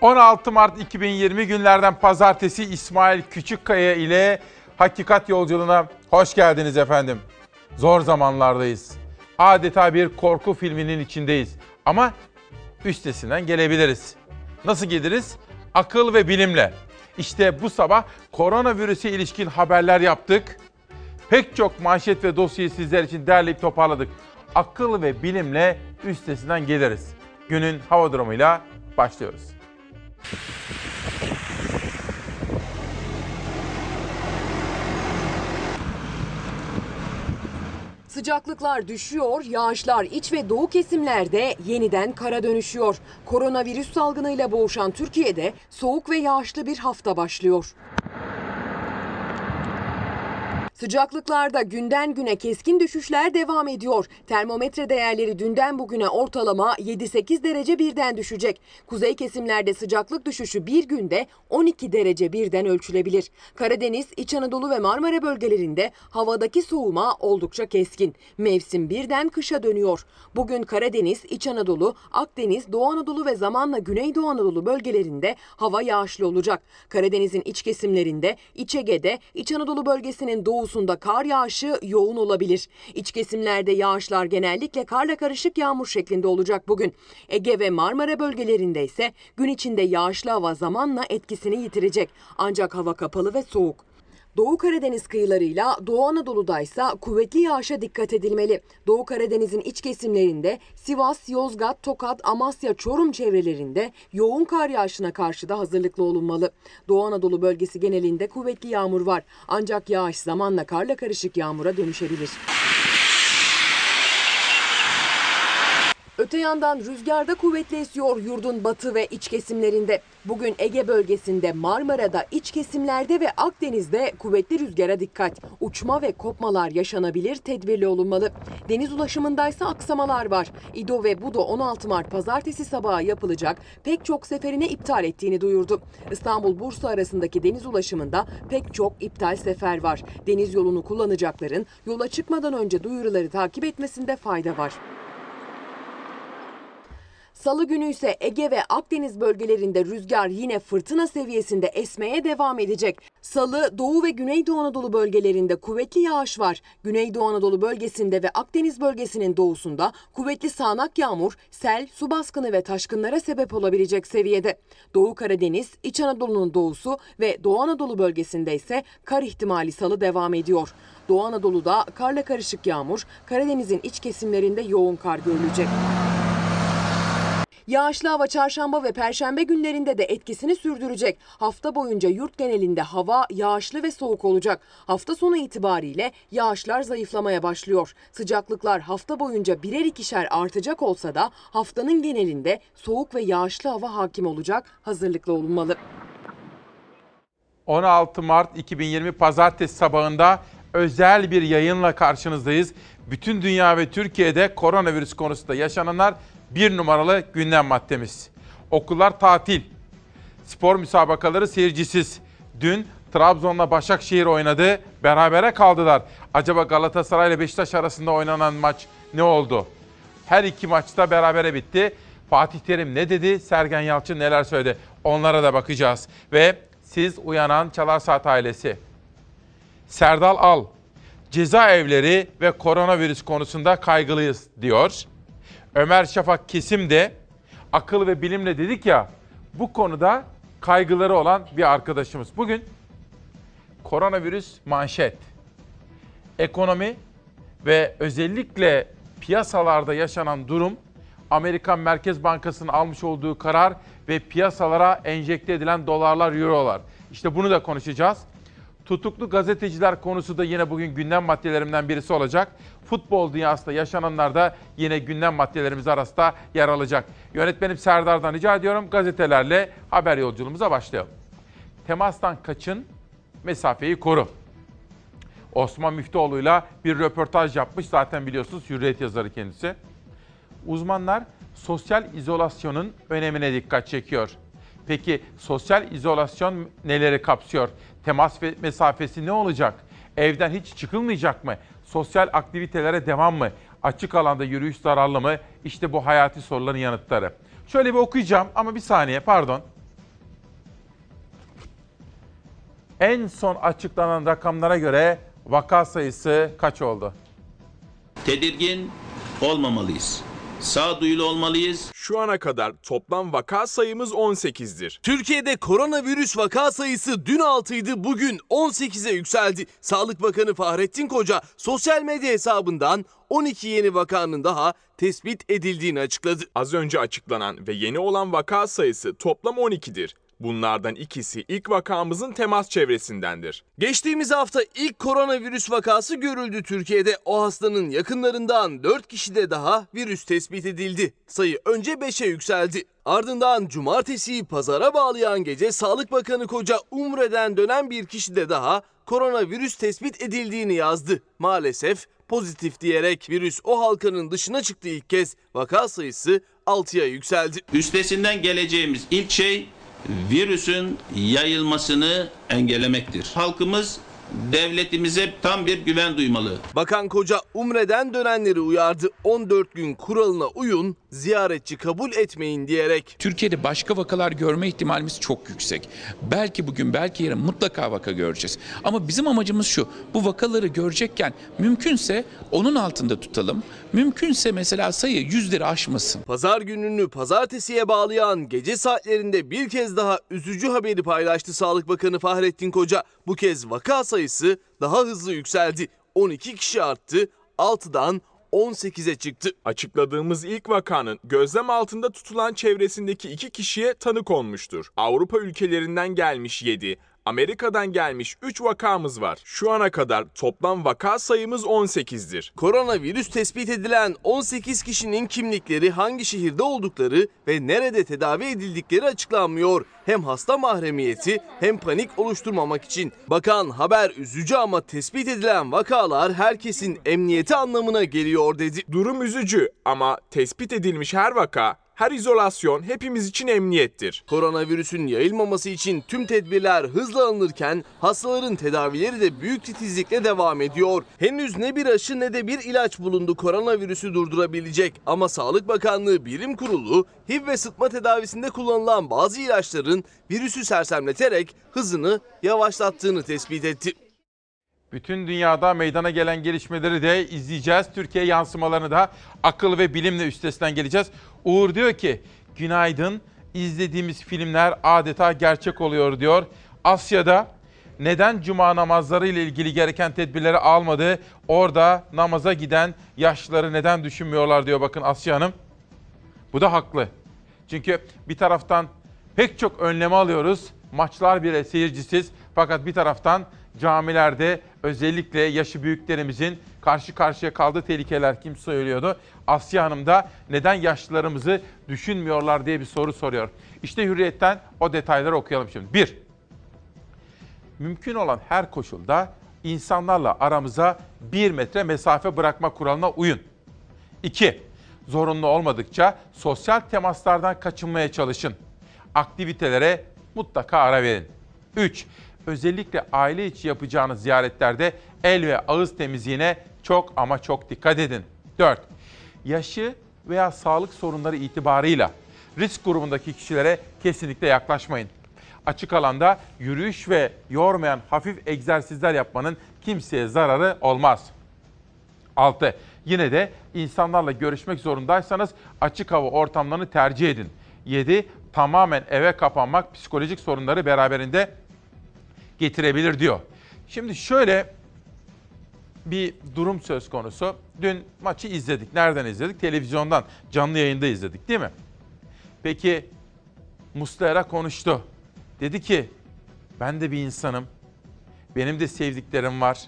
16 Mart 2020 günlerden pazartesi İsmail Küçükkaya ile Hakikat Yolculuğuna hoş geldiniz efendim. Zor zamanlardayız. Adeta bir korku filminin içindeyiz. Ama üstesinden gelebiliriz. Nasıl geliriz? Akıl ve bilimle. İşte bu sabah koronavirüse ilişkin haberler yaptık. Pek çok manşet ve dosyayı sizler için derleyip toparladık. Akıl ve bilimle üstesinden geliriz. Günün hava durumuyla başlıyoruz. Sıcaklıklar düşüyor, yağışlar iç ve doğu kesimlerde yeniden kara dönüşüyor. Koronavirüs salgınıyla boğuşan Türkiye'de soğuk ve yağışlı bir hafta başlıyor. Sıcaklıklarda günden güne keskin düşüşler devam ediyor. Termometre değerleri dünden bugüne ortalama 7-8 derece birden düşecek. Kuzey kesimlerde sıcaklık düşüşü bir günde 12 derece birden ölçülebilir. Karadeniz, İç Anadolu ve Marmara bölgelerinde havadaki soğuma oldukça keskin. Mevsim birden kışa dönüyor. Bugün Karadeniz, İç Anadolu, Akdeniz, Doğu Anadolu ve zamanla Güneydoğu Anadolu bölgelerinde hava yağışlı olacak. Karadeniz'in iç kesimlerinde, İç Ege'de, İç Anadolu bölgesinin doğu doğusunda kar yağışı yoğun olabilir. İç kesimlerde yağışlar genellikle karla karışık yağmur şeklinde olacak bugün. Ege ve Marmara bölgelerinde ise gün içinde yağışlı hava zamanla etkisini yitirecek. Ancak hava kapalı ve soğuk. Doğu Karadeniz kıyılarıyla Doğu Anadolu'da ise kuvvetli yağışa dikkat edilmeli. Doğu Karadeniz'in iç kesimlerinde Sivas, Yozgat, Tokat, Amasya, Çorum çevrelerinde yoğun kar yağışına karşı da hazırlıklı olunmalı. Doğu Anadolu bölgesi genelinde kuvvetli yağmur var. Ancak yağış zamanla karla karışık yağmura dönüşebilir. Öte yandan rüzgarda kuvvetli esiyor yurdun batı ve iç kesimlerinde. Bugün Ege bölgesinde, Marmara'da, iç kesimlerde ve Akdeniz'de kuvvetli rüzgara dikkat. Uçma ve kopmalar yaşanabilir, tedbirli olunmalı. Deniz ulaşımında ise aksamalar var. İdo ve Budo 16 Mart pazartesi sabahı yapılacak pek çok seferine iptal ettiğini duyurdu. İstanbul-Bursa arasındaki deniz ulaşımında pek çok iptal sefer var. Deniz yolunu kullanacakların yola çıkmadan önce duyuruları takip etmesinde fayda var. Salı günü ise Ege ve Akdeniz bölgelerinde rüzgar yine fırtına seviyesinde esmeye devam edecek. Salı Doğu ve Güneydoğu Anadolu bölgelerinde kuvvetli yağış var. Güneydoğu Anadolu bölgesinde ve Akdeniz bölgesinin doğusunda kuvvetli sağanak yağmur, sel, su baskını ve taşkınlara sebep olabilecek seviyede. Doğu Karadeniz, İç Anadolu'nun doğusu ve Doğu Anadolu bölgesinde ise kar ihtimali salı devam ediyor. Doğu Anadolu'da karla karışık yağmur, Karadeniz'in iç kesimlerinde yoğun kar görülecek. Yağışlı hava çarşamba ve perşembe günlerinde de etkisini sürdürecek. Hafta boyunca yurt genelinde hava yağışlı ve soğuk olacak. Hafta sonu itibariyle yağışlar zayıflamaya başlıyor. Sıcaklıklar hafta boyunca birer ikişer artacak olsa da haftanın genelinde soğuk ve yağışlı hava hakim olacak. Hazırlıklı olunmalı. 16 Mart 2020 Pazartesi sabahında özel bir yayınla karşınızdayız. Bütün dünya ve Türkiye'de koronavirüs konusunda yaşananlar bir numaralı gündem maddemiz. Okullar tatil. Spor müsabakaları seyircisiz. Dün Trabzon'la Başakşehir oynadı. Berabere kaldılar. Acaba Galatasaray ile Beşiktaş arasında oynanan maç ne oldu? Her iki maçta berabere bitti. Fatih Terim ne dedi? Sergen Yalçın neler söyledi? Onlara da bakacağız. Ve siz uyanan Çalar Saat ailesi. Serdal Al, cezaevleri ve koronavirüs konusunda kaygılıyız diyor. Ömer Şafak Kesim de akıl ve bilimle dedik ya bu konuda kaygıları olan bir arkadaşımız. Bugün koronavirüs manşet, ekonomi ve özellikle piyasalarda yaşanan durum, Amerikan Merkez Bankası'nın almış olduğu karar ve piyasalara enjekte edilen dolarlar, eurolar. İşte bunu da konuşacağız. Tutuklu gazeteciler konusu da yine bugün gündem maddelerimden birisi olacak. Futbol dünyasında yaşananlar da yine gündem maddelerimiz arasında yer alacak. Yönetmenim Serdar'dan rica ediyorum gazetelerle haber yolculuğumuza başlayalım. Temastan kaçın, mesafeyi koru. Osman Müftüoğlu'yla bir röportaj yapmış. Zaten biliyorsunuz Hürriyet yazarı kendisi. Uzmanlar sosyal izolasyonun önemine dikkat çekiyor. Peki sosyal izolasyon neleri kapsıyor? Temas mesafesi ne olacak? Evden hiç çıkılmayacak mı? Sosyal aktivitelere devam mı? Açık alanda yürüyüş zararlı mı? İşte bu hayati soruların yanıtları. Şöyle bir okuyacağım ama bir saniye pardon. En son açıklanan rakamlara göre vaka sayısı kaç oldu? Tedirgin olmamalıyız. Sağduyulu olmalıyız. Şu ana kadar toplam vaka sayımız 18'dir. Türkiye'de koronavirüs vaka sayısı dün 6'ydı bugün 18'e yükseldi. Sağlık Bakanı Fahrettin Koca sosyal medya hesabından 12 yeni vakanın daha tespit edildiğini açıkladı. Az önce açıklanan ve yeni olan vaka sayısı toplam 12'dir. Bunlardan ikisi ilk vakamızın temas çevresindendir. Geçtiğimiz hafta ilk koronavirüs vakası görüldü Türkiye'de. O hastanın yakınlarından 4 kişide daha virüs tespit edildi. Sayı önce 5'e yükseldi. Ardından cumartesiyi pazara bağlayan gece Sağlık Bakanı Koca Umre'den dönen bir kişide daha koronavirüs tespit edildiğini yazdı. Maalesef pozitif diyerek virüs o halkanın dışına çıktı ilk kez. Vaka sayısı 6'ya yükseldi. Üstesinden geleceğimiz ilk şey virüsün yayılmasını engellemektir. Halkımız devletimize tam bir güven duymalı. Bakan Koca Umre'den dönenleri uyardı. 14 gün kuralına uyun, ziyaretçi kabul etmeyin diyerek. Türkiye'de başka vakalar görme ihtimalimiz çok yüksek. Belki bugün, belki yarın mutlaka vaka göreceğiz. Ama bizim amacımız şu, bu vakaları görecekken mümkünse onun altında tutalım. Mümkünse mesela sayı yüzleri aşmasın. Pazar gününü pazartesiye bağlayan gece saatlerinde bir kez daha üzücü haberi paylaştı Sağlık Bakanı Fahrettin Koca. Bu kez vaka sayısı daha hızlı yükseldi. 12 kişi arttı, 6'dan 18'e çıktı. Açıkladığımız ilk vakanın gözlem altında tutulan çevresindeki iki kişiye tanık olmuştur. Avrupa ülkelerinden gelmiş 7, Amerika'dan gelmiş 3 vakamız var. Şu ana kadar toplam vaka sayımız 18'dir. Koronavirüs tespit edilen 18 kişinin kimlikleri, hangi şehirde oldukları ve nerede tedavi edildikleri açıklanmıyor. Hem hasta mahremiyeti hem panik oluşturmamak için. Bakan haber üzücü ama tespit edilen vakalar herkesin emniyeti anlamına geliyor dedi. Durum üzücü ama tespit edilmiş her vaka, her izolasyon hepimiz için emniyettir. Koronavirüsün yayılmaması için tüm tedbirler hızla alınırken hastaların tedavileri de büyük titizlikle devam ediyor. Henüz ne bir aşı ne de bir ilaç bulundu koronavirüsü durdurabilecek ama Sağlık Bakanlığı Bilim Kurulu HIV ve sıtma tedavisinde kullanılan bazı ilaçların virüsü sersemleterek hızını yavaşlattığını tespit etti. Bütün dünyada meydana gelen gelişmeleri de izleyeceğiz. Türkiye yansımalarını da akıl ve bilimle üstesinden geleceğiz. Uğur diyor ki, günaydın izlediğimiz filmler adeta gerçek oluyor diyor. Asya'da neden cuma namazları ile ilgili gereken tedbirleri almadı? Orada namaza giden yaşlıları neden düşünmüyorlar diyor bakın Asya Hanım. Bu da haklı. Çünkü bir taraftan pek çok önleme alıyoruz. Maçlar bile seyircisiz. Fakat bir taraftan camilerde özellikle yaşı büyüklerimizin karşı karşıya kaldığı tehlikeler kim söylüyordu? Asya Hanım da neden yaşlılarımızı düşünmüyorlar diye bir soru soruyor. İşte hürriyetten o detayları okuyalım şimdi. Bir, mümkün olan her koşulda insanlarla aramıza bir metre mesafe bırakma kuralına uyun. 2. Zorunlu olmadıkça sosyal temaslardan kaçınmaya çalışın. Aktivitelere mutlaka ara verin. 3. Özellikle aile içi yapacağınız ziyaretlerde el ve ağız temizliğine çok ama çok dikkat edin. 4. Yaşı veya sağlık sorunları itibarıyla risk grubundaki kişilere kesinlikle yaklaşmayın. Açık alanda yürüyüş ve yormayan hafif egzersizler yapmanın kimseye zararı olmaz. 6. Yine de insanlarla görüşmek zorundaysanız açık hava ortamlarını tercih edin. 7. Tamamen eve kapanmak psikolojik sorunları beraberinde getirebilir diyor. Şimdi şöyle bir durum söz konusu. Dün maçı izledik. Nereden izledik? Televizyondan, canlı yayında izledik değil mi? Peki Muslera konuştu. Dedi ki ben de bir insanım. Benim de sevdiklerim var.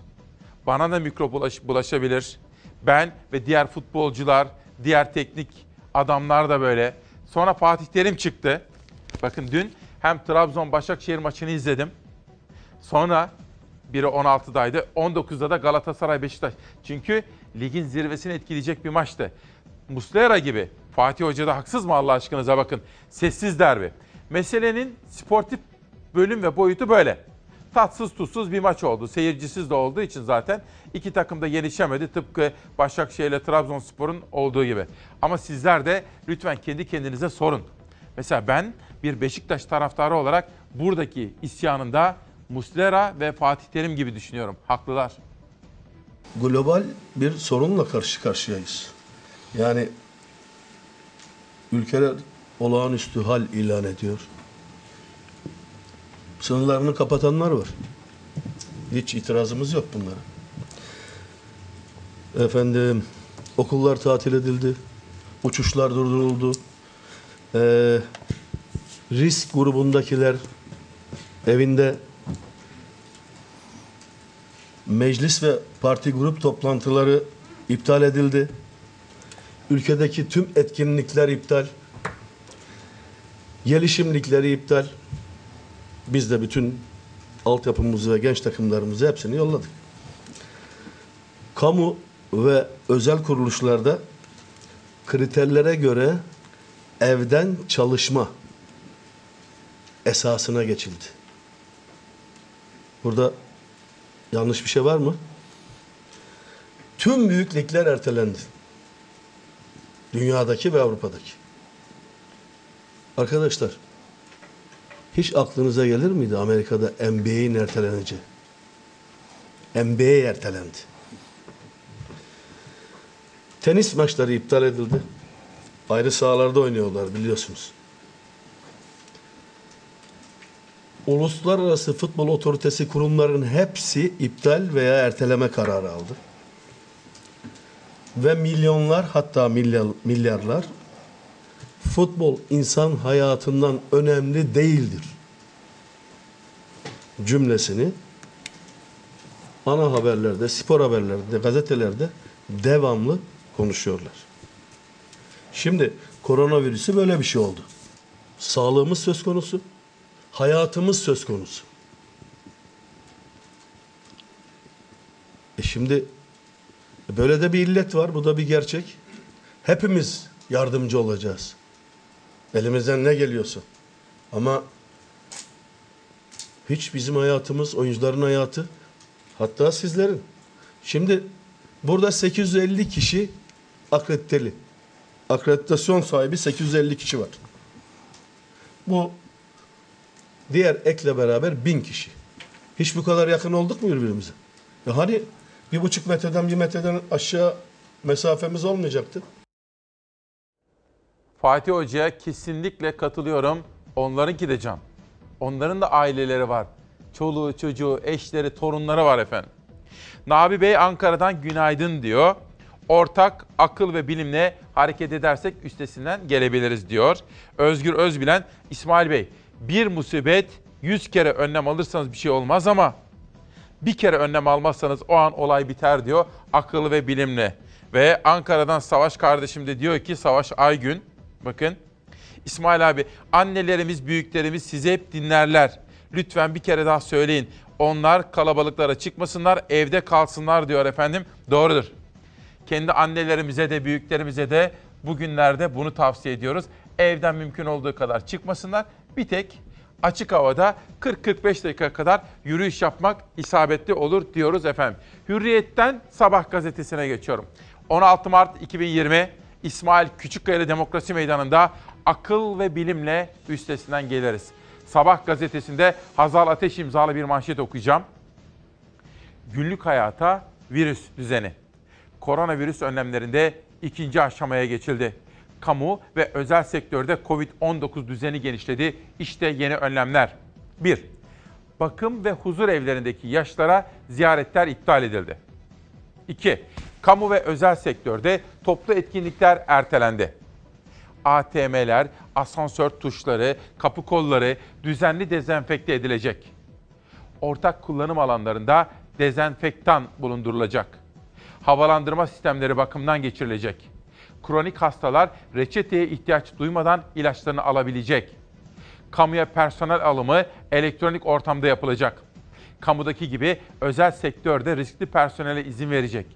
Bana da mikrop bulaş- bulaşabilir. Ben ve diğer futbolcular, diğer teknik adamlar da böyle. Sonra Fatih Terim çıktı. Bakın dün hem Trabzon Başakşehir maçını izledim. Sonra biri 16'daydı. 19'da da Galatasaray Beşiktaş. Çünkü ligin zirvesini etkileyecek bir maçtı. Muslera gibi. Fatih Hoca da haksız mı Allah aşkınıza bakın. Sessiz derbi. Meselenin sportif bölüm ve boyutu böyle. Tatsız tuzsuz bir maç oldu. Seyircisiz de olduğu için zaten iki takım da yenişemedi. Tıpkı Başakşehir ile Trabzonspor'un olduğu gibi. Ama sizler de lütfen kendi kendinize sorun. Mesela ben bir Beşiktaş taraftarı olarak buradaki isyanında Muslera ve Fatih Terim gibi düşünüyorum. Haklılar. global bir sorunla karşı karşıyayız. Yani ülkeler olağanüstü hal ilan ediyor. Sınırlarını kapatanlar var. Hiç itirazımız yok bunlara. Efendim, okullar tatil edildi. Uçuşlar durduruldu. Ee, risk grubundakiler evinde meclis ve parti grup toplantıları iptal edildi. Ülkedeki tüm etkinlikler iptal. Gelişimlikleri iptal. Biz de bütün altyapımızı ve genç takımlarımızı hepsini yolladık. Kamu ve özel kuruluşlarda kriterlere göre evden çalışma esasına geçildi. Burada Yanlış bir şey var mı? Tüm büyük ligler ertelendi. Dünyadaki ve Avrupa'daki. Arkadaşlar, hiç aklınıza gelir miydi Amerika'da NBA'in erteleneceği? NBA ertelendi. Tenis maçları iptal edildi. Ayrı sahalarda oynuyorlar biliyorsunuz. Uluslararası Futbol Otoritesi kurumların hepsi iptal veya erteleme kararı aldı. Ve milyonlar hatta milyar, milyarlar futbol insan hayatından önemli değildir cümlesini ana haberlerde, spor haberlerinde, gazetelerde devamlı konuşuyorlar. Şimdi koronavirüsü böyle bir şey oldu. Sağlığımız söz konusu hayatımız söz konusu. E şimdi böyle de bir illet var. Bu da bir gerçek. Hepimiz yardımcı olacağız. Elimizden ne geliyorsa. Ama hiç bizim hayatımız, oyuncuların hayatı, hatta sizlerin. Şimdi burada 850 kişi akrediteli. Akreditasyon sahibi 850 kişi var. Bu Diğer ekle beraber bin kişi. Hiç bu kadar yakın olduk mu birbirimize? Ya hani bir buçuk metreden bir metreden aşağı mesafemiz olmayacaktı. Fatih Hoca'ya kesinlikle katılıyorum. Onlarınki de can. Onların da aileleri var. Çoluğu, çocuğu, eşleri, torunları var efendim. Nabi Bey Ankara'dan günaydın diyor. Ortak akıl ve bilimle hareket edersek üstesinden gelebiliriz diyor. Özgür Özbilen, İsmail Bey bir musibet yüz kere önlem alırsanız bir şey olmaz ama bir kere önlem almazsanız o an olay biter diyor akıl ve bilimle. Ve Ankara'dan Savaş kardeşim de diyor ki Savaş Aygün bakın İsmail abi annelerimiz büyüklerimiz sizi hep dinlerler. Lütfen bir kere daha söyleyin. Onlar kalabalıklara çıkmasınlar, evde kalsınlar diyor efendim. Doğrudur. Kendi annelerimize de büyüklerimize de bugünlerde bunu tavsiye ediyoruz. Evden mümkün olduğu kadar çıkmasınlar. Bir tek açık havada 40-45 dakika kadar yürüyüş yapmak isabetli olur diyoruz efendim. Hürriyet'ten Sabah gazetesine geçiyorum. 16 Mart 2020 İsmail Küçükkaya Demokrasi Meydanı'nda akıl ve bilimle üstesinden geliriz. Sabah gazetesinde Hazal Ateş imzalı bir manşet okuyacağım. Günlük hayata virüs düzeni. Koronavirüs önlemlerinde ikinci aşamaya geçildi kamu ve özel sektörde Covid-19 düzeni genişledi. İşte yeni önlemler. 1. Bakım ve huzur evlerindeki yaşlara ziyaretler iptal edildi. 2. Kamu ve özel sektörde toplu etkinlikler ertelendi. ATM'ler, asansör tuşları, kapı kolları düzenli dezenfekte edilecek. Ortak kullanım alanlarında dezenfektan bulundurulacak. Havalandırma sistemleri bakımdan geçirilecek kronik hastalar reçeteye ihtiyaç duymadan ilaçlarını alabilecek. Kamuya personel alımı elektronik ortamda yapılacak. Kamudaki gibi özel sektörde riskli personele izin verecek.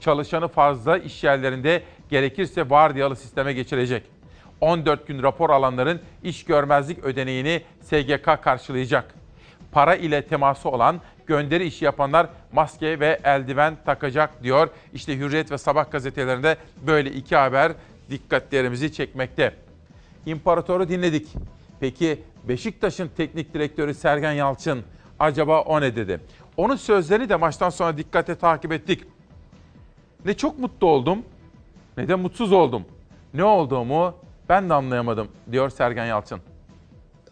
Çalışanı fazla iş yerlerinde gerekirse vardiyalı sisteme geçirecek. 14 gün rapor alanların iş görmezlik ödeneğini SGK karşılayacak. Para ile teması olan gönderi işi yapanlar maske ve eldiven takacak diyor. İşte Hürriyet ve Sabah gazetelerinde böyle iki haber dikkatlerimizi çekmekte. İmparatoru dinledik. Peki Beşiktaş'ın teknik direktörü Sergen Yalçın Acaba o ne dedi? Onun sözlerini de maçtan sonra dikkate takip ettik. Ne çok mutlu oldum ne de mutsuz oldum. Ne olduğumu ben de anlayamadım diyor Sergen Yalçın.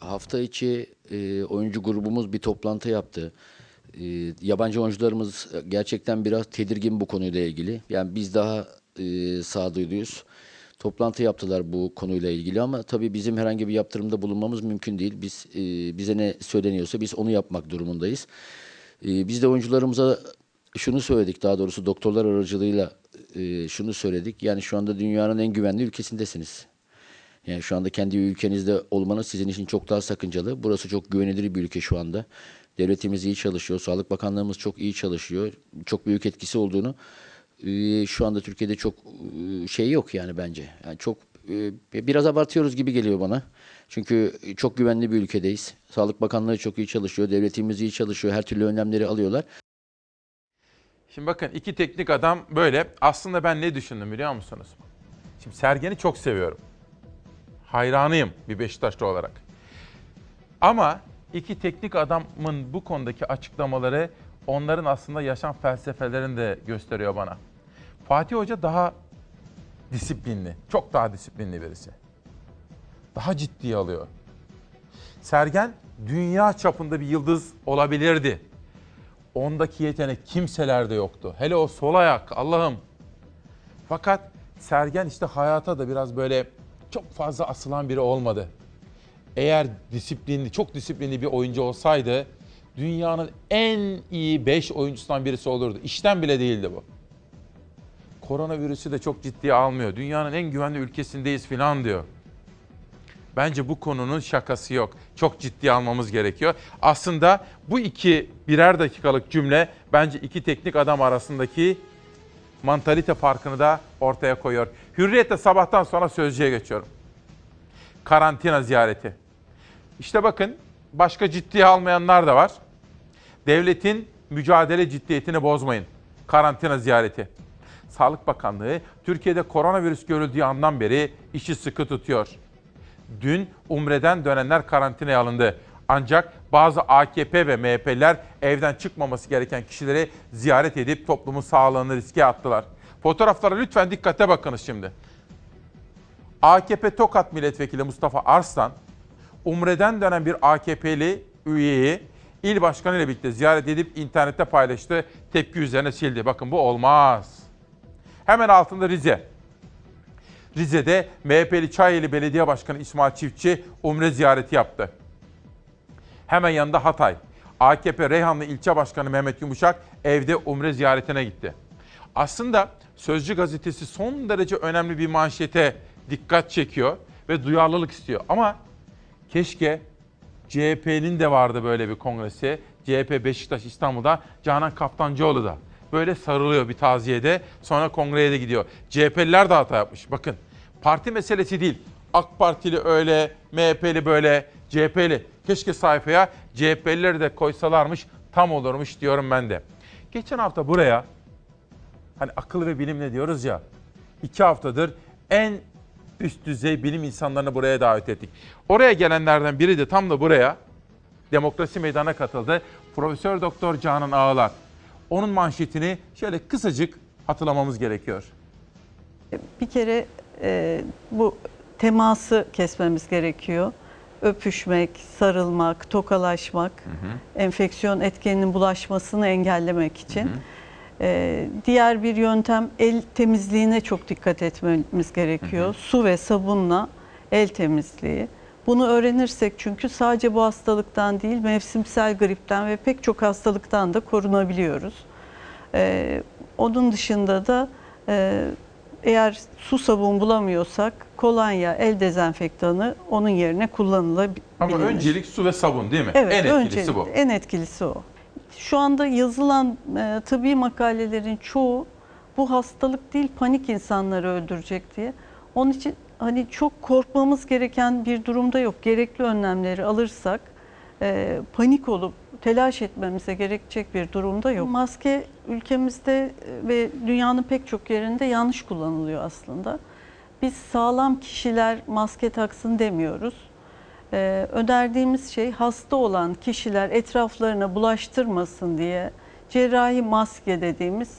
Hafta içi e, oyuncu grubumuz bir toplantı yaptı. E, yabancı oyuncularımız gerçekten biraz tedirgin bu konuyla ilgili. Yani biz daha e, sağduyuluyuz. Toplantı yaptılar bu konuyla ilgili ama tabii bizim herhangi bir yaptırımda bulunmamız mümkün değil. Biz e, bize ne söyleniyorsa biz onu yapmak durumundayız. E, biz de oyuncularımıza şunu söyledik daha doğrusu doktorlar aracılığıyla e, şunu söyledik. Yani şu anda dünyanın en güvenli ülkesindesiniz. Yani şu anda kendi ülkenizde olmanız sizin için çok daha sakıncalı. Burası çok güvenilir bir ülke şu anda. Devletimiz iyi çalışıyor, Sağlık Bakanlığımız çok iyi çalışıyor. Çok büyük etkisi olduğunu e, şu anda Türkiye'de çok e, şey yok yani bence. Yani çok e, biraz abartıyoruz gibi geliyor bana. Çünkü çok güvenli bir ülkedeyiz. Sağlık Bakanlığı çok iyi çalışıyor, devletimiz iyi çalışıyor, her türlü önlemleri alıyorlar. Şimdi bakın iki teknik adam böyle. Aslında ben ne düşündüm biliyor musunuz? Şimdi Sergen'i çok seviyorum. Hayranıyım bir Beşiktaşlı olarak. Ama iki teknik adamın bu konudaki açıklamaları onların aslında yaşam felsefelerini de gösteriyor bana. Fatih Hoca daha disiplinli, çok daha disiplinli birisi. Daha ciddiye alıyor. Sergen dünya çapında bir yıldız olabilirdi. Ondaki yetenek kimselerde yoktu. Hele o sol ayak Allah'ım. Fakat Sergen işte hayata da biraz böyle çok fazla asılan biri olmadı. Eğer disiplinli, çok disiplinli bir oyuncu olsaydı dünyanın en iyi 5 oyuncusundan birisi olurdu. İşten bile değildi bu. Koronavirüsü de çok ciddiye almıyor. Dünyanın en güvenli ülkesindeyiz filan diyor. Bence bu konunun şakası yok. Çok ciddi almamız gerekiyor. Aslında bu iki birer dakikalık cümle bence iki teknik adam arasındaki mantalite farkını da ortaya koyuyor. Hürriyet'te sabahtan sonra sözcüye geçiyorum. Karantina ziyareti. İşte bakın başka ciddiye almayanlar da var. Devletin mücadele ciddiyetini bozmayın. Karantina ziyareti. Sağlık Bakanlığı Türkiye'de koronavirüs görüldüğü andan beri işi sıkı tutuyor. Dün Umre'den dönenler karantinaya alındı. Ancak bazı AKP ve MHP'liler evden çıkmaması gereken kişileri ziyaret edip toplumun sağlığını riske attılar. Fotoğraflara lütfen dikkate bakınız şimdi. AKP Tokat Milletvekili Mustafa Arslan, Umre'den dönen bir AKP'li üyeyi il başkanı ile birlikte ziyaret edip internette paylaştı. Tepki üzerine sildi. Bakın bu olmaz. Hemen altında Rize. Rize'de MHP'li Çayeli Belediye Başkanı İsmail Çiftçi umre ziyareti yaptı. Hemen yanında Hatay. AKP Reyhanlı İlçe Başkanı Mehmet Yumuşak evde umre ziyaretine gitti. Aslında Sözcü gazetesi son derece önemli bir manşete dikkat çekiyor ve duyarlılık istiyor. Ama keşke CHP'nin de vardı böyle bir kongresi. CHP Beşiktaş İstanbul'da Canan Kaftancıoğlu da böyle sarılıyor bir taziyede. Sonra kongreye de gidiyor. CHP'liler de hata yapmış. Bakın parti meselesi değil. AK Partili öyle, MHP'li böyle, CHP'li. Keşke sayfaya CHP'lileri de koysalarmış tam olurmuş diyorum ben de. Geçen hafta buraya hani akıl ve bilimle diyoruz ya iki haftadır en üst düzey bilim insanlarını buraya davet ettik. Oraya gelenlerden biri de tam da buraya demokrasi meydana katıldı. Profesör Doktor Canan Ağlar. Onun manşetini şöyle kısacık hatırlamamız gerekiyor. Bir kere e, bu teması kesmemiz gerekiyor. Öpüşmek, sarılmak, tokalaşmak, enfeksiyon etkeninin bulaşmasını engellemek için. E, diğer bir yöntem el temizliğine çok dikkat etmemiz gerekiyor. Su ve sabunla el temizliği. Bunu öğrenirsek çünkü sadece bu hastalıktan değil mevsimsel gripten ve pek çok hastalıktan da korunabiliyoruz. Ee, onun dışında da e, eğer su sabun bulamıyorsak kolonya, el dezenfektanı onun yerine kullanılabilir. Ama öncelik su ve sabun değil mi? Evet, en etkilisi öncelik- bu. En etkilisi o. Şu anda yazılan e, tıbbi makalelerin çoğu bu hastalık değil panik insanları öldürecek diye. Onun için hani çok korkmamız gereken bir durumda yok. Gerekli önlemleri alırsak e, panik olup telaş etmemize gerekecek bir durumda yok. Maske ülkemizde e, ve dünyanın pek çok yerinde yanlış kullanılıyor aslında. Biz sağlam kişiler maske taksın demiyoruz. Ee, önerdiğimiz şey hasta olan kişiler etraflarına bulaştırmasın diye cerrahi maske dediğimiz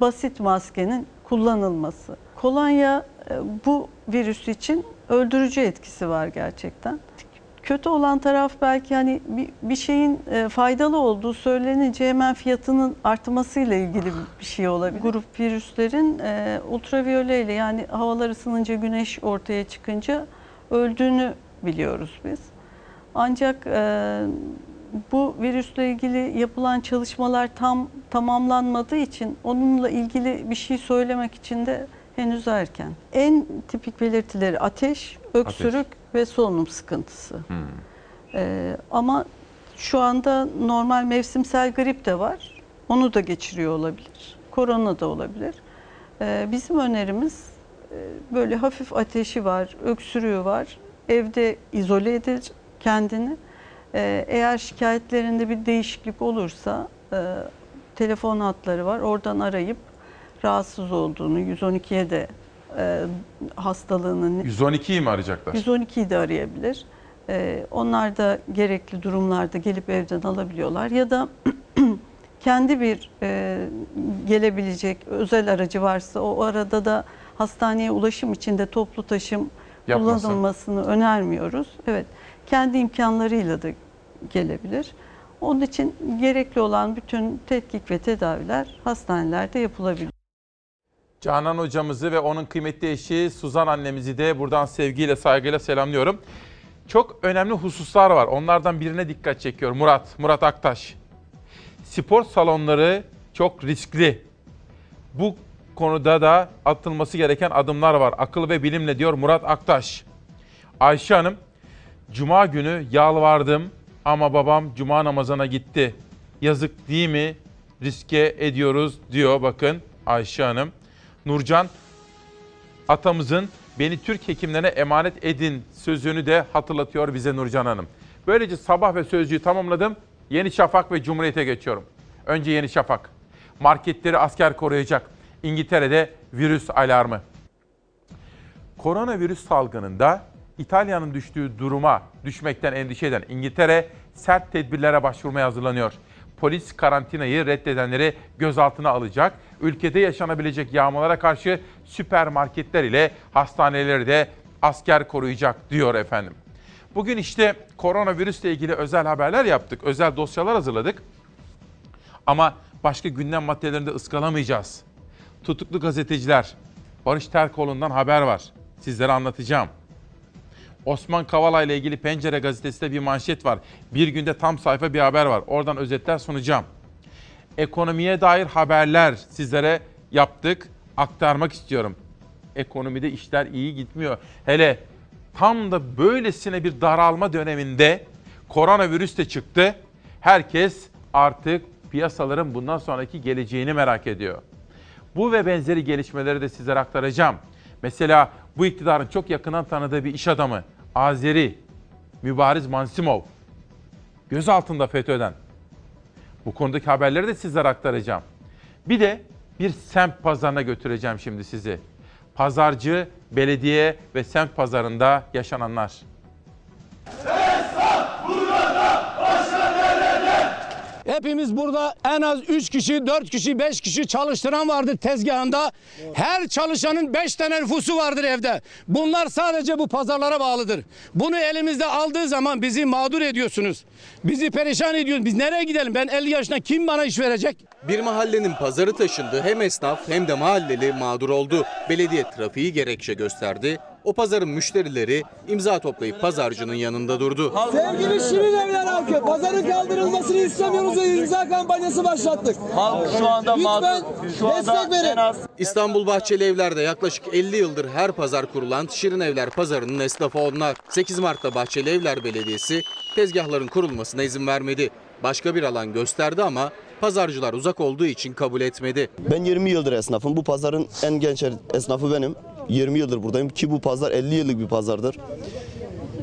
basit maskenin kullanılması. Kolonya e, bu virüs için öldürücü etkisi var gerçekten. Kötü olan taraf belki hani bir, bir şeyin e, faydalı olduğu söylenince hemen fiyatının artmasıyla ilgili bir şey olabilir. Grup virüslerin e, ultraviyole ile yani havalar ısınınca güneş ortaya çıkınca öldüğünü biliyoruz biz. Ancak e, bu virüsle ilgili yapılan çalışmalar tam tamamlanmadığı için onunla ilgili bir şey söylemek için de henüz erken. En tipik belirtileri ateş, öksürük ve solunum sıkıntısı. E, ama şu anda normal mevsimsel grip de var. Onu da geçiriyor olabilir. Korona da olabilir. E, bizim önerimiz e, böyle hafif ateşi var, öksürüğü var. Evde izole edecek kendini. E, eğer şikayetlerinde bir değişiklik olursa e, telefon hatları var. Oradan arayıp rahatsız olduğunu 112'ye de e, hastalığının 112'yi mi arayacaklar? 112'yi de arayabilir. Ee, onlar da gerekli durumlarda gelip evden alabiliyorlar. Ya da kendi bir e, gelebilecek özel aracı varsa o arada da hastaneye ulaşım için de toplu taşım Yapmasın. kullanılmasını önermiyoruz. Evet, kendi imkanlarıyla da gelebilir. Onun için gerekli olan bütün tetkik ve tedaviler hastanelerde yapılabilir. Canan hocamızı ve onun kıymetli eşi Suzan annemizi de buradan sevgiyle saygıyla selamlıyorum. Çok önemli hususlar var. Onlardan birine dikkat çekiyor Murat, Murat Aktaş. Spor salonları çok riskli. Bu konuda da atılması gereken adımlar var. Akıl ve bilimle diyor Murat Aktaş. Ayşe Hanım, Cuma günü yalvardım ama babam Cuma namazına gitti. Yazık değil mi? Riske ediyoruz diyor bakın Ayşe Hanım. Nurcan, atamızın beni Türk hekimlerine emanet edin sözünü de hatırlatıyor bize Nurcan Hanım. Böylece sabah ve sözcüğü tamamladım. Yeni Şafak ve Cumhuriyet'e geçiyorum. Önce Yeni Şafak. Marketleri asker koruyacak. İngiltere'de virüs alarmı. Koronavirüs salgınında İtalya'nın düştüğü duruma düşmekten endişe eden İngiltere sert tedbirlere başvurmaya hazırlanıyor. Polis karantinayı reddedenleri gözaltına alacak. Ülkede yaşanabilecek yağmalara karşı süpermarketler ile hastaneleri de asker koruyacak diyor efendim. Bugün işte koronavirüsle ilgili özel haberler yaptık. Özel dosyalar hazırladık. Ama başka gündem maddelerinde ıskalamayacağız. Tutuklu gazeteciler, Barış Terkoğlu'ndan haber var. Sizlere anlatacağım. Osman Kavala ile ilgili Pencere gazetesinde bir manşet var. Bir günde tam sayfa bir haber var. Oradan özetler sunacağım. Ekonomiye dair haberler sizlere yaptık, aktarmak istiyorum. Ekonomide işler iyi gitmiyor. Hele tam da böylesine bir daralma döneminde koronavirüs de çıktı. Herkes artık piyasaların bundan sonraki geleceğini merak ediyor. Bu ve benzeri gelişmeleri de sizlere aktaracağım. Mesela bu iktidarın çok yakından tanıdığı bir iş adamı Azeri Mübariz Mansimov gözaltında FETÖ'den. Bu konudaki haberleri de sizlere aktaracağım. Bir de bir semt pazarına götüreceğim şimdi sizi. Pazarcı, belediye ve semt pazarında yaşananlar. Hepimiz burada en az 3 kişi, 4 kişi, 5 kişi çalıştıran vardır tezgahında. Her çalışanın 5 tane nüfusu vardır evde. Bunlar sadece bu pazarlara bağlıdır. Bunu elimizde aldığı zaman bizi mağdur ediyorsunuz. Bizi perişan ediyorsunuz. Biz nereye gidelim? Ben 50 yaşında kim bana iş verecek? Bir mahallenin pazarı taşındı. Hem esnaf hem de mahalleli mağdur oldu. Belediye trafiği gerekçe gösterdi. O pazarın müşterileri imza toplayıp pazarcının yanında durdu. Sevgili Şirin Evler halkı, pazarın kaldırılmasını istemiyoruz ve imza kampanyası başlattık. Halk şu anda Lütfen şu anda destek verin. en az İstanbul Bahçeli Evler'de yaklaşık 50 yıldır her pazar kurulan Şirin Evler pazarının esnafı onlar. 8 Mart'ta Bahçeli Evler Belediyesi tezgahların kurulmasına izin vermedi. Başka bir alan gösterdi ama pazarcılar uzak olduğu için kabul etmedi. Ben 20 yıldır esnafım. Bu pazarın en genç esnafı benim. 20 yıldır buradayım ki bu pazar 50 yıllık bir pazardır.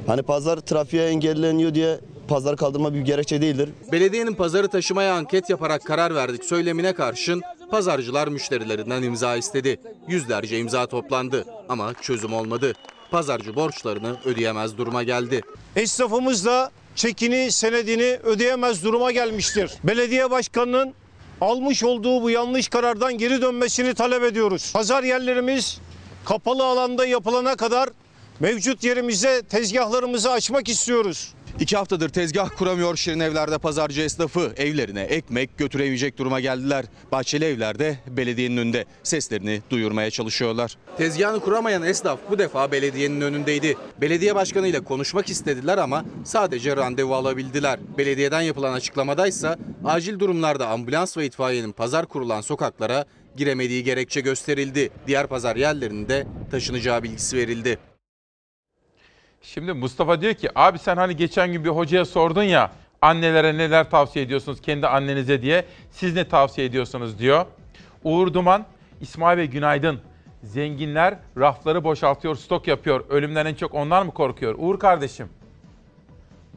Hani pazar trafiğe engelleniyor diye pazar kaldırma bir gerekçe değildir. Belediyenin pazarı taşımaya anket yaparak karar verdik söylemine karşın pazarcılar müşterilerinden imza istedi. Yüzlerce imza toplandı ama çözüm olmadı. pazarcı borçlarını ödeyemez duruma geldi. Esnafımız da çekini, senedini ödeyemez duruma gelmiştir. Belediye başkanının almış olduğu bu yanlış karardan geri dönmesini talep ediyoruz. Pazar yerlerimiz kapalı alanda yapılana kadar mevcut yerimize tezgahlarımızı açmak istiyoruz. İki haftadır tezgah kuramıyor Şirin Evler'de pazarcı esnafı. Evlerine ekmek götüremeyecek duruma geldiler. Bahçeli Evler'de belediyenin önünde seslerini duyurmaya çalışıyorlar. Tezgahını kuramayan esnaf bu defa belediyenin önündeydi. Belediye başkanıyla konuşmak istediler ama sadece randevu alabildiler. Belediyeden yapılan açıklamadaysa acil durumlarda ambulans ve itfaiyenin pazar kurulan sokaklara giremediği gerekçe gösterildi. Diğer pazar yerlerinde taşınacağı bilgisi verildi. Şimdi Mustafa diyor ki abi sen hani geçen gün bir hocaya sordun ya annelere neler tavsiye ediyorsunuz kendi annenize diye. Siz ne tavsiye ediyorsunuz diyor. Uğur Duman, İsmail Bey günaydın. Zenginler rafları boşaltıyor, stok yapıyor. Ölümden en çok onlar mı korkuyor? Uğur kardeşim.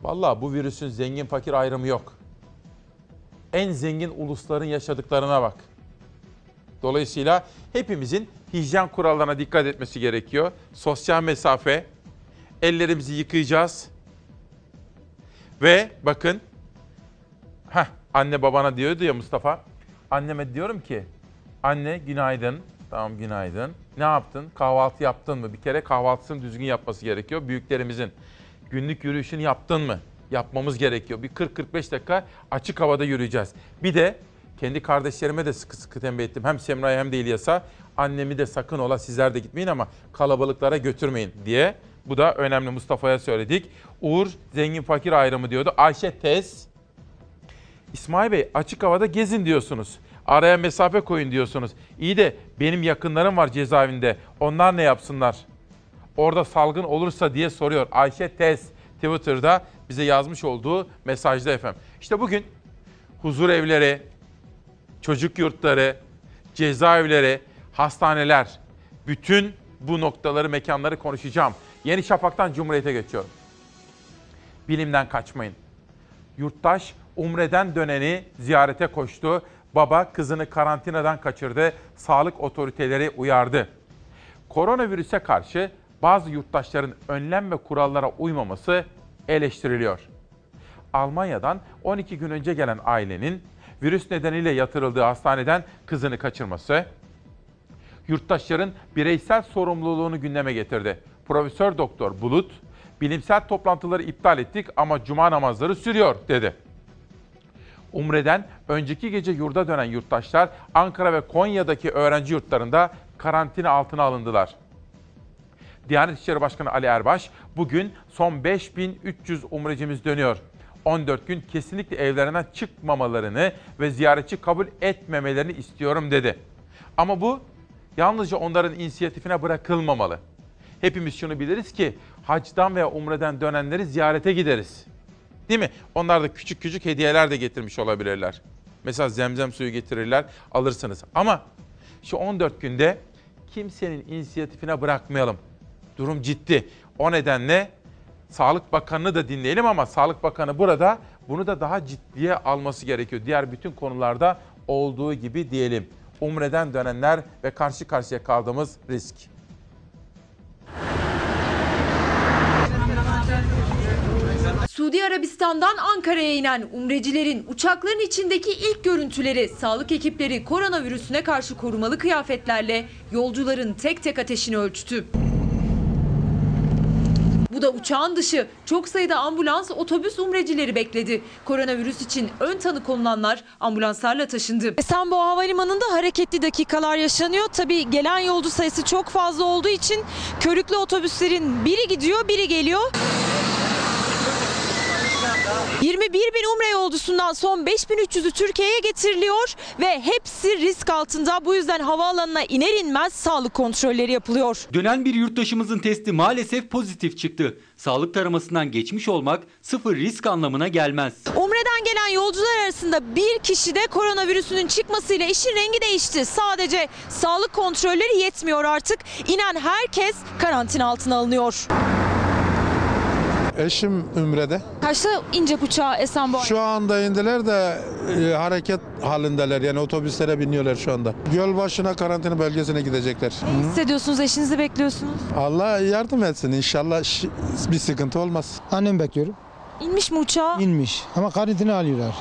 Vallahi bu virüsün zengin fakir ayrımı yok. En zengin ulusların yaşadıklarına bak. Dolayısıyla hepimizin hijyen kurallarına dikkat etmesi gerekiyor. Sosyal mesafe, ellerimizi yıkayacağız. Ve bakın, heh, anne babana diyordu ya Mustafa. Anneme diyorum ki, anne günaydın. Tamam günaydın. Ne yaptın? Kahvaltı yaptın mı? Bir kere kahvaltısını düzgün yapması gerekiyor. Büyüklerimizin günlük yürüyüşünü yaptın mı? Yapmamız gerekiyor. Bir 40-45 dakika açık havada yürüyeceğiz. Bir de kendi kardeşlerime de sıkı sıkı tembih ettim. Hem Semra'ya hem de İlyas'a. Annemi de sakın ola sizler de gitmeyin ama kalabalıklara götürmeyin diye. Bu da önemli Mustafa'ya söyledik. Uğur zengin fakir ayrımı diyordu. Ayşe tez. İsmail Bey açık havada gezin diyorsunuz. Araya mesafe koyun diyorsunuz. İyi de benim yakınlarım var cezaevinde. Onlar ne yapsınlar? Orada salgın olursa diye soruyor. Ayşe Tez Twitter'da bize yazmış olduğu mesajda efendim. İşte bugün huzur evleri, çocuk yurtları, cezaevleri, hastaneler, bütün bu noktaları, mekanları konuşacağım. Yeni Şafak'tan Cumhuriyet'e geçiyorum. Bilimden kaçmayın. Yurttaş Umre'den döneni ziyarete koştu. Baba kızını karantinadan kaçırdı. Sağlık otoriteleri uyardı. Koronavirüse karşı bazı yurttaşların önlem ve kurallara uymaması eleştiriliyor. Almanya'dan 12 gün önce gelen ailenin virüs nedeniyle yatırıldığı hastaneden kızını kaçırması, yurttaşların bireysel sorumluluğunu gündeme getirdi. Profesör Doktor Bulut, bilimsel toplantıları iptal ettik ama cuma namazları sürüyor dedi. Umre'den önceki gece yurda dönen yurttaşlar Ankara ve Konya'daki öğrenci yurtlarında karantina altına alındılar. Diyanet İşleri Başkanı Ali Erbaş, bugün son 5300 umrecimiz dönüyor. 14 gün kesinlikle evlerinden çıkmamalarını ve ziyaretçi kabul etmemelerini istiyorum dedi. Ama bu yalnızca onların inisiyatifine bırakılmamalı. Hepimiz şunu biliriz ki hacdan veya umreden dönenleri ziyarete gideriz. Değil mi? Onlar da küçük küçük hediyeler de getirmiş olabilirler. Mesela zemzem suyu getirirler, alırsınız. Ama şu 14 günde kimsenin inisiyatifine bırakmayalım. Durum ciddi. O nedenle Sağlık Bakanı'nı da dinleyelim ama Sağlık Bakanı burada bunu da daha ciddiye alması gerekiyor. Diğer bütün konularda olduğu gibi diyelim. Umre'den dönenler ve karşı karşıya kaldığımız risk. Suudi Arabistan'dan Ankara'ya inen umrecilerin uçakların içindeki ilk görüntüleri sağlık ekipleri koronavirüsüne karşı korumalı kıyafetlerle yolcuların tek tek ateşini ölçtü. Bu da uçağın dışı. Çok sayıda ambulans, otobüs umrecileri bekledi. Koronavirüs için ön tanı konulanlar ambulanslarla taşındı. Esenboğa Havalimanı'nda hareketli dakikalar yaşanıyor. Tabii gelen yolcu sayısı çok fazla olduğu için körüklü otobüslerin biri gidiyor, biri geliyor. 21 bin umre yolcusundan son 5300'ü Türkiye'ye getiriliyor ve hepsi risk altında. Bu yüzden havaalanına iner inmez sağlık kontrolleri yapılıyor. Dönen bir yurttaşımızın testi maalesef pozitif çıktı. Sağlık taramasından geçmiş olmak sıfır risk anlamına gelmez. Umre'den gelen yolcular arasında bir kişide koronavirüsünün çıkmasıyla işin rengi değişti. Sadece sağlık kontrolleri yetmiyor artık. İnen herkes karantina altına alınıyor. Eşim Ümre'de. Kaçta inecek uçağa Esenboğa? Şu anda indiler de e, hareket halindeler. Yani otobüslere biniyorlar şu anda. Gölbaşı'na karantina bölgesine gidecekler. Ne hissediyorsunuz? Eşinizi bekliyorsunuz. Allah yardım etsin. İnşallah şi- bir sıkıntı olmaz. Annem bekliyorum. İnmiş mi uçağa? İnmiş ama karantina alıyorlar.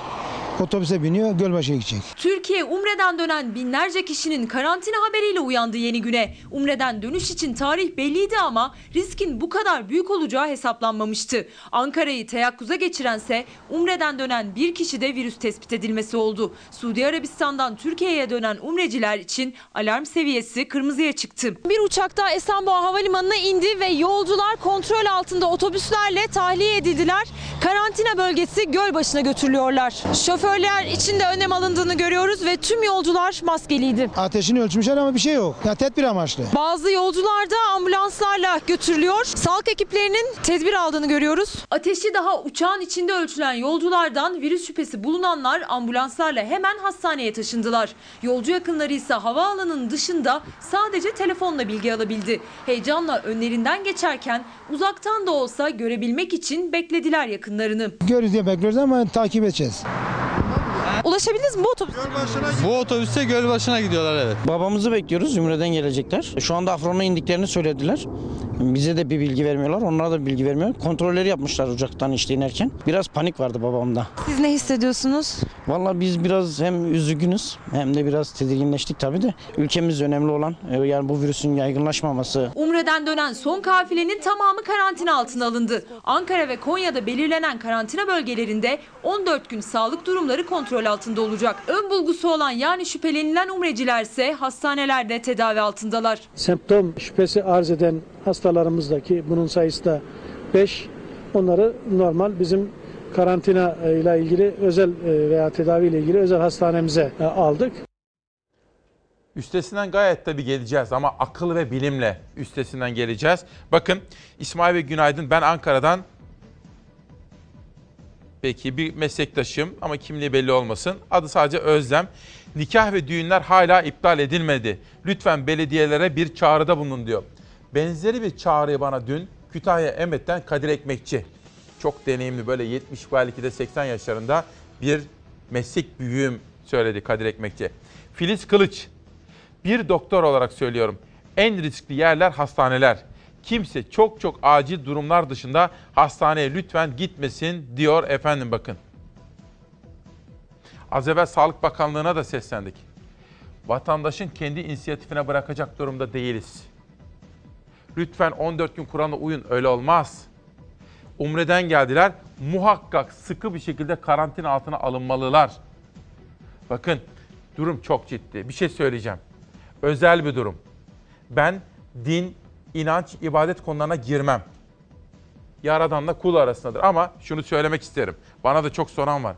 Otobüse biniyor Gölbaşı'ya gidecek. Türkiye Umre'den dönen binlerce kişinin karantina haberiyle uyandı yeni güne. Umre'den dönüş için tarih belliydi ama riskin bu kadar büyük olacağı hesaplanmamıştı. Ankara'yı teyakkuza geçirense Umre'den dönen bir kişide virüs tespit edilmesi oldu. Suudi Arabistan'dan Türkiye'ye dönen Umreciler için alarm seviyesi kırmızıya çıktı. Bir uçakta Esenboğa Havalimanı'na indi ve yolcular kontrol altında otobüslerle tahliye edildiler. Karantina bölgesi Gölbaşı'na götürülüyorlar. Şoförler için de önlem alındığını görüyoruz ve tüm yolcular maskeliydi. Ateşini ölçmüşler ama bir şey yok. Ya tedbir amaçlı. Bazı yolcular da ambulanslarla götürülüyor. Sağlık ekiplerinin tedbir aldığını görüyoruz. Ateşi daha uçağın içinde ölçülen yolculardan virüs şüphesi bulunanlar ambulanslarla hemen hastaneye taşındılar. Yolcu yakınları ise havaalanının dışında sadece telefonla bilgi alabildi. Heyecanla önlerinden geçerken uzaktan da olsa görebilmek için beklediler yakınlarını. Görürüz diye bekliyoruz ama takip edeceğiz. Ulaşabildiniz mi bu otobüs? Bu otobüste Gölbaşı'na gidiyorlar evet. Babamızı bekliyoruz. Ümre'den gelecekler. Şu anda Afron'a indiklerini söylediler. Bize de bir bilgi vermiyorlar. Onlara da bilgi vermiyor. Kontrolleri yapmışlar uçaktan işte inerken. Biraz panik vardı babamda. Siz ne hissediyorsunuz? Vallahi biz biraz hem üzgünüz hem de biraz tedirginleştik tabii de. Ülkemiz önemli olan e, yani bu virüsün yaygınlaşmaması. Umre'den dönen son kafilenin tamamı karantina altına alındı. Ankara ve Konya'da belirlenen karantina bölgelerinde 14 gün sağlık durumları kontrol altında olacak. Ön bulgusu olan yani şüphelenilen umreciler ise hastanelerde tedavi altındalar. Semptom şüphesi arz eden hastalarımızdaki bunun sayısı da 5. Onları normal bizim karantina e, ile ilgili özel e, veya tedavi ile ilgili özel hastanemize e, aldık. Üstesinden gayet tabii geleceğiz ama akıl ve bilimle üstesinden geleceğiz. Bakın İsmail Bey günaydın. Ben Ankara'dan peki bir meslektaşım ama kimliği belli olmasın. Adı sadece Özlem. Nikah ve düğünler hala iptal edilmedi. Lütfen belediyelere bir çağrıda bulunun diyor. Benzeri bir çağrıyı bana dün Kütahya Emet'ten Kadir Ekmekçi. Çok deneyimli böyle 70 belki de 80 yaşlarında bir meslek büyüğüm söyledi Kadir Ekmekçi. Filiz Kılıç bir doktor olarak söylüyorum. En riskli yerler hastaneler. Kimse çok çok acil durumlar dışında hastaneye lütfen gitmesin diyor efendim bakın. Az evvel Sağlık Bakanlığı'na da seslendik. Vatandaşın kendi inisiyatifine bırakacak durumda değiliz. Lütfen 14 gün kuralına uyun öyle olmaz. Umre'den geldiler. Muhakkak sıkı bir şekilde karantina altına alınmalılar. Bakın durum çok ciddi. Bir şey söyleyeceğim özel bir durum. Ben din, inanç, ibadet konularına girmem. Yaradanla kul arasındadır. Ama şunu söylemek isterim. Bana da çok soran var.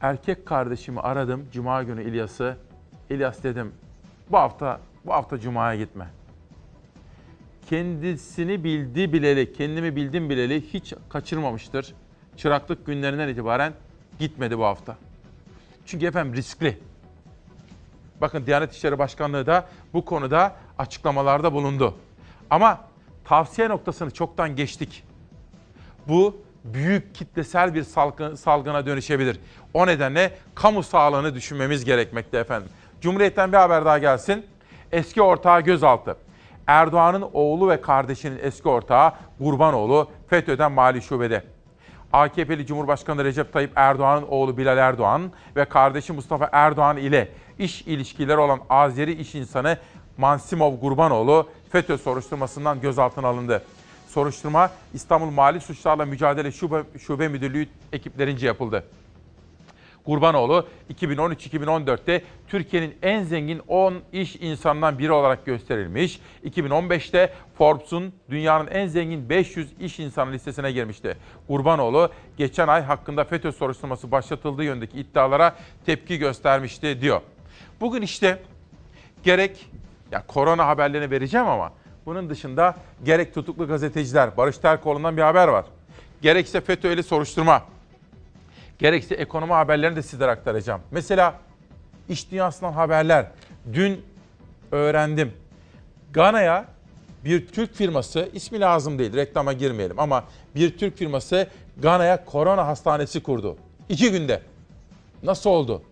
Erkek kardeşimi aradım Cuma günü İlyas'ı. İlyas dedim bu hafta bu hafta Cuma'ya gitme. Kendisini bildi bileli, kendimi bildim bileli hiç kaçırmamıştır. Çıraklık günlerinden itibaren gitmedi bu hafta. Çünkü efendim riskli. Bakın Diyanet İşleri Başkanlığı da bu konuda açıklamalarda bulundu. Ama tavsiye noktasını çoktan geçtik. Bu büyük kitlesel bir salgın, salgına dönüşebilir. O nedenle kamu sağlığını düşünmemiz gerekmekte efendim. Cumhuriyet'ten bir haber daha gelsin. Eski ortağı gözaltı. Erdoğan'ın oğlu ve kardeşinin eski ortağı Gurbanoğlu FETÖ'den mali şubede. AKP'li Cumhurbaşkanı Recep Tayyip Erdoğan'ın oğlu Bilal Erdoğan ve kardeşi Mustafa Erdoğan ile iş ilişkileri olan Azeri iş insanı Mansimov Gurbanoğlu FETÖ soruşturmasından gözaltına alındı. Soruşturma İstanbul Mali Suçlarla Mücadele Şube, Şube Müdürlüğü ekiplerince yapıldı. Gurbanoğlu 2013-2014'te Türkiye'nin en zengin 10 iş insanından biri olarak gösterilmiş. 2015'te Forbes'un dünyanın en zengin 500 iş insanı listesine girmişti. Gurbanoğlu geçen ay hakkında FETÖ soruşturması başlatıldığı yönündeki iddialara tepki göstermişti diyor. Bugün işte gerek ya korona haberlerini vereceğim ama bunun dışında gerek tutuklu gazeteciler Barış Terkoğlu'ndan bir haber var. Gerekse FETÖ'yle soruşturma gerekse ekonomi haberlerini de sizlere aktaracağım. Mesela iş dünyasından haberler. Dün öğrendim. Gana'ya Bir Türk firması, ismi lazım değil, reklama girmeyelim ama bir Türk firması Gana'ya korona hastanesi kurdu. İki günde. Nasıl oldu?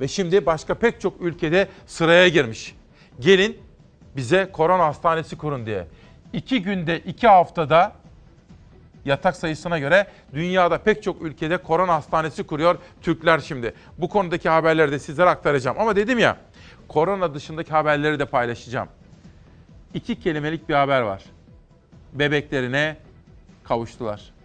Ve şimdi başka pek çok ülkede sıraya girmiş. Gelin bize korona hastanesi kurun diye. İki günde, iki haftada yatak sayısına göre dünyada pek çok ülkede korona hastanesi kuruyor Türkler şimdi. Bu konudaki haberleri de sizlere aktaracağım. Ama dedim ya korona dışındaki haberleri de paylaşacağım. İki kelimelik bir haber var. Bebeklerine kavuştular.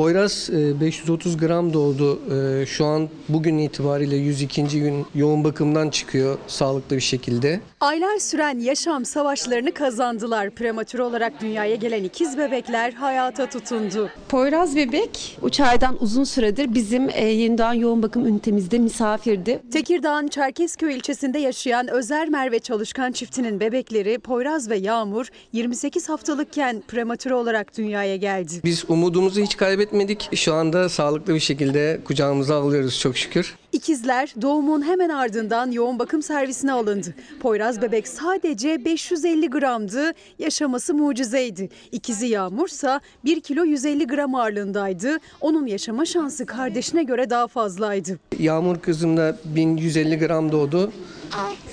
Poyraz e, 530 gram doğdu. E, Şu an bugün itibariyle 102. gün yoğun bakımdan çıkıyor sağlıklı bir şekilde. Aylar süren yaşam savaşlarını kazandılar. Prematür olarak dünyaya gelen ikiz bebekler hayata tutundu. Poyraz bebek 3 aydan uzun süredir bizim e, yeniden yoğun bakım ünitemizde misafirdi. Tekirdağ'ın Çerkezköy ilçesinde yaşayan Özer Merve Çalışkan çiftinin bebekleri Poyraz ve Yağmur 28 haftalıkken prematür olarak dünyaya geldi. Biz umudumuzu hiç kaybetmedik. Şu anda sağlıklı bir şekilde kucağımıza alıyoruz çok şükür. İkizler doğumun hemen ardından yoğun bakım servisine alındı. Poyraz bebek sadece 550 gramdı, yaşaması mucizeydi. İkizi Yağmursa 1 kilo 150 gram ağırlığındaydı. Onun yaşama şansı kardeşine göre daha fazlaydı. Yağmur kızım da 1150 gram doğdu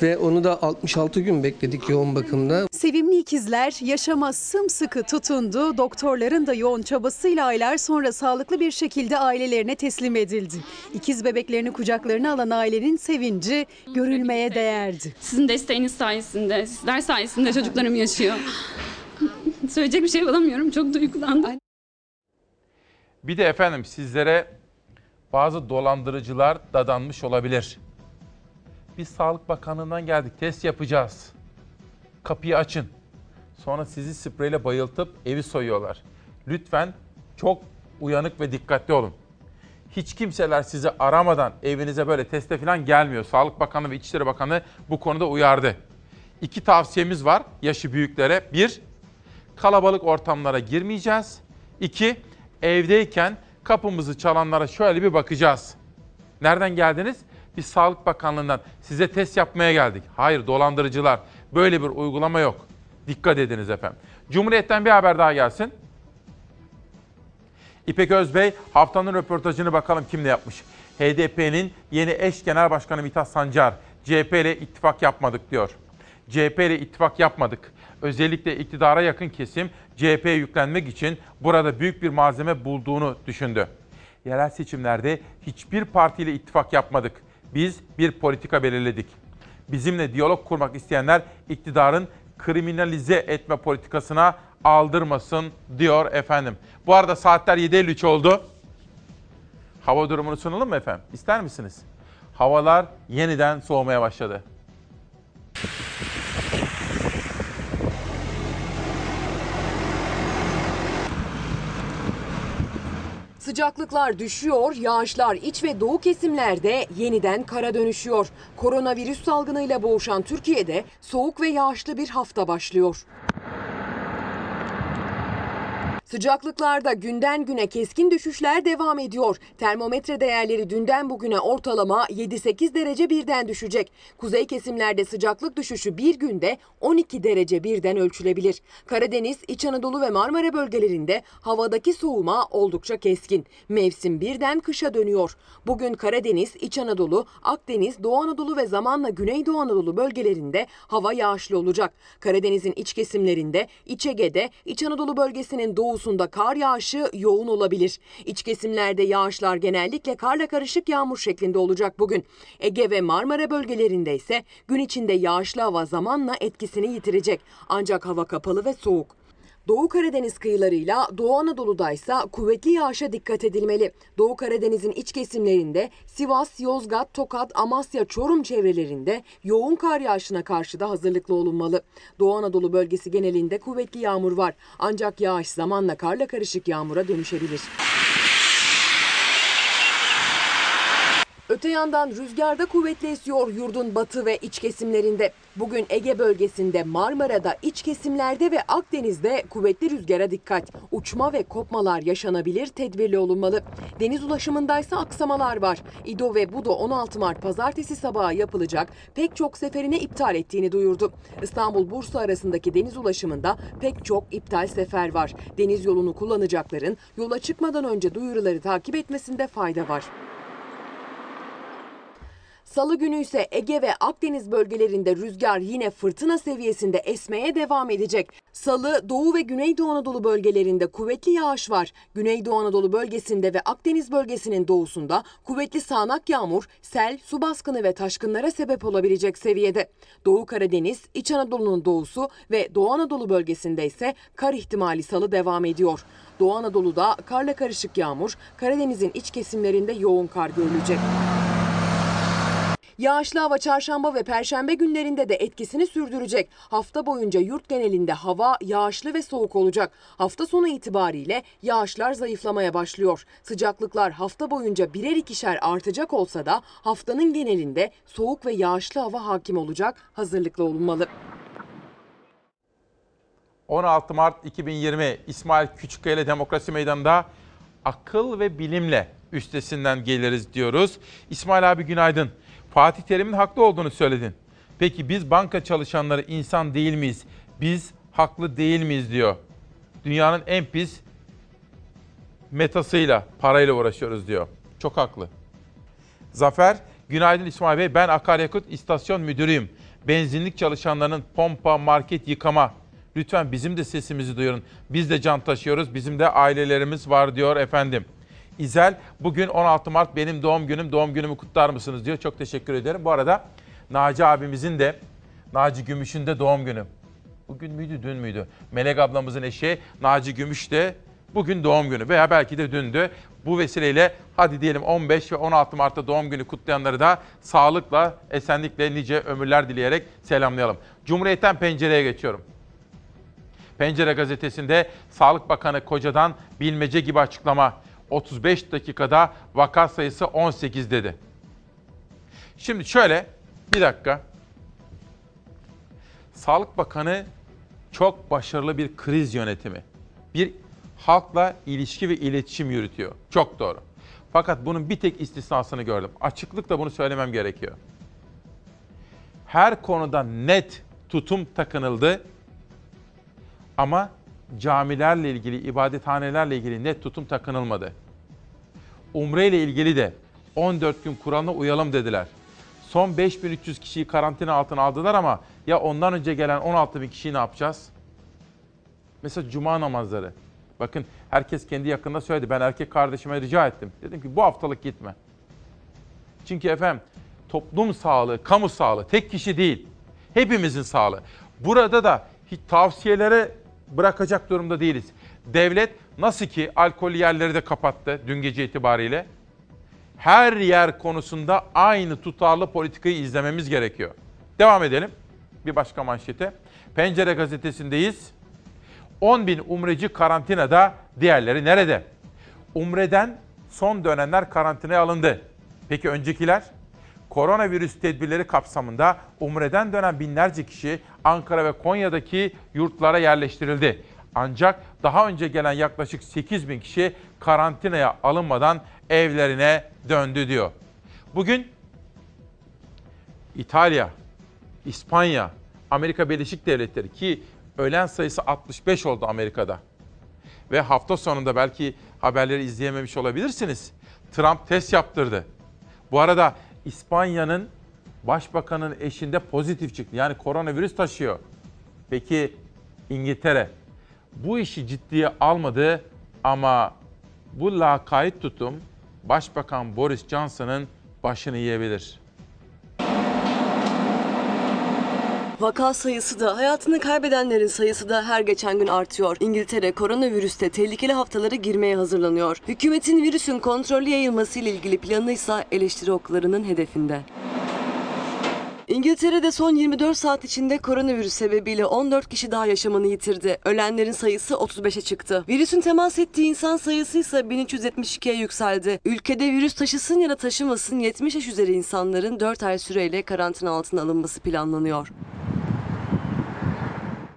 ve onu da 66 gün bekledik yoğun bakımda. Sevimli ikizler yaşama sımsıkı tutundu. Doktorların da yoğun çabasıyla aylar sonra sağlıklı bir şekilde ailelerine teslim edildi. İkiz bebeklerini kucaklarına alan ailenin sevinci görülmeye değerdi. Sizin desteğiniz sayesinde, sizler sayesinde çocuklarım yaşıyor. Söyleyecek bir şey bulamıyorum. Çok duygulandım. Bir de efendim sizlere bazı dolandırıcılar dadanmış olabilir. Biz Sağlık Bakanlığı'ndan geldik, test yapacağız. Kapıyı açın. Sonra sizi spreyle bayıltıp evi soyuyorlar. Lütfen çok uyanık ve dikkatli olun. Hiç kimseler sizi aramadan evinize böyle teste falan gelmiyor. Sağlık Bakanı ve İçişleri Bakanı bu konuda uyardı. İki tavsiyemiz var yaşı büyüklere. Bir, kalabalık ortamlara girmeyeceğiz. İki, evdeyken kapımızı çalanlara şöyle bir bakacağız. Nereden geldiniz? Biz Sağlık Bakanlığı'ndan size test yapmaya geldik. Hayır dolandırıcılar. Böyle bir uygulama yok. Dikkat ediniz efendim. Cumhuriyet'ten bir haber daha gelsin. İpek Özbey haftanın röportajını bakalım kimle yapmış. HDP'nin yeni eş genel başkanı Mithat Sancar, CHP ile ittifak yapmadık diyor. CHP ile ittifak yapmadık. Özellikle iktidara yakın kesim CHP'ye yüklenmek için burada büyük bir malzeme bulduğunu düşündü. Yerel seçimlerde hiçbir partiyle ittifak yapmadık. Biz bir politika belirledik. Bizimle diyalog kurmak isteyenler iktidarın kriminalize etme politikasına aldırmasın diyor efendim. Bu arada saatler 7.53 oldu. Hava durumunu sunalım mı efendim? İster misiniz? Havalar yeniden soğumaya başladı. Sıcaklıklar düşüyor, yağışlar iç ve doğu kesimlerde yeniden kara dönüşüyor. Koronavirüs salgınıyla boğuşan Türkiye'de soğuk ve yağışlı bir hafta başlıyor. Sıcaklıklarda günden güne keskin düşüşler devam ediyor. Termometre değerleri dünden bugüne ortalama 7-8 derece birden düşecek. Kuzey kesimlerde sıcaklık düşüşü bir günde 12 derece birden ölçülebilir. Karadeniz, İç Anadolu ve Marmara bölgelerinde havadaki soğuma oldukça keskin. Mevsim birden kışa dönüyor. Bugün Karadeniz, İç Anadolu, Akdeniz, Doğu Anadolu ve zamanla Güneydoğu Anadolu bölgelerinde hava yağışlı olacak. Karadeniz'in iç kesimlerinde, İç Ege'de, İç Anadolu bölgesinin doğusunda kar yağışı yoğun olabilir. İç kesimlerde yağışlar genellikle karla karışık yağmur şeklinde olacak bugün. Ege ve Marmara bölgelerinde ise gün içinde yağışlı hava zamanla etkisini yitirecek. Ancak hava kapalı ve soğuk. Doğu Karadeniz kıyılarıyla Doğu Anadolu'da ise kuvvetli yağışa dikkat edilmeli. Doğu Karadeniz'in iç kesimlerinde Sivas, Yozgat, Tokat, Amasya, Çorum çevrelerinde yoğun kar yağışına karşı da hazırlıklı olunmalı. Doğu Anadolu bölgesi genelinde kuvvetli yağmur var. Ancak yağış zamanla karla karışık yağmura dönüşebilir. Öte yandan rüzgarda kuvvetli esiyor yurdun batı ve iç kesimlerinde. Bugün Ege bölgesinde, Marmara'da, iç kesimlerde ve Akdeniz'de kuvvetli rüzgara dikkat. Uçma ve kopmalar yaşanabilir, tedbirli olunmalı. Deniz ulaşımındaysa aksamalar var. İdo ve Budo 16 Mart pazartesi sabahı yapılacak pek çok seferine iptal ettiğini duyurdu. İstanbul-Bursa arasındaki deniz ulaşımında pek çok iptal sefer var. Deniz yolunu kullanacakların yola çıkmadan önce duyuruları takip etmesinde fayda var. Salı günü ise Ege ve Akdeniz bölgelerinde rüzgar yine fırtına seviyesinde esmeye devam edecek. Salı Doğu ve Güneydoğu Anadolu bölgelerinde kuvvetli yağış var. Güneydoğu Anadolu bölgesinde ve Akdeniz bölgesinin doğusunda kuvvetli sağanak yağmur, sel, su baskını ve taşkınlara sebep olabilecek seviyede. Doğu Karadeniz, İç Anadolu'nun doğusu ve Doğu Anadolu bölgesinde ise kar ihtimali salı devam ediyor. Doğu Anadolu'da karla karışık yağmur, Karadeniz'in iç kesimlerinde yoğun kar görülecek. Yağışlı hava çarşamba ve perşembe günlerinde de etkisini sürdürecek. Hafta boyunca yurt genelinde hava yağışlı ve soğuk olacak. Hafta sonu itibariyle yağışlar zayıflamaya başlıyor. Sıcaklıklar hafta boyunca birer ikişer artacak olsa da haftanın genelinde soğuk ve yağışlı hava hakim olacak. Hazırlıklı olunmalı. 16 Mart 2020 İsmail Küçükkaya ile Demokrasi Meydanı'nda akıl ve bilimle üstesinden geliriz diyoruz. İsmail abi günaydın. Fatih Terim'in haklı olduğunu söyledin. Peki biz banka çalışanları insan değil miyiz? Biz haklı değil miyiz diyor. Dünyanın en pis metasıyla, parayla uğraşıyoruz diyor. Çok haklı. Zafer, günaydın İsmail Bey. Ben akaryakıt istasyon müdürüyüm. Benzinlik çalışanlarının pompa, market, yıkama. Lütfen bizim de sesimizi duyurun. Biz de can taşıyoruz. Bizim de ailelerimiz var diyor efendim. İzel, bugün 16 Mart benim doğum günüm. Doğum günümü kutlar mısınız diyor. Çok teşekkür ederim. Bu arada Naci abimizin de, Naci Gümüş'ün de doğum günü. Bugün müydü, dün müydü? Melek ablamızın eşi Naci Gümüş de bugün doğum günü veya belki de dündü. Bu vesileyle hadi diyelim 15 ve 16 Mart'ta doğum günü kutlayanları da sağlıkla, esenlikle nice ömürler dileyerek selamlayalım. Cumhuriyet'ten pencereye geçiyorum. Pencere gazetesinde Sağlık Bakanı Koca'dan bilmece gibi açıklama. 35 dakikada vaka sayısı 18 dedi. Şimdi şöyle bir dakika. Sağlık Bakanı çok başarılı bir kriz yönetimi. Bir halkla ilişki ve iletişim yürütüyor. Çok doğru. Fakat bunun bir tek istisnasını gördüm. Açıklıkla bunu söylemem gerekiyor. Her konuda net tutum takınıldı. Ama camilerle ilgili, ibadethanelerle ilgili net tutum takınılmadı. Umre ile ilgili de 14 gün kuralına uyalım dediler. Son 5300 kişiyi karantina altına aldılar ama ya ondan önce gelen 16 bin kişiyi ne yapacağız? Mesela cuma namazları. Bakın herkes kendi yakında söyledi. Ben erkek kardeşime rica ettim. Dedim ki bu haftalık gitme. Çünkü efendim toplum sağlığı, kamu sağlığı tek kişi değil. Hepimizin sağlığı. Burada da hiç tavsiyelere bırakacak durumda değiliz. Devlet nasıl ki alkol yerleri de kapattı dün gece itibariyle. Her yer konusunda aynı tutarlı politikayı izlememiz gerekiyor. Devam edelim. Bir başka manşete. Pencere gazetesindeyiz. 10 bin umreci karantinada, diğerleri nerede? Umreden son dönenler karantinaya alındı. Peki öncekiler? Koronavirüs tedbirleri kapsamında Umre'den dönen binlerce kişi Ankara ve Konya'daki yurtlara yerleştirildi. Ancak daha önce gelen yaklaşık 8 bin kişi karantinaya alınmadan evlerine döndü diyor. Bugün İtalya, İspanya, Amerika Birleşik Devletleri ki ölen sayısı 65 oldu Amerika'da. Ve hafta sonunda belki haberleri izleyememiş olabilirsiniz. Trump test yaptırdı. Bu arada İspanya'nın başbakanın eşinde pozitif çıktı. Yani koronavirüs taşıyor. Peki İngiltere bu işi ciddiye almadı ama bu lakayt tutum Başbakan Boris Johnson'ın başını yiyebilir. Vaka sayısı da hayatını kaybedenlerin sayısı da her geçen gün artıyor. İngiltere koronavirüste tehlikeli haftalara girmeye hazırlanıyor. Hükümetin virüsün kontrollü yayılması ile ilgili planı ise eleştiri oklarının hedefinde. İngiltere'de son 24 saat içinde koronavirüs sebebiyle 14 kişi daha yaşamını yitirdi. Ölenlerin sayısı 35'e çıktı. Virüsün temas ettiği insan sayısı ise 1372'ye yükseldi. Ülkede virüs taşısın ya da taşımasın 70 yaş üzeri insanların 4 ay süreyle karantina altına alınması planlanıyor.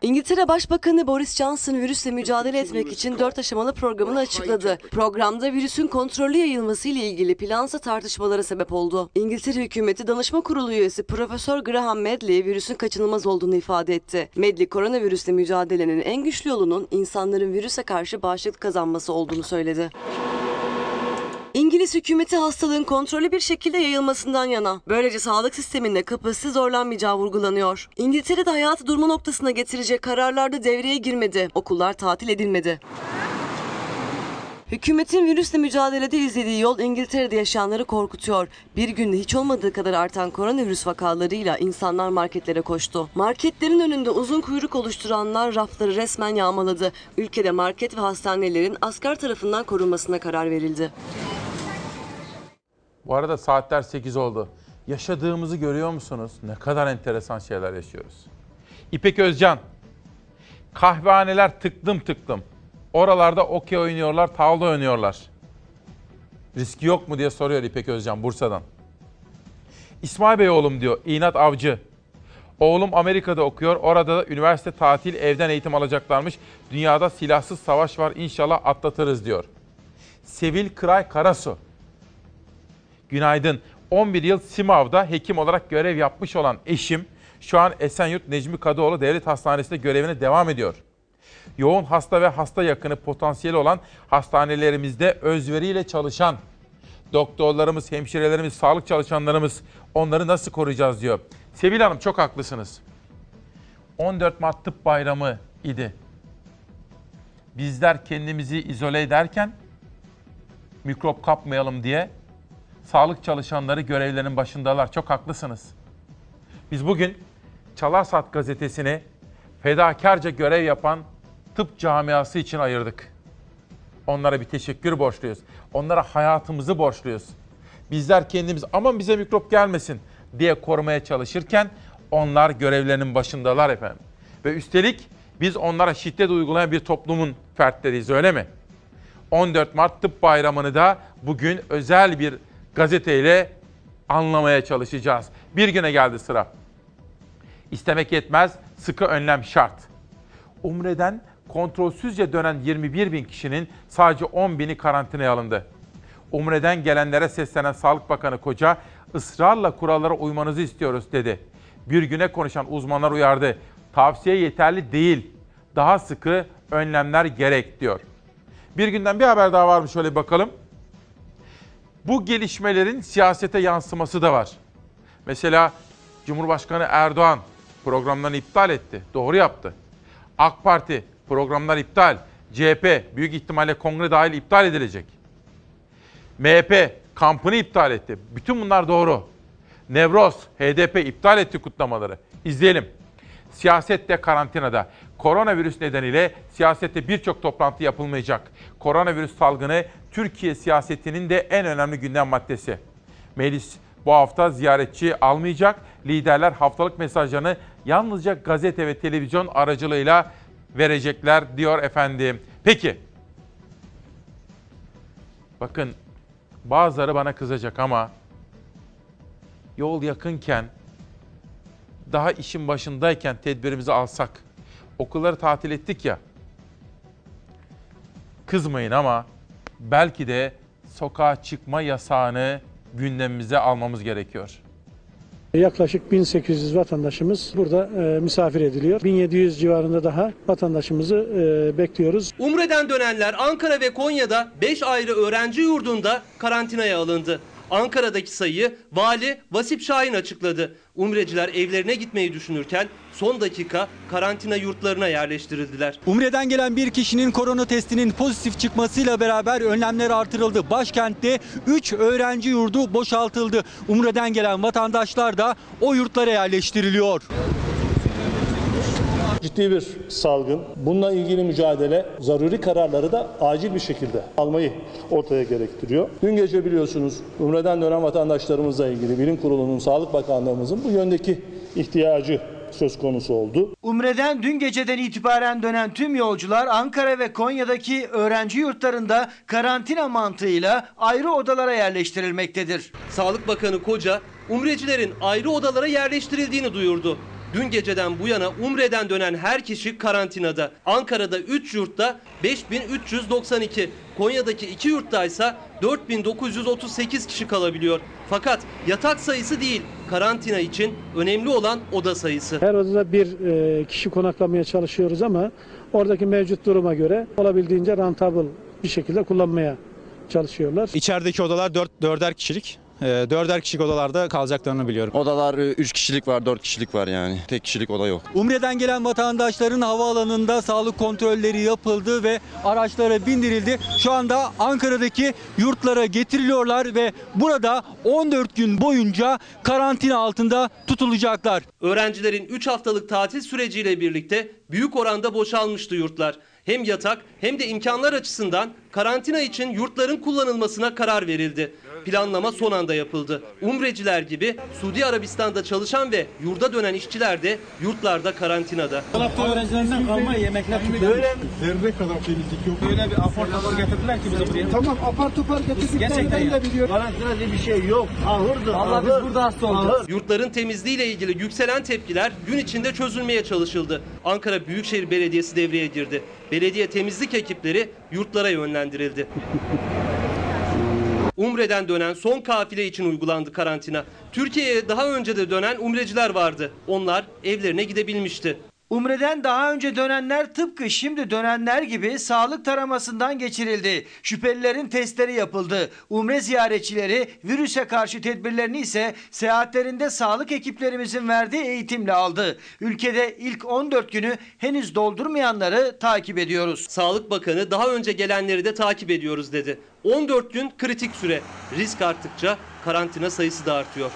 İngiltere Başbakanı Boris Johnson virüsle mücadele etmek için 4 aşamalı programını açıkladı. Programda virüsün kontrollü yayılması ile ilgili plansa tartışmalara sebep oldu. İngiltere hükümeti danışma kurulu üyesi Profesör Graham Medley virüsün kaçınılmaz olduğunu ifade etti. Medley koronavirüsle mücadelenin en güçlü yolunun insanların virüse karşı bağışıklık kazanması olduğunu söyledi. İngiliz hükümeti hastalığın kontrollü bir şekilde yayılmasından yana. Böylece sağlık sisteminde kapasite zorlanmayacağı vurgulanıyor. İngiltere'de hayatı durma noktasına getirecek kararlarda devreye girmedi. Okullar tatil edilmedi. Hükümetin virüsle mücadelede izlediği yol İngiltere'de yaşayanları korkutuyor. Bir günde hiç olmadığı kadar artan koronavirüs vakalarıyla insanlar marketlere koştu. Marketlerin önünde uzun kuyruk oluşturanlar rafları resmen yağmaladı. Ülkede market ve hastanelerin asker tarafından korunmasına karar verildi. Bu arada saatler 8 oldu. Yaşadığımızı görüyor musunuz? Ne kadar enteresan şeyler yaşıyoruz. İpek Özcan, kahvehaneler tıklım tıklım. Oralarda okey oynuyorlar, tavla oynuyorlar. Riski yok mu diye soruyor İpek Özcan Bursa'dan. İsmail Bey oğlum diyor, İnat Avcı. Oğlum Amerika'da okuyor, orada da üniversite tatil, evden eğitim alacaklarmış. Dünyada silahsız savaş var, inşallah atlatırız diyor. Sevil Kıray Karasu. Günaydın. 11 yıl Simav'da hekim olarak görev yapmış olan eşim şu an Esenyurt Necmi Kadıoğlu Devlet Hastanesi'nde görevine devam ediyor. Yoğun hasta ve hasta yakını potansiyeli olan hastanelerimizde özveriyle çalışan doktorlarımız, hemşirelerimiz, sağlık çalışanlarımız onları nasıl koruyacağız diyor. Sevil Hanım çok haklısınız. 14 Mart Tıp Bayramı idi. Bizler kendimizi izole ederken mikrop kapmayalım diye sağlık çalışanları görevlerinin başındalar. Çok haklısınız. Biz bugün Çalarsat gazetesini fedakarca görev yapan tıp camiası için ayırdık. Onlara bir teşekkür borçluyuz. Onlara hayatımızı borçluyuz. Bizler kendimiz aman bize mikrop gelmesin diye korumaya çalışırken onlar görevlerinin başındalar efendim. Ve üstelik biz onlara şiddet uygulayan bir toplumun fertleriyiz öyle mi? 14 Mart Tıp Bayramı'nı da bugün özel bir gazeteyle anlamaya çalışacağız. Bir güne geldi sıra. İstemek yetmez, sıkı önlem şart. Umre'den kontrolsüzce dönen 21 bin kişinin sadece 10 bini karantinaya alındı. Umre'den gelenlere seslenen Sağlık Bakanı Koca, ısrarla kurallara uymanızı istiyoruz dedi. Bir güne konuşan uzmanlar uyardı. Tavsiye yeterli değil, daha sıkı önlemler gerek diyor. Bir günden bir haber daha varmış şöyle bakalım. Bu gelişmelerin siyasete yansıması da var. Mesela Cumhurbaşkanı Erdoğan programlarını iptal etti. Doğru yaptı. AK Parti programlar iptal. CHP büyük ihtimalle kongre dahil iptal edilecek. MHP kampını iptal etti. Bütün bunlar doğru. Nevroz, HDP iptal etti kutlamaları. İzleyelim. Siyasette karantinada. Koronavirüs nedeniyle siyasette birçok toplantı yapılmayacak. Koronavirüs salgını Türkiye siyasetinin de en önemli gündem maddesi. Meclis bu hafta ziyaretçi almayacak. Liderler haftalık mesajlarını yalnızca gazete ve televizyon aracılığıyla verecekler diyor efendim. Peki. Bakın bazıları bana kızacak ama yol yakınken daha işin başındayken tedbirimizi alsak. Okulları tatil ettik ya. Kızmayın ama belki de sokağa çıkma yasağını gündemimize almamız gerekiyor. Yaklaşık 1800 vatandaşımız burada e, misafir ediliyor. 1700 civarında daha vatandaşımızı e, bekliyoruz. Umre'den dönenler Ankara ve Konya'da 5 ayrı öğrenci yurdunda karantinaya alındı. Ankara'daki sayıyı vali Vasip Şahin açıkladı. Umreciler evlerine gitmeyi düşünürken son dakika karantina yurtlarına yerleştirildiler. Umre'den gelen bir kişinin korona testinin pozitif çıkmasıyla beraber önlemler artırıldı. Başkentte 3 öğrenci yurdu boşaltıldı. Umre'den gelen vatandaşlar da o yurtlara yerleştiriliyor. Ciddi bir salgın. Bununla ilgili mücadele zaruri kararları da acil bir şekilde almayı ortaya gerektiriyor. Dün gece biliyorsunuz Umre'den dönen vatandaşlarımızla ilgili Bilim Kurulu'nun, Sağlık Bakanlığımızın bu yöndeki ihtiyacı söz konusu oldu. Umre'den dün geceden itibaren dönen tüm yolcular Ankara ve Konya'daki öğrenci yurtlarında karantina mantığıyla ayrı odalara yerleştirilmektedir. Sağlık Bakanı Koca, umrecilerin ayrı odalara yerleştirildiğini duyurdu. Dün geceden bu yana Umre'den dönen her kişi karantinada. Ankara'da 3 yurtta 5392, Konya'daki 2 yurtta ise 4938 kişi kalabiliyor. Fakat yatak sayısı değil, karantina için önemli olan oda sayısı. Her odada bir e, kişi konaklamaya çalışıyoruz ama oradaki mevcut duruma göre olabildiğince rentable bir şekilde kullanmaya çalışıyorlar. İçerideki odalar 4 dörder kişilik. Ee, Dörder kişilik odalarda kalacaklarını biliyorum. Odalar 3 kişilik var, 4 kişilik var yani. Tek kişilik oda yok. Umre'den gelen vatandaşların havaalanında sağlık kontrolleri yapıldı ve araçlara bindirildi. Şu anda Ankara'daki yurtlara getiriliyorlar ve burada 14 gün boyunca karantina altında tutulacaklar. Öğrencilerin 3 haftalık tatil süreciyle birlikte büyük oranda boşalmıştı yurtlar. Hem yatak hem de imkanlar açısından karantina için yurtların kullanılmasına karar verildi. Planlama son anda yapıldı. Umreciler gibi Suudi Arabistan'da çalışan ve yurda dönen işçiler de yurtlarda karantinada. Dolapta öğrencilerinden kalma yemekler Böyle zerre kadar temizlik yok. Böyle bir apar topar getirdiler ki bize buraya. Tamam apar topar getirdiklerini ben de biliyorum. Karantina diye bir şey yok. Ahırdı. Allah biz burada hasta olacağız. Yurtların temizliğiyle ilgili yükselen tepkiler gün içinde çözülmeye çalışıldı. Ankara Büyükşehir Belediyesi devreye girdi. Belediye temizlik ekipleri yurtlara yönlendirildi. Umre'den dönen son kafile için uygulandı karantina. Türkiye'ye daha önce de dönen umreciler vardı. Onlar evlerine gidebilmişti. Umre'den daha önce dönenler tıpkı şimdi dönenler gibi sağlık taramasından geçirildi. Şüphelilerin testleri yapıldı. Umre ziyaretçileri virüse karşı tedbirlerini ise seyahatlerinde sağlık ekiplerimizin verdiği eğitimle aldı. Ülkede ilk 14 günü henüz doldurmayanları takip ediyoruz. Sağlık Bakanı daha önce gelenleri de takip ediyoruz dedi. 14 gün kritik süre. Risk arttıkça karantina sayısı da artıyor.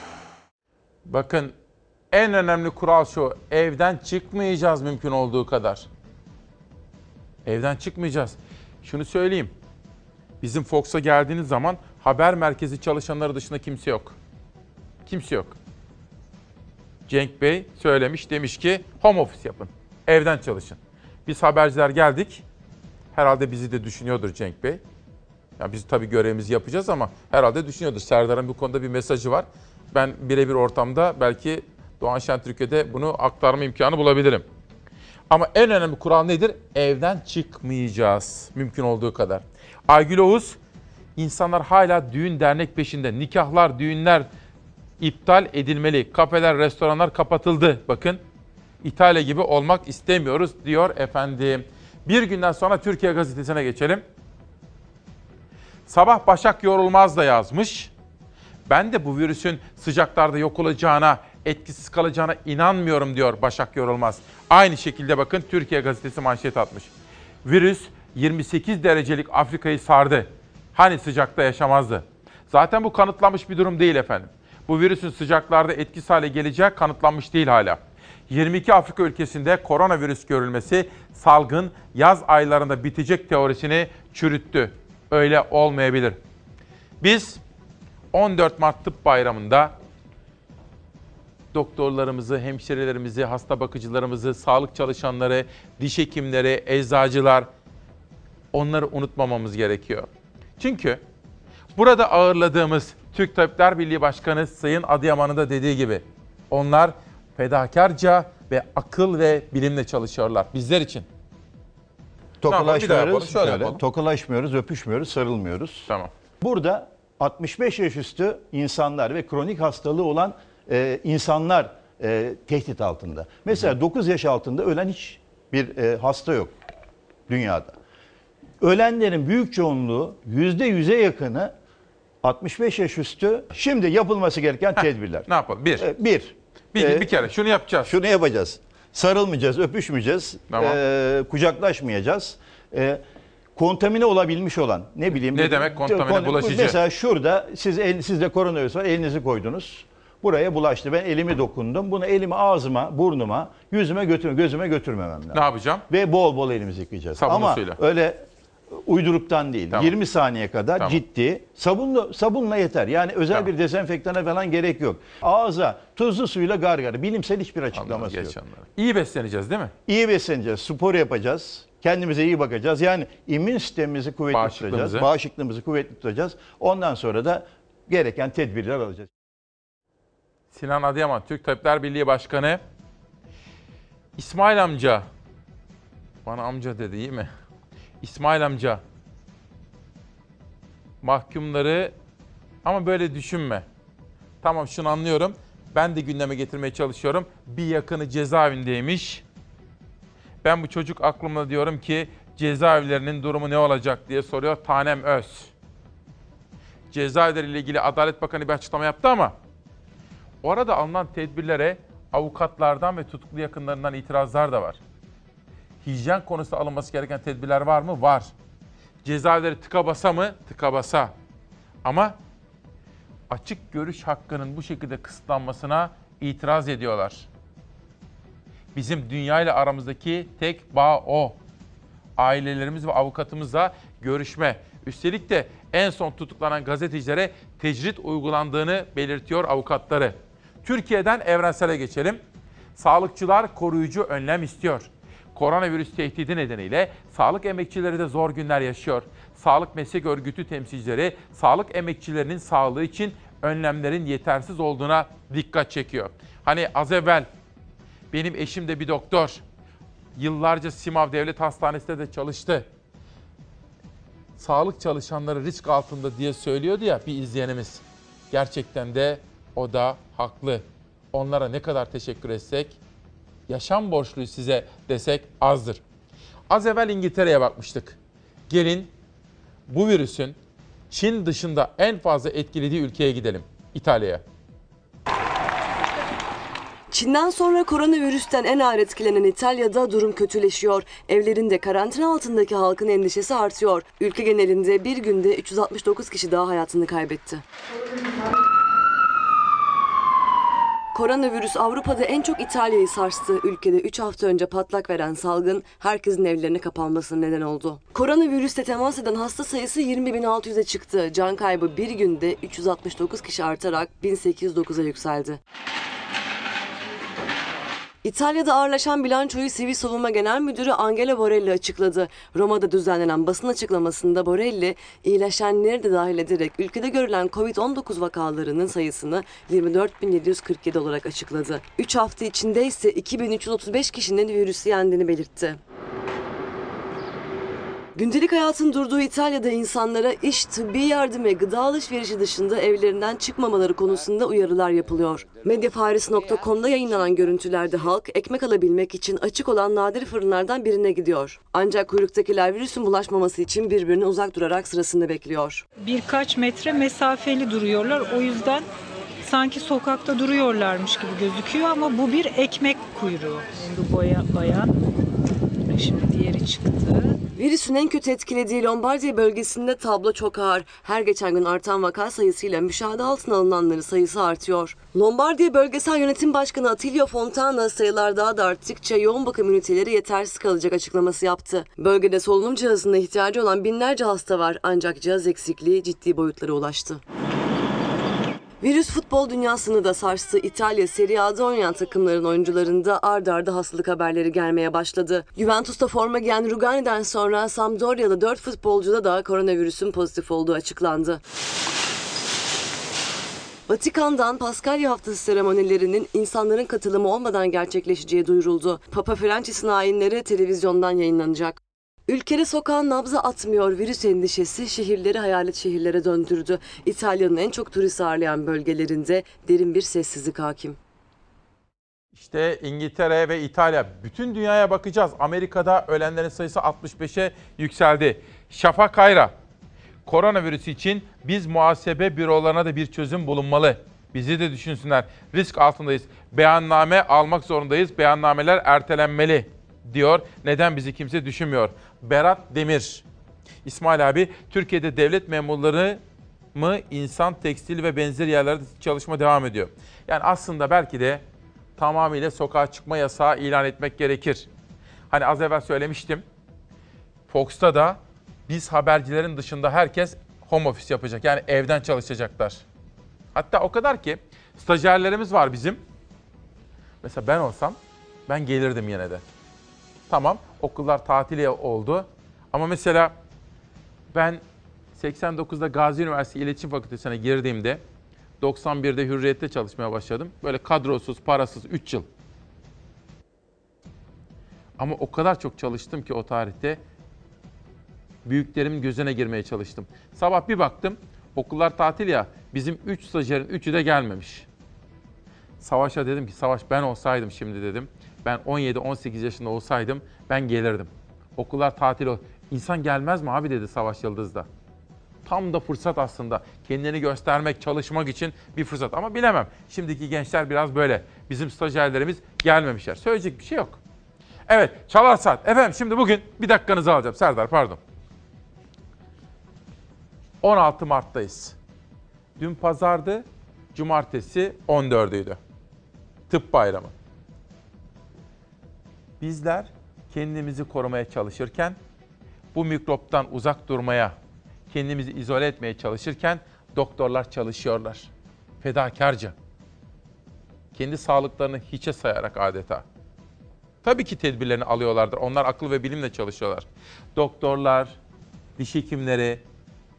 Bakın en önemli kural şu. Evden çıkmayacağız mümkün olduğu kadar. Evden çıkmayacağız. Şunu söyleyeyim. Bizim Fox'a geldiğiniz zaman haber merkezi çalışanları dışında kimse yok. Kimse yok. Cenk Bey söylemiş demiş ki home office yapın. Evden çalışın. Biz haberciler geldik. Herhalde bizi de düşünüyordur Cenk Bey. Ya biz tabii görevimizi yapacağız ama herhalde düşünüyordur. Serdar'ın bu konuda bir mesajı var. Ben birebir ortamda belki Doğan Şentürk'e bunu aktarma imkanı bulabilirim. Ama en önemli kural nedir? Evden çıkmayacağız mümkün olduğu kadar. Aygül Oğuz, insanlar hala düğün dernek peşinde. Nikahlar, düğünler iptal edilmeli. Kafeler, restoranlar kapatıldı. Bakın İtalya gibi olmak istemiyoruz diyor efendim. Bir günden sonra Türkiye Gazetesi'ne geçelim. Sabah Başak Yorulmaz da yazmış. Ben de bu virüsün sıcaklarda yok olacağına, etkisiz kalacağına inanmıyorum diyor Başak Yorulmaz. Aynı şekilde bakın Türkiye Gazetesi manşet atmış. Virüs 28 derecelik Afrika'yı sardı. Hani sıcakta yaşamazdı. Zaten bu kanıtlanmış bir durum değil efendim. Bu virüsün sıcaklarda etkisiz hale geleceği kanıtlanmış değil hala. 22 Afrika ülkesinde koronavirüs görülmesi salgın yaz aylarında bitecek teorisini çürüttü. Öyle olmayabilir. Biz 14 Mart Tıp Bayramı'nda doktorlarımızı, hemşirelerimizi, hasta bakıcılarımızı, sağlık çalışanları, diş hekimleri, eczacılar onları unutmamamız gerekiyor. Çünkü burada ağırladığımız Türk Tabipler Birliği Başkanı Sayın Adıyaman'ın da dediği gibi onlar fedakarca ve akıl ve bilimle çalışıyorlar bizler için. Bir daha yapalım, Tokalaşmıyoruz, şöyle şöyle, yapalım. tokalaşmıyoruz, öpüşmüyoruz, sarılmıyoruz. Tamam. Burada 65 yaş üstü insanlar ve kronik hastalığı olan e, insanlar e, tehdit altında. Mesela 9 yaş altında ölen hiç bir e, hasta yok dünyada. Ölenlerin büyük çoğunluğu %100'e yakını 65 yaş üstü. Şimdi yapılması gereken tedbirler. Ne yapalım? Bir. E, bir. Bir, E, bir kere şunu yapacağız. Şunu yapacağız. Sarılmayacağız, öpüşmeyeceğiz, Tamam. e, kucaklaşmayacağız. E, kontamine olabilmiş olan ne bileyim. Ne demek kontamine, kon- bulaşıcı? Mesela şurada siz el, sizde koronavirüs var elinizi koydunuz. Buraya bulaştı. Ben elimi dokundum. Bunu elimi ağzıma, burnuma, yüzüme götürme, gözüme götürmemem lazım. Ne yapacağım? Ve bol bol elimizi yıkayacağız. Sabunlu Ama suyla. öyle uyduruktan değil. Tamam. 20 saniye kadar Tamam. ciddi. Sabunla, sabunla yeter. Yani özel Tamam. bir dezenfektana falan gerek yok. Ağza tuzlu suyla gargara. Bilimsel hiçbir açıklaması yok. Geç onları. İyi besleneceğiz değil mi? İyi besleneceğiz, spor yapacağız. Kendimize iyi bakacağız. Yani immün sistemimizi kuvvetli Bağışıklığımızı. tutacağız. Bağışıklığımızı kuvvetli tutacağız. Ondan sonra da gereken tedbirler alacağız. Sinan Adıyaman, Türk Tabipler Birliği Başkanı. İsmail amca. Bana amca dedi iyi mi? İsmail amca. Mahkumları ama böyle düşünme. Tamam şunu anlıyorum. Ben de gündeme getirmeye çalışıyorum. Bir yakını cezaevindeymiş. Ben bu çocuk aklımda diyorum ki cezaevlerinin durumu ne olacak diye soruyor Tanem Öz. Cezaevleri ile ilgili Adalet Bakanı bir açıklama yaptı ama Orada alınan tedbirlere avukatlardan ve tutuklu yakınlarından itirazlar da var. Hijyen konusunda alınması gereken tedbirler var mı? Var. Cezaevleri tıka basa mı? Tıka basa. Ama açık görüş hakkının bu şekilde kısıtlanmasına itiraz ediyorlar. Bizim dünya ile aramızdaki tek bağ o. Ailelerimiz ve avukatımızla görüşme. Üstelik de en son tutuklanan gazetecilere tecrit uygulandığını belirtiyor avukatları. Türkiye'den evrensele geçelim. Sağlıkçılar koruyucu önlem istiyor. Koronavirüs tehdidi nedeniyle sağlık emekçileri de zor günler yaşıyor. Sağlık Meslek Örgütü temsilcileri sağlık emekçilerinin sağlığı için önlemlerin yetersiz olduğuna dikkat çekiyor. Hani az evvel benim eşim de bir doktor. Yıllarca Simav Devlet Hastanesi'nde de çalıştı. Sağlık çalışanları risk altında diye söylüyordu ya bir izleyenimiz. Gerçekten de o da haklı. Onlara ne kadar teşekkür etsek, yaşam borçluyuz size desek azdır. Az evvel İngiltere'ye bakmıştık. Gelin bu virüsün Çin dışında en fazla etkilediği ülkeye gidelim. İtalya'ya. Çin'den sonra koronavirüsten en ağır etkilenen İtalya'da durum kötüleşiyor. Evlerinde karantina altındaki halkın endişesi artıyor. Ülke genelinde bir günde 369 kişi daha hayatını kaybetti. Koronavirüs Avrupa'da en çok İtalya'yı sarstı. Ülkede 3 hafta önce patlak veren salgın herkesin evlerine kapanmasına neden oldu. Koronavirüste temas eden hasta sayısı 20.600'e çıktı. Can kaybı bir günde 369 kişi artarak 1809'a yükseldi. İtalya'da ağırlaşan bilançoyu Sivil Savunma Genel Müdürü Angela Borelli açıkladı. Roma'da düzenlenen basın açıklamasında Borelli, iyileşenleri de dahil ederek ülkede görülen Covid-19 vakalarının sayısını 24.747 olarak açıkladı. 3 hafta içinde ise 2335 kişinin virüsü yendiğini belirtti. Gündelik hayatın durduğu İtalya'da insanlara iş, tıbbi yardım ve gıda alışverişi dışında evlerinden çıkmamaları konusunda uyarılar yapılıyor. Medyafarisi.com'da yayınlanan görüntülerde halk ekmek alabilmek için açık olan nadir fırınlardan birine gidiyor. Ancak kuyruktakiler virüsün bulaşmaması için birbirine uzak durarak sırasını bekliyor. birkaç metre mesafeli duruyorlar. O yüzden sanki sokakta duruyorlarmış gibi gözüküyor ama bu bir ekmek kuyruğu. Bu boya bayan. Şimdi diğeri çıktı. Virüsün en kötü etkilediği Lombardiya bölgesinde tablo çok ağır. Her geçen gün artan vaka sayısıyla müşahede altına alınanların sayısı artıyor. Lombardiya Bölgesel Yönetim Başkanı Attilio Fontana sayılar daha da arttıkça yoğun bakım üniteleri yetersiz kalacak açıklaması yaptı. Bölgede solunum cihazına ihtiyacı olan binlerce hasta var ancak cihaz eksikliği ciddi boyutlara ulaştı. Virüs futbol dünyasını da sarstı. İtalya Serie A'da oynayan takımların oyuncularında ard arda hastalık haberleri gelmeye başladı. Juventus'ta forma giyen Rugani'den sonra Sampdoria'lı 4 futbolcuda da koronavirüsün pozitif olduğu açıklandı. Vatikan'dan Paskalya Haftası seremonilerinin insanların katılımı olmadan gerçekleşeceği duyuruldu. Papa Francis'in ayinleri televizyondan yayınlanacak. Ülkede sokağın nabza atmıyor virüs endişesi şehirleri hayalet şehirlere döndürdü. İtalya'nın en çok turist ağırlayan bölgelerinde derin bir sessizlik hakim. İşte İngiltere ve İtalya. Bütün dünyaya bakacağız. Amerika'da ölenlerin sayısı 65'e yükseldi. Şafak Kayra. Koronavirüs için biz muhasebe bürolarına da bir çözüm bulunmalı. Bizi de düşünsünler. Risk altındayız. Beyanname almak zorundayız. Beyannameler ertelenmeli diyor. Neden bizi kimse düşünmüyor? Berat Demir. İsmail abi Türkiye'de devlet memurları mı insan, tekstil ve benzeri yerlerde çalışma devam ediyor. Yani aslında belki de tamamıyla sokağa çıkma yasağı ilan etmek gerekir. Hani az evvel söylemiştim. Fox'ta da biz habercilerin dışında herkes home office yapacak. Yani evden çalışacaklar. Hatta o kadar ki stajyerlerimiz var bizim. Mesela ben olsam ben gelirdim yine de. Tamam okullar tatil oldu. Ama mesela ben 89'da Gazi Üniversitesi İletişim Fakültesi'ne girdiğimde 91'de Hürriyet'te çalışmaya başladım. Böyle kadrosuz, parasız 3 yıl. Ama o kadar çok çalıştım ki o tarihte büyüklerimin gözüne girmeye çalıştım. Sabah bir baktım okullar tatil ya bizim 3 stajyerin 3'ü de gelmemiş. Savaş'a dedim ki Savaş ben olsaydım şimdi dedim. Ben 17-18 yaşında olsaydım ben gelirdim. Okullar tatil ol. İnsan gelmez mi abi dedi Savaş Yıldız'da. Tam da fırsat aslında. Kendini göstermek, çalışmak için bir fırsat. Ama bilemem. Şimdiki gençler biraz böyle. Bizim stajyerlerimiz gelmemişler. Söyleyecek bir şey yok. Evet, Çalar Saat. Efendim şimdi bugün bir dakikanızı alacağım. Serdar pardon. 16 Mart'tayız. Dün pazardı, cumartesi 14'üydü. Tıp bayramı. Bizler kendimizi korumaya çalışırken, bu mikroptan uzak durmaya, kendimizi izole etmeye çalışırken doktorlar çalışıyorlar. Fedakarca. Kendi sağlıklarını hiçe sayarak adeta. Tabii ki tedbirlerini alıyorlardır. Onlar akıl ve bilimle çalışıyorlar. Doktorlar, diş hekimleri,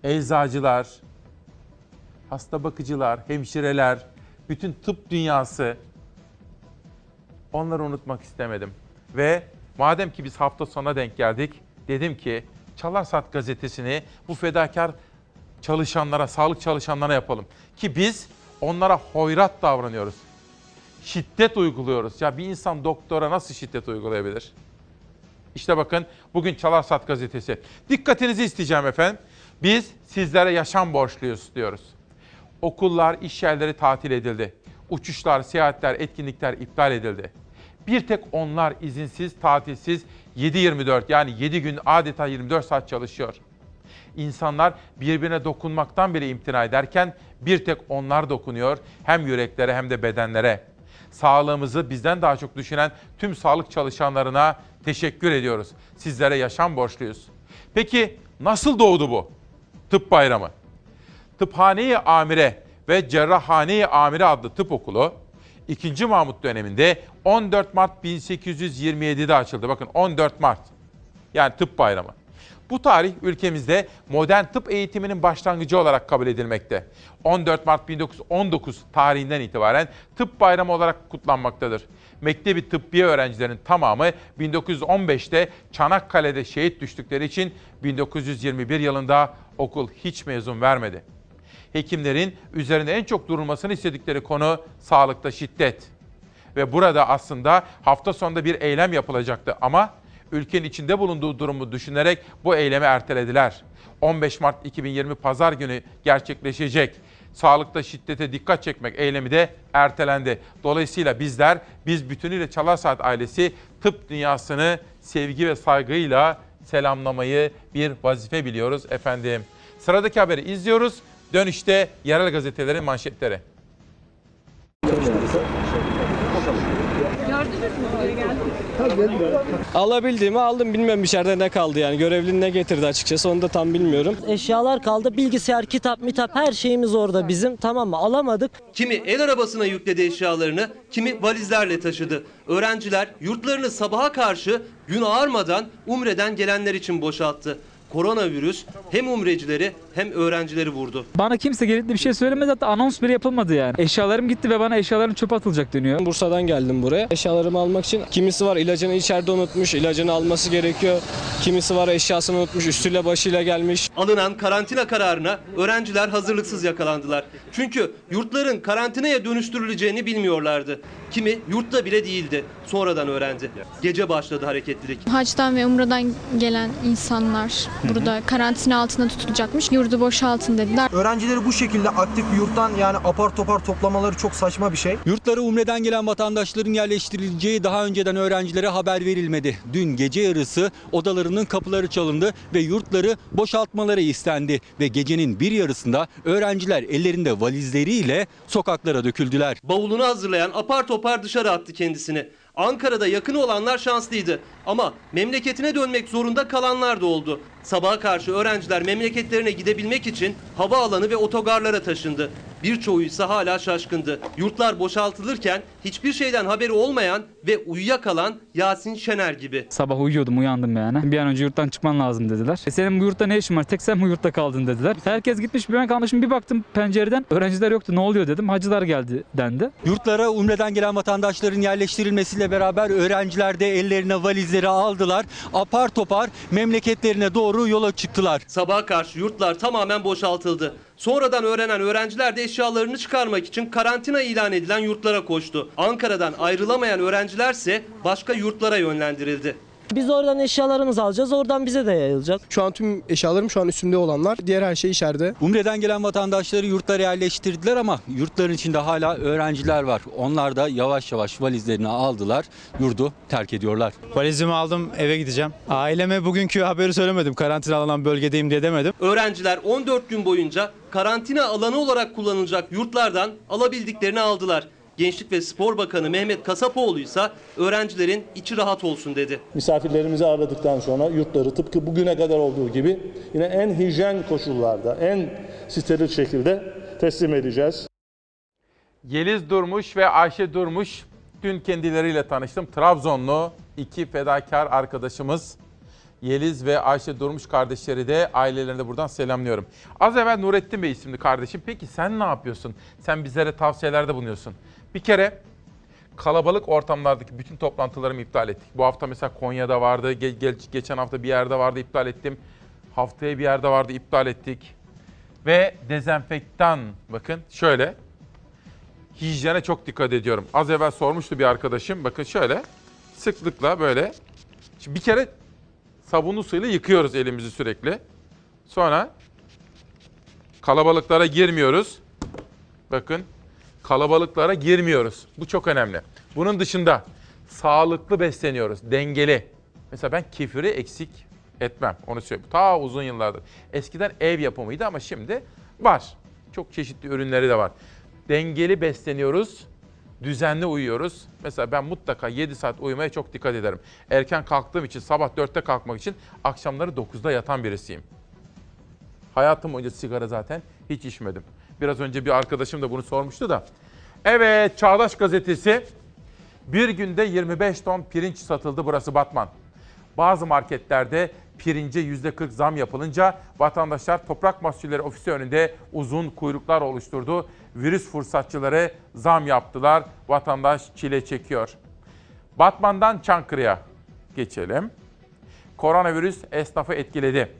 eczacılar, hasta bakıcılar, hemşireler, bütün tıp dünyası onları unutmak istemedim. Ve madem ki biz hafta sona denk geldik, dedim ki Çalar Saat gazetesini bu fedakar çalışanlara, sağlık çalışanlarına yapalım. Ki biz onlara hoyrat davranıyoruz. Şiddet uyguluyoruz. Ya bir insan doktora nasıl şiddet uygulayabilir? İşte bakın bugün Çalar Saat gazetesi. Dikkatinizi isteyeceğim efendim. Biz sizlere yaşam borçluyuz diyoruz. Okullar, iş yerleri tatil edildi. Uçuşlar, seyahatler, etkinlikler iptal edildi. Bir tek onlar izinsiz, tatilsiz 7-24 yani 7 gün adeta 24 saat çalışıyor. İnsanlar birbirine dokunmaktan bile imtina ederken bir tek onlar dokunuyor hem yüreklere hem de bedenlere. Sağlığımızı bizden daha çok düşünen tüm sağlık çalışanlarına teşekkür ediyoruz. Sizlere yaşam borçluyuz. Peki nasıl doğdu bu? Tıp bayramı. Tıphane-i Amire ve Cerrahhane-i Amire adlı tıp okulu 2. Mahmut döneminde 14 Mart 1827'de açıldı. Bakın 14 Mart. Yani tıp bayramı. Bu tarih ülkemizde modern tıp eğitiminin başlangıcı olarak kabul edilmekte. 14 Mart 1919 tarihinden itibaren tıp bayramı olarak kutlanmaktadır. Mektebi tıbbiye öğrencilerinin tamamı 1915'te Çanakkale'de şehit düştükleri için 1921 yılında okul hiç mezun vermedi. Hekimlerin üzerinde en çok durulmasını istedikleri konu sağlıkta şiddet. Ve burada aslında hafta sonunda bir eylem yapılacaktı ama ülkenin içinde bulunduğu durumu düşünerek bu eylemi ertelediler. 15 Mart 2020 Pazar günü gerçekleşecek sağlıkta şiddete dikkat çekmek eylemi de ertelendi. Dolayısıyla bizler, biz bütünüyle Çalar ailesi tıp dünyasını sevgi ve saygıyla selamlamayı bir vazife biliyoruz efendim. Sıradaki haberi izliyoruz. Dönüşte yerel gazetelerin manşetleri. Alabildiğimi aldım. Bilmiyorum içeride ne kaldı yani. Görevli ne getirdi açıkçası onu da tam bilmiyorum. Eşyalar kaldı. Bilgisayar, kitap, mitap her şeyimiz orada bizim. Tamam mı? Alamadık. Kimi el arabasına yükledi eşyalarını, kimi valizlerle taşıdı. Öğrenciler yurtlarını sabaha karşı gün ağarmadan Umre'den gelenler için boşalttı. Koronavirüs hem umrecileri hem öğrencileri vurdu. Bana kimse gelip de bir şey söylemedi hatta anons bile yapılmadı yani. Eşyalarım gitti ve bana eşyalarım çöpe atılacak deniyor. Bursa'dan geldim buraya. Eşyalarımı almak için kimisi var ilacını içeride unutmuş, ilacını alması gerekiyor. Kimisi var eşyasını unutmuş, üstüyle başıyla gelmiş. Alınan karantina kararına öğrenciler hazırlıksız yakalandılar. Çünkü yurtların karantinaya dönüştürüleceğini bilmiyorlardı. Kimi yurtta bile değildi. Sonradan öğrendi. Gece başladı hareketlilik. Haçtan ve Umra'dan gelen insanlar burada karantina altında tutulacakmış. Yurt yurdu boşaltın dediler. Öğrencileri bu şekilde aktif bir yurttan yani apar topar toplamaları çok saçma bir şey. Yurtlara Umre'den gelen vatandaşların yerleştirileceği daha önceden öğrencilere haber verilmedi. Dün gece yarısı odalarının kapıları çalındı ve yurtları boşaltmaları istendi. Ve gecenin bir yarısında öğrenciler ellerinde valizleriyle sokaklara döküldüler. Bavulunu hazırlayan apar topar dışarı attı kendisini. Ankara'da yakın olanlar şanslıydı ama memleketine dönmek zorunda kalanlar da oldu. Sabaha karşı öğrenciler memleketlerine gidebilmek için havaalanı ve otogarlara taşındı. Birçoğu ise hala şaşkındı. Yurtlar boşaltılırken hiçbir şeyden haberi olmayan ve uyuyakalan Yasin Şener gibi. Sabah uyuyordum uyandım yani. Bir an önce yurttan çıkman lazım dediler. E senin bu yurtta ne işin var? Tek sen bu yurtta kaldın dediler. Herkes gitmiş bir ben kalmışım bir baktım pencereden. Öğrenciler yoktu ne oluyor dedim. Hacılar geldi dendi. Yurtlara Umre'den gelen vatandaşların yerleştirilmesiyle beraber öğrenciler de ellerine valizleri aldılar. Apar topar memleketlerine doğru yola çıktılar. Sabaha karşı yurtlar tamamen boşaltıldı. Sonradan öğrenen öğrenciler de eşyalarını çıkarmak için karantina ilan edilen yurtlara koştu. Ankara'dan ayrılamayan öğrencilerse başka yurtlara yönlendirildi. Biz oradan eşyalarımızı alacağız, oradan bize de yayılacak. Şu an tüm eşyalarım şu an üstümde olanlar. Diğer her şey içeride. Umre'den gelen vatandaşları yurtlara yerleştirdiler ama yurtların içinde hala öğrenciler var. Onlar da yavaş yavaş valizlerini aldılar, yurdu terk ediyorlar. Valizimi aldım eve gideceğim. Aileme bugünkü haberi söylemedim. Karantina alınan bölgedeyim diye demedim. Öğrenciler 14 gün boyunca karantina alanı olarak kullanılacak yurtlardan alabildiklerini aldılar. Gençlik ve Spor Bakanı Mehmet Kasapoğlu ise öğrencilerin içi rahat olsun dedi. Misafirlerimizi ağırladıktan sonra yurtları tıpkı bugüne kadar olduğu gibi yine en hijyen koşullarda, en steril şekilde teslim edeceğiz. Yeliz Durmuş ve Ayşe Durmuş dün kendileriyle tanıştım. Trabzonlu iki fedakar arkadaşımız Yeliz ve Ayşe Durmuş kardeşleri de ailelerini de buradan selamlıyorum. Az evvel Nurettin Bey isimli kardeşim. Peki sen ne yapıyorsun? Sen bizlere tavsiyelerde bulunuyorsun. Bir kere kalabalık ortamlardaki bütün toplantılarımı iptal ettik. Bu hafta mesela Konya'da vardı, ge- ge- geçen hafta bir yerde vardı iptal ettim. Haftaya bir yerde vardı iptal ettik. Ve dezenfektan bakın şöyle hijyene çok dikkat ediyorum. Az evvel sormuştu bir arkadaşım. Bakın şöyle sıklıkla böyle. Şimdi bir kere sabunlu suyla yıkıyoruz elimizi sürekli. Sonra kalabalıklara girmiyoruz. Bakın kalabalıklara girmiyoruz. Bu çok önemli. Bunun dışında sağlıklı besleniyoruz, dengeli. Mesela ben kefiri eksik etmem. Onu söyleyeyim. Ta uzun yıllardır. Eskiden ev yapımıydı ama şimdi var. Çok çeşitli ürünleri de var. Dengeli besleniyoruz, düzenli uyuyoruz. Mesela ben mutlaka 7 saat uyumaya çok dikkat ederim. Erken kalktığım için, sabah 4'te kalkmak için akşamları 9'da yatan birisiyim. Hayatım boyunca sigara zaten hiç içmedim. Biraz önce bir arkadaşım da bunu sormuştu da. Evet, Çağdaş Gazetesi. Bir günde 25 ton pirinç satıldı burası Batman. Bazı marketlerde pirince %40 zam yapılınca vatandaşlar Toprak Mahsulleri Ofisi önünde uzun kuyruklar oluşturdu. Virüs fırsatçıları zam yaptılar. Vatandaş çile çekiyor. Batman'dan Çankırı'ya geçelim. Koronavirüs esnafı etkiledi.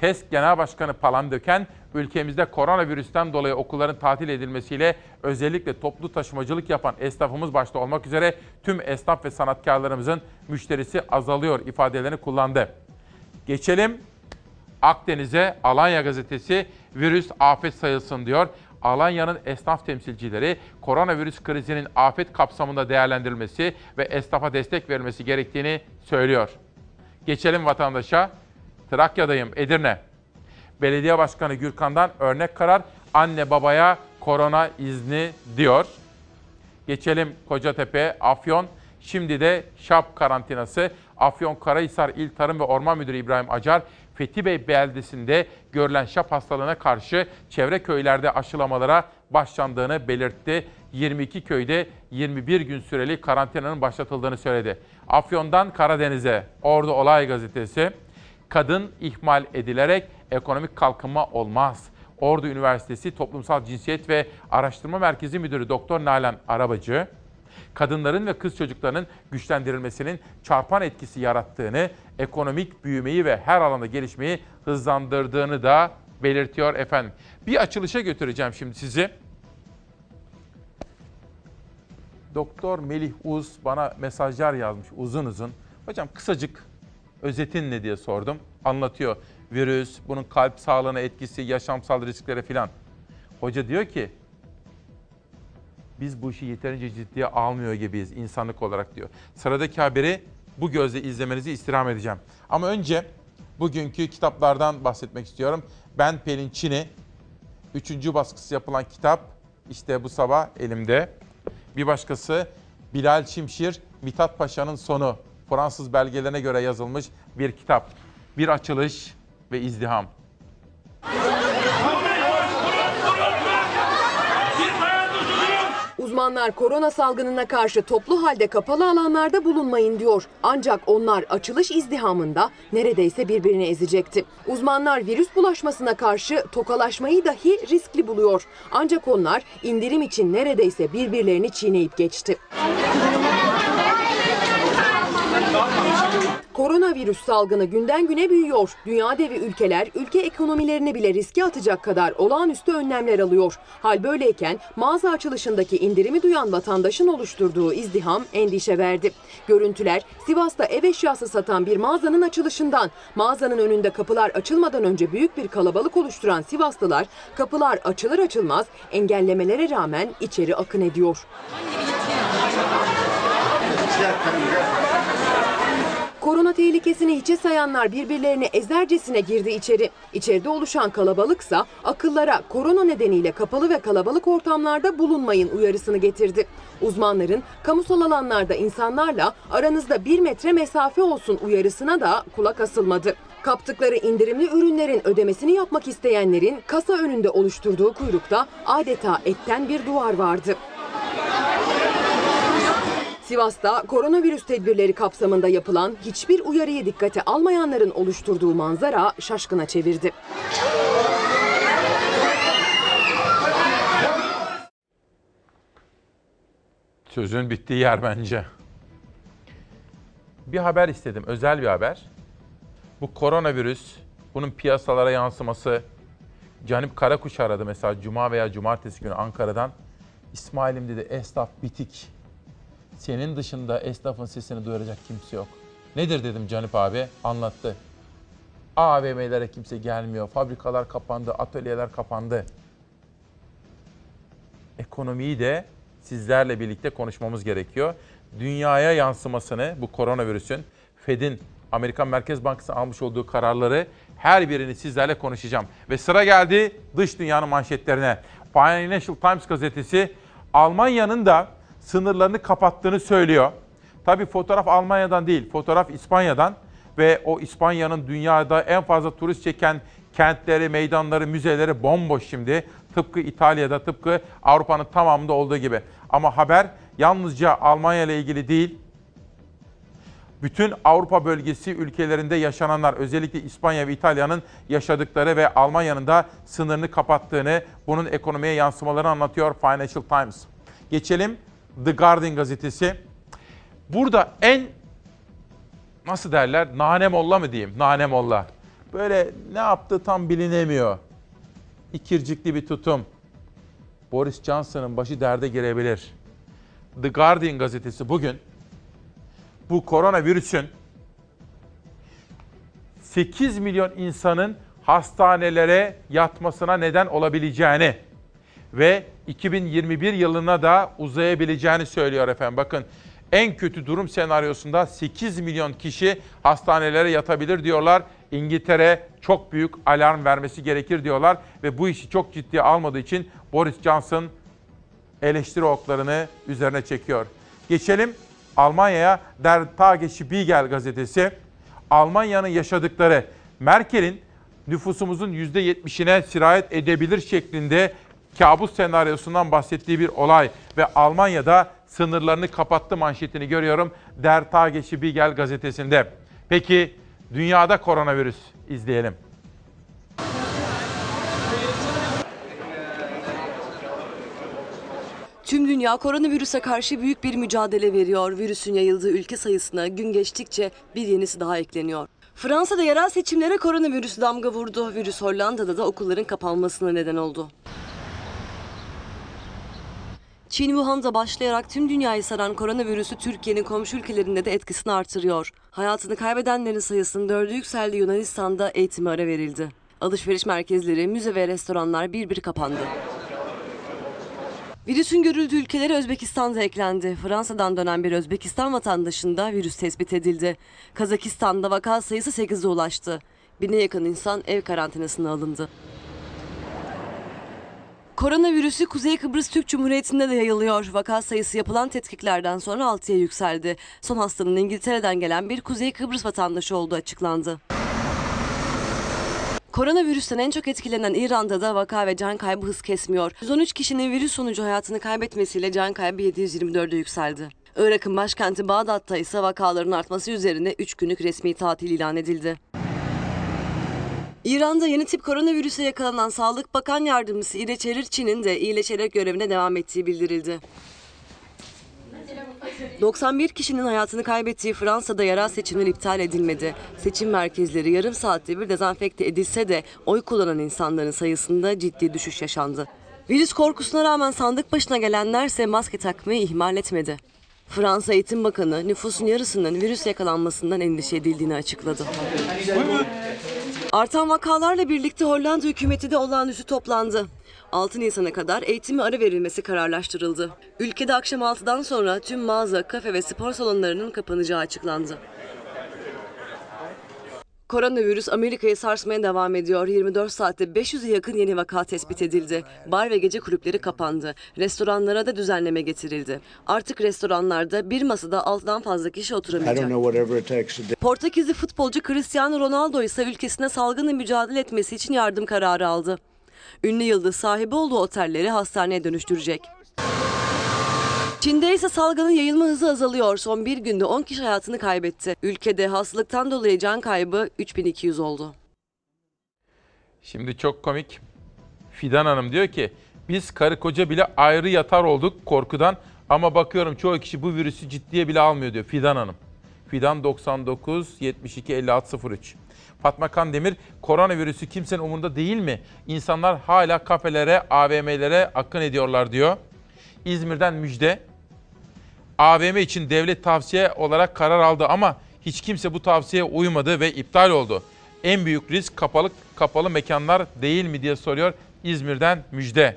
TESK Genel Başkanı Palandöken, ülkemizde koronavirüsten dolayı okulların tatil edilmesiyle özellikle toplu taşımacılık yapan esnafımız başta olmak üzere tüm esnaf ve sanatkarlarımızın müşterisi azalıyor ifadelerini kullandı. Geçelim Akdeniz'e Alanya gazetesi virüs afet sayılsın diyor. Alanya'nın esnaf temsilcileri koronavirüs krizinin afet kapsamında değerlendirilmesi ve esnafa destek verilmesi gerektiğini söylüyor. Geçelim vatandaşa. Trakya'dayım, Edirne. Belediye Başkanı Gürkan'dan örnek karar anne babaya korona izni diyor. Geçelim Kocatepe, Afyon. Şimdi de şap karantinası. Afyon Karahisar İl Tarım ve Orman Müdürü İbrahim Acar, Fethi Bey beldesinde görülen şap hastalığına karşı çevre köylerde aşılamalara başlandığını belirtti. 22 köyde 21 gün süreli karantinanın başlatıldığını söyledi. Afyon'dan Karadeniz'e Ordu Olay Gazetesi, kadın ihmal edilerek ekonomik kalkınma olmaz. Ordu Üniversitesi Toplumsal Cinsiyet ve Araştırma Merkezi Müdürü Doktor Nalan Arabacı, kadınların ve kız çocuklarının güçlendirilmesinin çarpan etkisi yarattığını, ekonomik büyümeyi ve her alanda gelişmeyi hızlandırdığını da belirtiyor efendim. Bir açılışa götüreceğim şimdi sizi. Doktor Melih Uz bana mesajlar yazmış uzun uzun. Hocam kısacık özetin ne diye sordum. Anlatıyor. Virüs, bunun kalp sağlığına etkisi, yaşamsal riskleri filan. Hoca diyor ki biz bu işi yeterince ciddiye almıyor gibiyiz insanlık olarak diyor. Sıradaki haberi bu gözle izlemenizi istirham edeceğim. Ama önce bugünkü kitaplardan bahsetmek istiyorum. Ben Pelin Çin'i, üçüncü baskısı yapılan kitap işte bu sabah elimde. Bir başkası Bilal Çimşir, Mithat Paşa'nın sonu. Fransız belgelerine göre yazılmış bir kitap. Bir açılış ve izdiham. Uzmanlar korona salgınına karşı toplu halde kapalı alanlarda bulunmayın diyor. Ancak onlar açılış izdihamında neredeyse birbirini ezecekti. Uzmanlar virüs bulaşmasına karşı tokalaşmayı dahi riskli buluyor. Ancak onlar indirim için neredeyse birbirlerini çiğneyip geçti. Koronavirüs salgını günden güne büyüyor. Dünya devi ülkeler ülke ekonomilerini bile riske atacak kadar olağanüstü önlemler alıyor. Hal böyleyken mağaza açılışındaki indirimi duyan vatandaşın oluşturduğu izdiham endişe verdi. Görüntüler Sivas'ta ev eşyası satan bir mağazanın açılışından. Mağazanın önünde kapılar açılmadan önce büyük bir kalabalık oluşturan Sivaslılar kapılar açılır açılmaz engellemelere rağmen içeri akın ediyor. Korona tehlikesini hiçe sayanlar birbirlerini ezercesine girdi içeri. İçeride oluşan kalabalıksa akıllara korona nedeniyle kapalı ve kalabalık ortamlarda bulunmayın uyarısını getirdi. Uzmanların kamusal alanlarda insanlarla aranızda bir metre mesafe olsun uyarısına da kulak asılmadı. Kaptıkları indirimli ürünlerin ödemesini yapmak isteyenlerin kasa önünde oluşturduğu kuyrukta adeta etten bir duvar vardı. Sivas'ta koronavirüs tedbirleri kapsamında yapılan hiçbir uyarıyı dikkate almayanların oluşturduğu manzara şaşkına çevirdi. Sözün bittiği yer bence. Bir haber istedim, özel bir haber. Bu koronavirüs, bunun piyasalara yansıması. Canip Karakuş aradı mesela cuma veya cumartesi günü Ankara'dan. İsmail'im dedi esnaf bitik. Senin dışında esnafın sesini duyuracak kimse yok. Nedir dedim Canip abi, anlattı. AVM'lere kimse gelmiyor, fabrikalar kapandı, atölyeler kapandı. Ekonomiyi de sizlerle birlikte konuşmamız gerekiyor. Dünyaya yansımasını bu koronavirüsün Fed'in Amerikan Merkez Bankası almış olduğu kararları her birini sizlerle konuşacağım. Ve sıra geldi dış dünyanın manşetlerine. Financial Times gazetesi Almanya'nın da sınırlarını kapattığını söylüyor. Tabii fotoğraf Almanya'dan değil, fotoğraf İspanya'dan ve o İspanya'nın dünyada en fazla turist çeken kentleri, meydanları, müzeleri bomboş şimdi. Tıpkı İtalya'da, tıpkı Avrupa'nın tamamında olduğu gibi. Ama haber yalnızca Almanya ile ilgili değil, bütün Avrupa bölgesi ülkelerinde yaşananlar, özellikle İspanya ve İtalya'nın yaşadıkları ve Almanya'nın da sınırını kapattığını, bunun ekonomiye yansımalarını anlatıyor Financial Times. Geçelim The Guardian gazetesi. Burada en nasıl derler? Nanemolla mı diyeyim? Nanemolla. Böyle ne yaptığı tam bilinemiyor. İkircikli bir tutum. Boris Johnson'ın başı derde girebilir. The Guardian gazetesi bugün bu koronavirüsün 8 milyon insanın hastanelere yatmasına neden olabileceğini ve 2021 yılına da uzayabileceğini söylüyor efendim. Bakın en kötü durum senaryosunda 8 milyon kişi hastanelere yatabilir diyorlar. İngiltere çok büyük alarm vermesi gerekir diyorlar ve bu işi çok ciddiye almadığı için Boris Johnson eleştiri oklarını üzerine çekiyor. Geçelim Almanya'ya Der Tagesspiegel gazetesi. Almanya'nın yaşadıkları Merkel'in nüfusumuzun %70'ine sirayet edebilir şeklinde kabus senaryosundan bahsettiği bir olay ve Almanya'da sınırlarını kapattı manşetini görüyorum Der Tagesspiegel gazetesinde. Peki dünyada koronavirüs izleyelim. Tüm dünya koronavirüse karşı büyük bir mücadele veriyor. Virüsün yayıldığı ülke sayısına gün geçtikçe bir yenisi daha ekleniyor. Fransa'da yerel seçimlere koronavirüs damga vurdu. Virüs Hollanda'da da okulların kapanmasına neden oldu. Çin Wuhan'da başlayarak tüm dünyayı saran koronavirüsü Türkiye'nin komşu ülkelerinde de etkisini artırıyor. Hayatını kaybedenlerin sayısının dördü yükseldi Yunanistan'da eğitime ara verildi. Alışveriş merkezleri, müze ve restoranlar bir bir kapandı. Virüsün görüldüğü ülkelere Özbekistan eklendi. Fransa'dan dönen bir Özbekistan vatandaşında virüs tespit edildi. Kazakistan'da vaka sayısı 8'e ulaştı. Bine yakın insan ev karantinasına alındı. Koronavirüsü Kuzey Kıbrıs Türk Cumhuriyeti'nde de yayılıyor. Vaka sayısı yapılan tetkiklerden sonra 6'ya yükseldi. Son hastanın İngiltere'den gelen bir Kuzey Kıbrıs vatandaşı olduğu açıklandı. Koronavirüsten en çok etkilenen İran'da da vaka ve can kaybı hız kesmiyor. 113 kişinin virüs sonucu hayatını kaybetmesiyle can kaybı 724'e yükseldi. Irak'ın başkenti Bağdat'ta ise vakaların artması üzerine 3 günlük resmi tatil ilan edildi. İran'da yeni tip koronavirüse yakalanan Sağlık Bakan Yardımcısı İle Çerirçi'nin de iyileşerek görevine devam ettiği bildirildi. 91 kişinin hayatını kaybettiği Fransa'da yerel seçimler iptal edilmedi. Seçim merkezleri yarım saatte bir dezenfekte edilse de oy kullanan insanların sayısında ciddi düşüş yaşandı. Virüs korkusuna rağmen sandık başına gelenlerse maske takmayı ihmal etmedi. Fransa Eğitim Bakanı nüfusun yarısının virüs yakalanmasından endişe edildiğini açıkladı. Artan vakalarla birlikte Hollanda hükümeti de olağanüstü toplandı. 6 Nisan'a kadar eğitime ara verilmesi kararlaştırıldı. Ülkede akşam 6'dan sonra tüm mağaza, kafe ve spor salonlarının kapanacağı açıklandı. Koronavirüs Amerika'yı sarsmaya devam ediyor. 24 saatte 500'e yakın yeni vaka tespit edildi. Bar ve gece kulüpleri kapandı. Restoranlara da düzenleme getirildi. Artık restoranlarda bir masada 6'dan fazla kişi oturamayacak. Portekizli futbolcu Cristiano Ronaldo ise ülkesine salgınla mücadele etmesi için yardım kararı aldı. Ünlü yıldız sahibi olduğu otelleri hastaneye dönüştürecek. Çin'de ise salgının yayılma hızı azalıyor. Son bir günde 10 kişi hayatını kaybetti. Ülkede hastalıktan dolayı can kaybı 3200 oldu. Şimdi çok komik. Fidan Hanım diyor ki biz karı koca bile ayrı yatar olduk korkudan ama bakıyorum çoğu kişi bu virüsü ciddiye bile almıyor diyor Fidan Hanım. Fidan 99 72 56 03. Fatma Kandemir koronavirüsü kimsenin umurunda değil mi? İnsanlar hala kafelere, AVM'lere akın ediyorlar diyor. İzmir'den müjde. AVM için devlet tavsiye olarak karar aldı ama hiç kimse bu tavsiyeye uymadı ve iptal oldu. En büyük risk kapalı kapalı mekanlar değil mi diye soruyor İzmir'den müjde.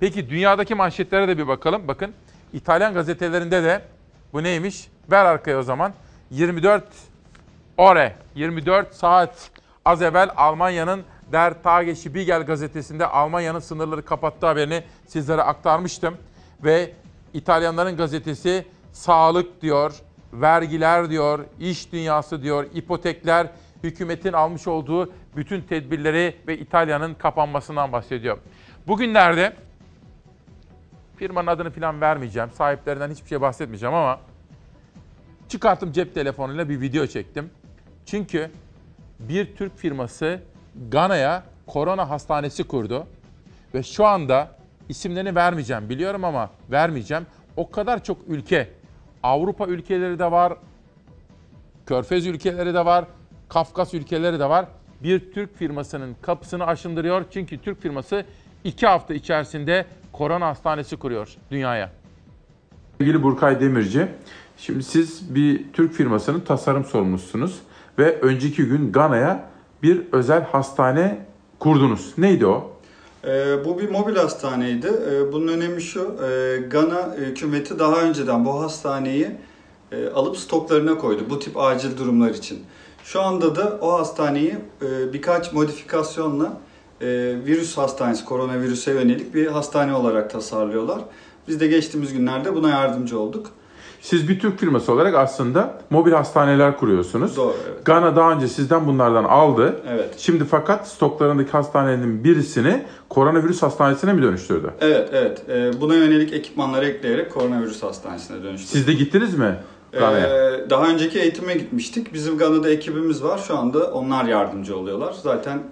Peki dünyadaki manşetlere de bir bakalım. Bakın İtalyan gazetelerinde de bu neymiş? Ver arkaya o zaman. 24 ore, 24 saat az evvel Almanya'nın Der Tagesspiegel gazetesinde Almanya'nın sınırları kapattığı haberini sizlere aktarmıştım. Ve İtalyanların gazetesi sağlık diyor, vergiler diyor, iş dünyası diyor, ipotekler, hükümetin almış olduğu bütün tedbirleri ve İtalya'nın kapanmasından bahsediyor. Bugünlerde firmanın adını falan vermeyeceğim, sahiplerinden hiçbir şey bahsetmeyeceğim ama çıkarttım cep telefonuyla bir video çektim. Çünkü bir Türk firması Gana'ya korona hastanesi kurdu ve şu anda isimlerini vermeyeceğim biliyorum ama vermeyeceğim. O kadar çok ülke, Avrupa ülkeleri de var, Körfez ülkeleri de var, Kafkas ülkeleri de var. Bir Türk firmasının kapısını aşındırıyor. Çünkü Türk firması iki hafta içerisinde korona hastanesi kuruyor dünyaya. Sevgili Burkay Demirci, şimdi siz bir Türk firmasının tasarım sorumlusunuz ve önceki gün Gana'ya bir özel hastane kurdunuz. Neydi o? E, bu bir mobil hastaneydi. E, bunun önemi şu, e, Gana hükümeti daha önceden bu hastaneyi e, alıp stoklarına koydu bu tip acil durumlar için. Şu anda da o hastaneyi e, birkaç modifikasyonla e, virüs hastanesi, koronavirüse yönelik bir hastane olarak tasarlıyorlar. Biz de geçtiğimiz günlerde buna yardımcı olduk. Siz bir Türk firması olarak aslında mobil hastaneler kuruyorsunuz. Doğru, evet. Gana daha önce sizden bunlardan aldı. Evet. Şimdi fakat stoklarındaki hastanenin birisini koronavirüs hastanesine mi dönüştürdü? Evet, evet. E, buna yönelik ekipmanları ekleyerek koronavirüs hastanesine dönüştürdük. Siz de gittiniz mi? Ee, daha önceki eğitime gitmiştik. Bizim Gana'da ekibimiz var. Şu anda onlar yardımcı oluyorlar. Zaten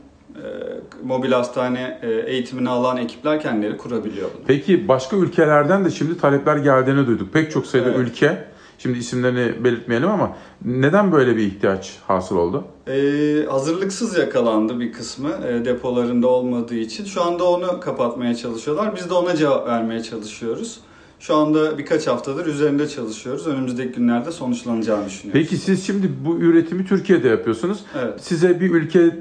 mobil hastane e, eğitimini alan ekipler kendileri kurabiliyor bunu. Peki başka ülkelerden de şimdi talepler geldiğini duyduk. Pek çok sayıda Evet. ülke Şimdi isimlerini belirtmeyelim ama neden böyle bir ihtiyaç hasıl oldu? Ee, hazırlıksız yakalandı bir kısmı e, depolarında olmadığı için. Şu anda onu kapatmaya çalışıyorlar. Biz de ona cevap vermeye çalışıyoruz. Şu anda birkaç haftadır üzerinde çalışıyoruz. Önümüzdeki günlerde sonuçlanacağını düşünüyoruz. Peki siz şimdi bu üretimi Türkiye'de yapıyorsunuz. Evet. Size bir ülke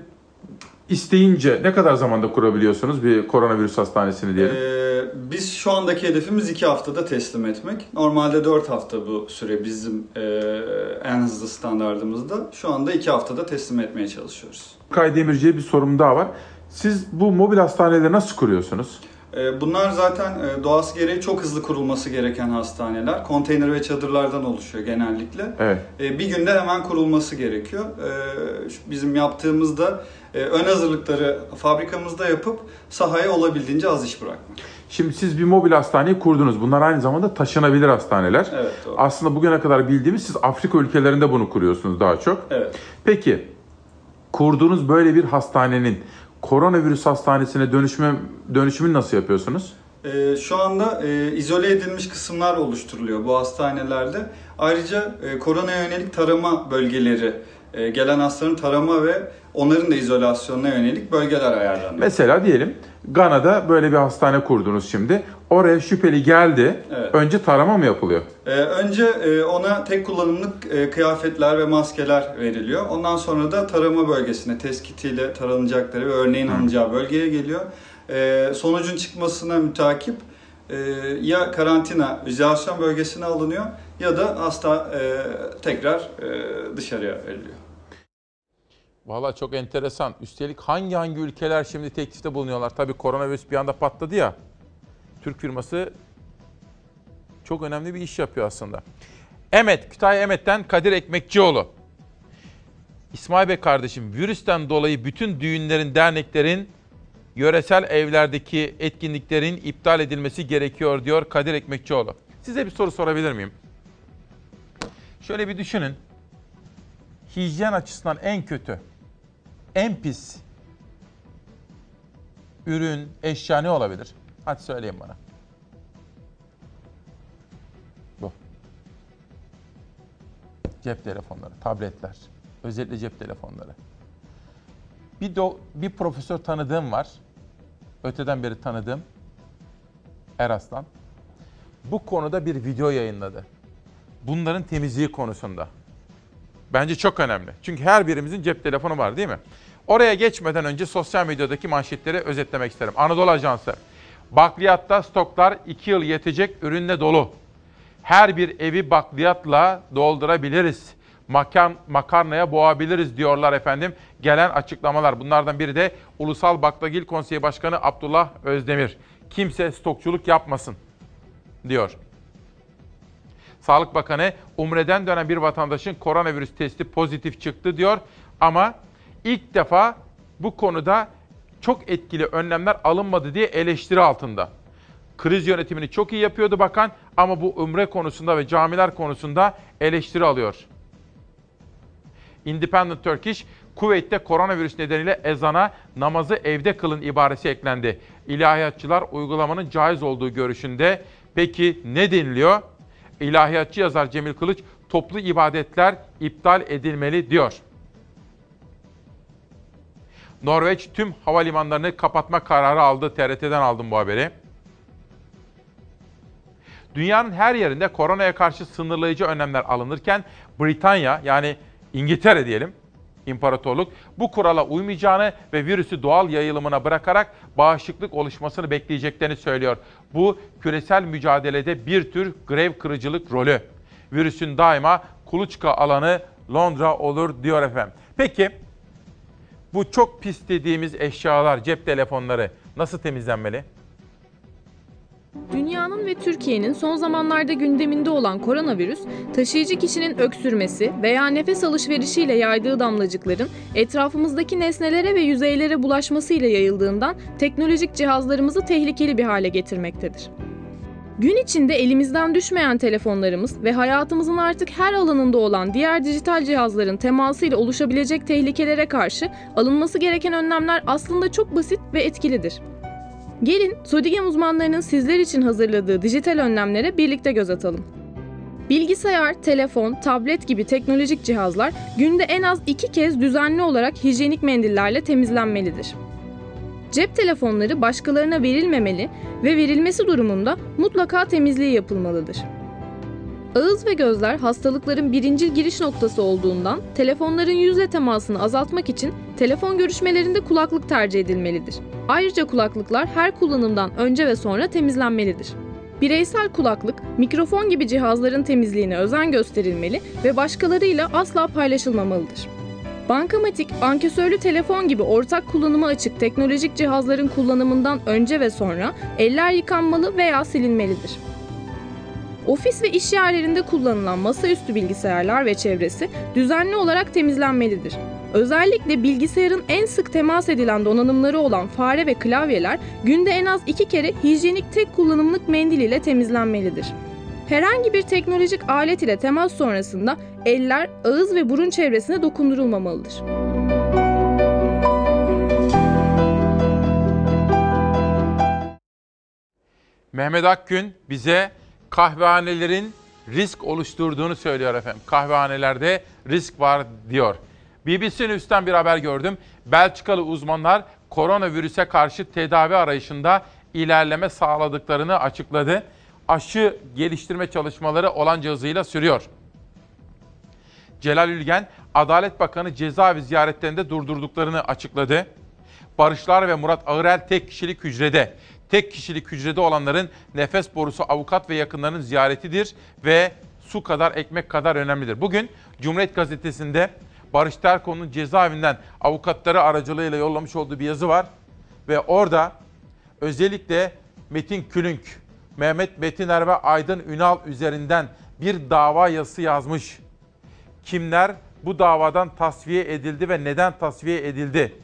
isteyince ne kadar zamanda kurabiliyorsunuz bir koronavirüs hastanesini diyelim? Ee, biz şu andaki hedefimiz 2 haftada teslim etmek. Normalde 4 hafta bu süre bizim e, en hızlı standartımızda. Şu anda 2 haftada teslim etmeye çalışıyoruz. Kay Demirci'ye bir sorum daha var. Siz bu mobil hastaneleri nasıl kuruyorsunuz? Ee, Bunlar zaten e, doğası gereği çok hızlı kurulması gereken hastaneler. Konteyner ve çadırlardan oluşuyor genellikle. Evet. E, Bir günde hemen kurulması gerekiyor. E, şu- Bizim yaptığımızda e, ön hazırlıkları fabrikamızda yapıp sahaya olabildiğince az iş bırakmak. Şimdi siz bir mobil hastaneyi kurdunuz. Bunlar aynı zamanda taşınabilir hastaneler. Evet, doğru. Aslında bugüne kadar bildiğimiz siz Afrika ülkelerinde bunu kuruyorsunuz daha çok. Evet. Peki kurduğunuz böyle bir hastanenin koronavirüs hastanesine dönüşme dönüşümünü nasıl yapıyorsunuz? E, Şu anda e, izole edilmiş kısımlar oluşturuluyor bu hastanelerde. Ayrıca e, korona yönelik tarama bölgeleri, e, gelen hastaların tarama ve onların da izolasyonuna yönelik bölgeler ayarlanıyor. Mesela diyelim Gana'da böyle bir hastane kurdunuz şimdi. Oraya şüpheli geldi. Evet. Önce tarama mı yapılıyor? Ee, önce e, ona tek kullanımlık e, kıyafetler ve maskeler veriliyor. Ondan sonra da tarama bölgesine teskitiyle taranacakları ve örneğin alınacağı bölgeye geliyor. Ee, sonucun çıkmasına mütakip e, ya karantina izolasyon bölgesine alınıyor ya da hasta e, tekrar e, dışarıya veriliyor. Valla çok enteresan. Üstelik hangi hangi ülkeler şimdi teklifte bulunuyorlar? Tabii koronavirüs bir anda patladı ya. Türk firması çok önemli bir iş yapıyor aslında. Emet, Kütahya Emet'ten Kadir Ekmekçioğlu. İsmail Bey kardeşim, virüsten dolayı bütün düğünlerin, derneklerin, yöresel evlerdeki etkinliklerin iptal edilmesi gerekiyor diyor Kadir Ekmekçioğlu. Size bir soru sorabilir miyim? Şöyle bir düşünün. Hijyen açısından en kötü, en pis ürün, eşya ne olabilir? Hadi söyleyin bana. Bu. Cep telefonları, tabletler. Özellikle cep telefonları. Bir, do, bir profesör tanıdığım var. Öteden beri tanıdığım. Eraslan. Bu konuda bir video yayınladı. Bunların temizliği konusunda. Bence çok önemli. Çünkü her birimizin cep telefonu var değil mi? Oraya geçmeden önce sosyal medyadaki manşetleri özetlemek isterim. Anadolu Ajansı. Bakliyatta stoklar 2 yıl yetecek ürünle dolu. Her bir evi bakliyatla doldurabiliriz. Makan, makarnaya boğabiliriz diyorlar efendim. Gelen açıklamalar. Bunlardan biri de Ulusal Baklagil Konseyi Başkanı Abdullah Özdemir. Kimse stokçuluk yapmasın diyor. Sağlık Bakanı Umre'den dönen bir vatandaşın koronavirüs testi pozitif çıktı diyor. Ama ilk defa bu konuda çok etkili önlemler alınmadı diye eleştiri altında. Kriz yönetimini çok iyi yapıyordu bakan ama bu umre konusunda ve camiler konusunda eleştiri alıyor. Independent Turkish, Kuveyt'te koronavirüs nedeniyle ezana namazı evde kılın ibaresi eklendi. İlahiyatçılar uygulamanın caiz olduğu görüşünde. Peki ne deniliyor? İlahiyatçı yazar Cemil Kılıç, toplu ibadetler iptal edilmeli diyor. Norveç tüm havalimanlarını kapatma kararı aldı. TRT'den aldım bu haberi. Dünyanın her yerinde koronaya karşı sınırlayıcı önlemler alınırken Britanya yani İngiltere diyelim imparatorluk bu kurala uymayacağını ve virüsü doğal yayılımına bırakarak bağışıklık oluşmasını bekleyeceklerini söylüyor. Bu küresel mücadelede bir tür grev kırıcılık rolü. Virüsün daima kuluçka alanı Londra olur diyor efendim. Peki bu çok pis dediğimiz eşyalar, cep telefonları nasıl temizlenmeli? Dünyanın ve Türkiye'nin son zamanlarda gündeminde olan koronavirüs, taşıyıcı kişinin öksürmesi veya nefes alışverişiyle yaydığı damlacıkların etrafımızdaki nesnelere ve yüzeylere bulaşmasıyla yayıldığından teknolojik cihazlarımızı tehlikeli bir hale getirmektedir. Gün içinde elimizden düşmeyen telefonlarımız ve hayatımızın artık her alanında olan diğer dijital cihazların temasıyla oluşabilecek tehlikelere karşı alınması gereken önlemler aslında çok basit ve etkilidir. Gelin Sodigem uzmanlarının sizler için hazırladığı dijital önlemlere birlikte göz atalım. Bilgisayar, telefon, tablet gibi teknolojik cihazlar günde en az iki kez düzenli olarak hijyenik mendillerle temizlenmelidir. Cep telefonları başkalarına verilmemeli ve verilmesi durumunda mutlaka temizliği yapılmalıdır. Ağız ve gözler hastalıkların birinci giriş noktası olduğundan telefonların yüzle temasını azaltmak için telefon görüşmelerinde kulaklık tercih edilmelidir. Ayrıca kulaklıklar her kullanımdan önce ve sonra temizlenmelidir. Bireysel kulaklık, mikrofon gibi cihazların temizliğine özen gösterilmeli ve başkalarıyla asla paylaşılmamalıdır. Bankamatik, ankesörlü telefon gibi ortak kullanıma açık teknolojik cihazların kullanımından önce ve sonra eller yıkanmalı veya silinmelidir. Ofis ve iş yerlerinde kullanılan masaüstü bilgisayarlar ve çevresi düzenli olarak temizlenmelidir. Özellikle bilgisayarın en sık temas edilen donanımları olan fare ve klavyeler günde en az iki kere hijyenik tek kullanımlık mendil ile temizlenmelidir. Herhangi bir teknolojik alet ile temas sonrasında eller, ağız ve burun çevresine dokundurulmamalıdır. Mehmet Akgün bize kahvehanelerin risk oluşturduğunu söylüyor efendim. Kahvehanelerde risk var diyor. BBC News'ten bir haber gördüm. Belçikalı uzmanlar koronavirüse karşı tedavi arayışında ilerleme sağladıklarını açıkladı. Aşı geliştirme çalışmaları olanca hızıyla sürüyor. Celal Ülgen, Adalet Bakanı cezaevi ziyaretlerinde durdurduklarını açıkladı. Barışlar ve Murat Ağırel tek kişilik hücrede. Tek kişilik hücrede olanların nefes borusu avukat ve yakınlarının ziyaretidir ve su kadar ekmek kadar önemlidir. Bugün Cumhuriyet Gazetesi'nde Barış Terkoğlu'nun cezaevinden avukatları aracılığıyla yollamış olduğu bir yazı var. Ve orada özellikle Metin Külünk, Mehmet Metiner ve Aydın Ünal üzerinden bir dava yazısı yazmış. Kimler bu davadan tasfiye edildi ve neden tasfiye edildi?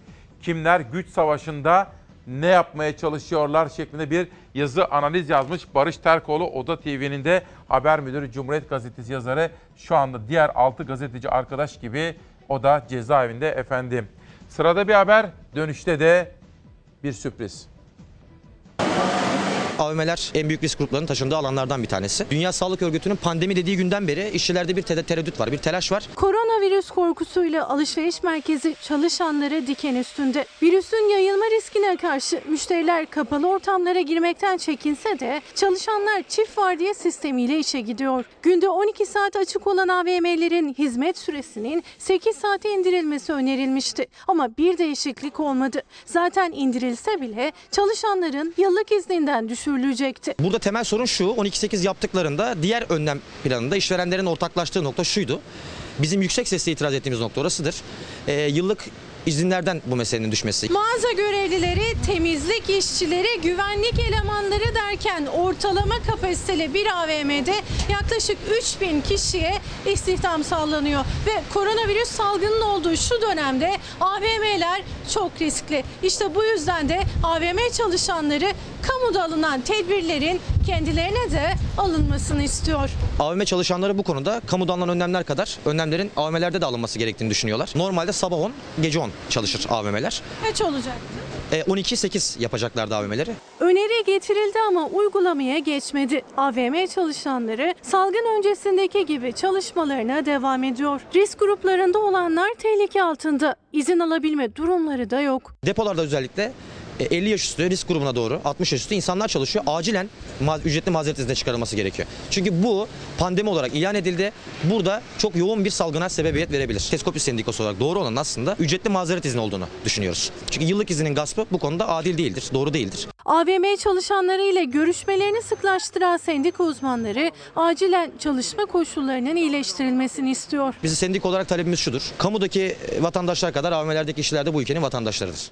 Kimler güç savaşında ne yapmaya çalışıyorlar şeklinde bir yazı analiz yazmış. Barış Terkoğlu Oda TV'nin de haber müdürü Cumhuriyet Gazetesi yazarı şu anda diğer 6 gazeteci arkadaş gibi o da cezaevinde efendim. Sırada bir haber dönüşte de bir sürpriz. AVM'ler en büyük risk gruplarının taşındığı alanlardan bir tanesi. Dünya Sağlık Örgütü'nün pandemi dediği günden beri işçilerde bir tereddüt var, bir telaş var. Koronavirüs korkusuyla alışveriş merkezi çalışanları diken üstünde. Virüsün yayılma riskine karşı müşteriler kapalı ortamlara girmekten çekinse de çalışanlar çift vardiya sistemiyle işe gidiyor. Günde 12 saat açık olan AVM'lerin hizmet süresinin 8 saate indirilmesi önerilmişti. Ama bir değişiklik olmadı. Zaten indirilse bile çalışanların yıllık izninden düşürülecekti. Burada temel sorun şu 12-8 yaptıklarında diğer önlem planında işverenlerin ortaklaştığı nokta şuydu. Bizim yüksek sesle itiraz ettiğimiz nokta orasıdır. Ee, yıllık izinlerden bu meselenin düşmesi. Mağaza görevlileri, temizlik işçileri, güvenlik elemanları derken ortalama kapasiteli bir AVM'de yaklaşık 3000 kişiye istihdam sağlanıyor. Ve koronavirüs salgının olduğu şu dönemde AVM'ler çok riskli. İşte bu yüzden de AVM çalışanları kamuda alınan tedbirlerin kendilerine de alınmasını istiyor. AVM çalışanları bu konuda kamudan alınan önlemler kadar önlemlerin AVM'lerde de alınması gerektiğini düşünüyorlar. Normalde sabah 10, gece 10 çalışır AVM'ler. Kaç olacaktı? E, 12-8 yapacaklardı AVM'leri. Öneri getirildi ama uygulamaya geçmedi. AVM çalışanları salgın öncesindeki gibi çalışmalarına devam ediyor. Risk gruplarında olanlar tehlike altında. İzin alabilme durumları da yok. Depolarda özellikle 50 yaş üstü risk grubuna doğru 60 yaş üstü insanlar çalışıyor. Acilen ma- ücretli mazeret iznine çıkarılması gerekiyor. Çünkü bu pandemi olarak ilan edildi. Burada çok yoğun bir salgına sebebiyet verebilir. Teskopi Sendikası olarak doğru olan aslında ücretli mazeret izni olduğunu düşünüyoruz. Çünkü yıllık izinin gaspı bu konuda adil değildir, doğru değildir. AVM çalışanları ile görüşmelerini sıklaştıran sendika uzmanları acilen çalışma koşullarının iyileştirilmesini istiyor. Bizim sendik olarak talebimiz şudur. Kamudaki e, vatandaşlar kadar AVM'lerdeki işçiler de bu ülkenin vatandaşlarıdır.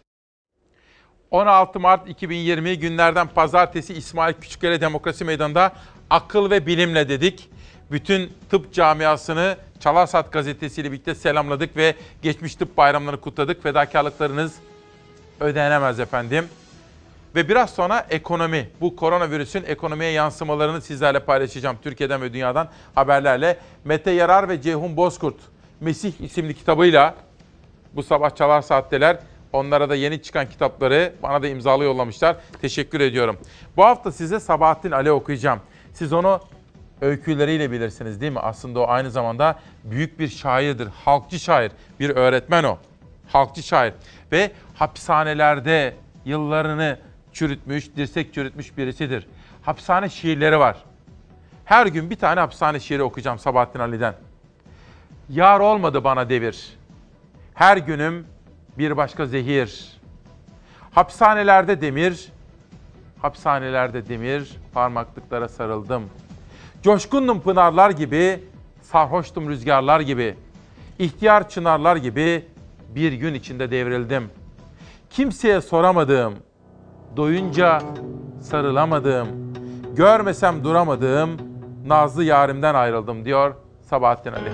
16 Mart 2020 günlerden pazartesi İsmail Küçükkale Demokrasi Meydanı'nda akıl ve bilimle dedik. Bütün tıp camiasını Çalarsat Gazetesi ile birlikte selamladık ve geçmiş tıp bayramlarını kutladık. Fedakarlıklarınız ödenemez efendim. Ve biraz sonra ekonomi, bu koronavirüsün ekonomiye yansımalarını sizlerle paylaşacağım. Türkiye'den ve dünyadan haberlerle. Mete Yarar ve Ceyhun Bozkurt, Mesih isimli kitabıyla bu sabah Çalar Saatteler Onlara da yeni çıkan kitapları bana da imzalı yollamışlar. Teşekkür ediyorum. Bu hafta size Sabahattin Ali okuyacağım. Siz onu öyküleriyle bilirsiniz değil mi? Aslında o aynı zamanda büyük bir şairdir, halkçı şair, bir öğretmen o. Halkçı şair ve hapishanelerde yıllarını çürütmüş, dirsek çürütmüş birisidir. Hapishane şiirleri var. Her gün bir tane hapishane şiiri okuyacağım Sabahattin Ali'den. Yar olmadı bana devir. Her günüm bir başka zehir. Hapishanelerde demir, hapishanelerde demir, parmaklıklara sarıldım. Coşkundum pınarlar gibi, sarhoştum rüzgarlar gibi. İhtiyar çınarlar gibi bir gün içinde devrildim. Kimseye soramadığım, doyunca sarılamadığım, görmesem duramadığım nazlı yarimden ayrıldım diyor Sabahattin Ali.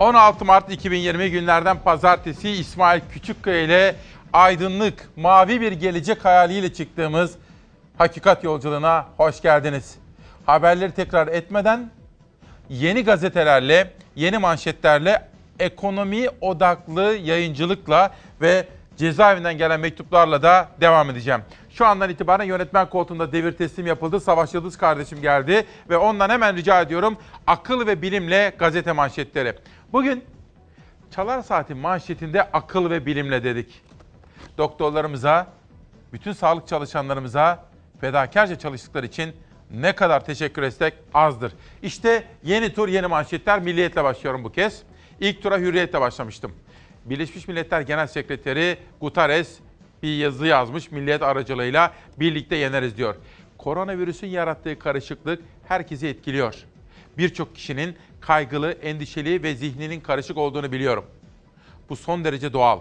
16 Mart 2020 günlerden pazartesi İsmail Küçükkaya ile aydınlık, mavi bir gelecek hayaliyle çıktığımız Hakikat Yolculuğuna hoş geldiniz. Haberleri tekrar etmeden yeni gazetelerle, yeni manşetlerle, ekonomi odaklı yayıncılıkla ve cezaevinden gelen mektuplarla da devam edeceğim. Şu andan itibaren yönetmen koltuğunda devir teslim yapıldı. Savaş Yıldız kardeşim geldi ve ondan hemen rica ediyorum akıl ve bilimle gazete manşetleri. Bugün Çalar Saat'in manşetinde akıl ve bilimle dedik. Doktorlarımıza, bütün sağlık çalışanlarımıza fedakarca çalıştıkları için ne kadar teşekkür etsek azdır. İşte yeni tur, yeni manşetler. Milliyetle başlıyorum bu kez. İlk tura hürriyetle başlamıştım. Birleşmiş Milletler Genel Sekreteri Guterres bir yazı yazmış milliyet aracılığıyla birlikte yeneriz diyor. Koronavirüsün yarattığı karışıklık herkesi etkiliyor. Birçok kişinin kaygılı, endişeli ve zihninin karışık olduğunu biliyorum. Bu son derece doğal.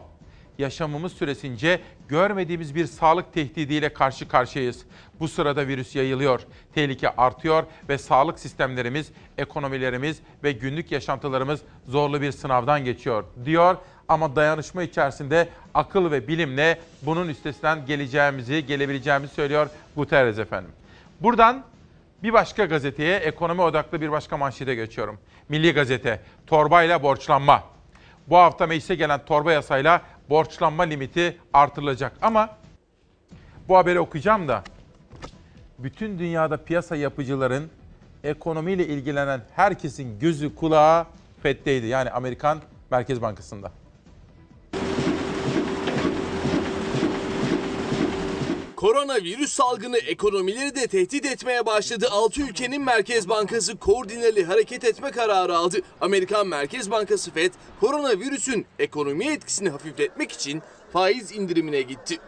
Yaşamımız süresince görmediğimiz bir sağlık tehdidiyle karşı karşıyayız. Bu sırada virüs yayılıyor, tehlike artıyor ve sağlık sistemlerimiz, ekonomilerimiz ve günlük yaşantılarımız zorlu bir sınavdan geçiyor diyor. Ama dayanışma içerisinde akıl ve bilimle bunun üstesinden geleceğimizi, gelebileceğimizi söylüyor Guterres efendim. Buradan bir başka gazeteye, ekonomi odaklı bir başka manşete geçiyorum. Milli Gazete, torbayla borçlanma. Bu hafta meclise gelen torba yasayla borçlanma limiti artırılacak. Ama bu haberi okuyacağım da bütün dünyada piyasa yapıcıların ekonomiyle ilgilenen herkesin gözü kulağı FED'deydi. Yani Amerikan Merkez Bankası'nda. Koronavirüs salgını ekonomileri de tehdit etmeye başladı. 6 ülkenin Merkez Bankası koordineli hareket etme kararı aldı. Amerikan Merkez Bankası Fed, koronavirüsün ekonomi etkisini hafifletmek için faiz indirimine gitti.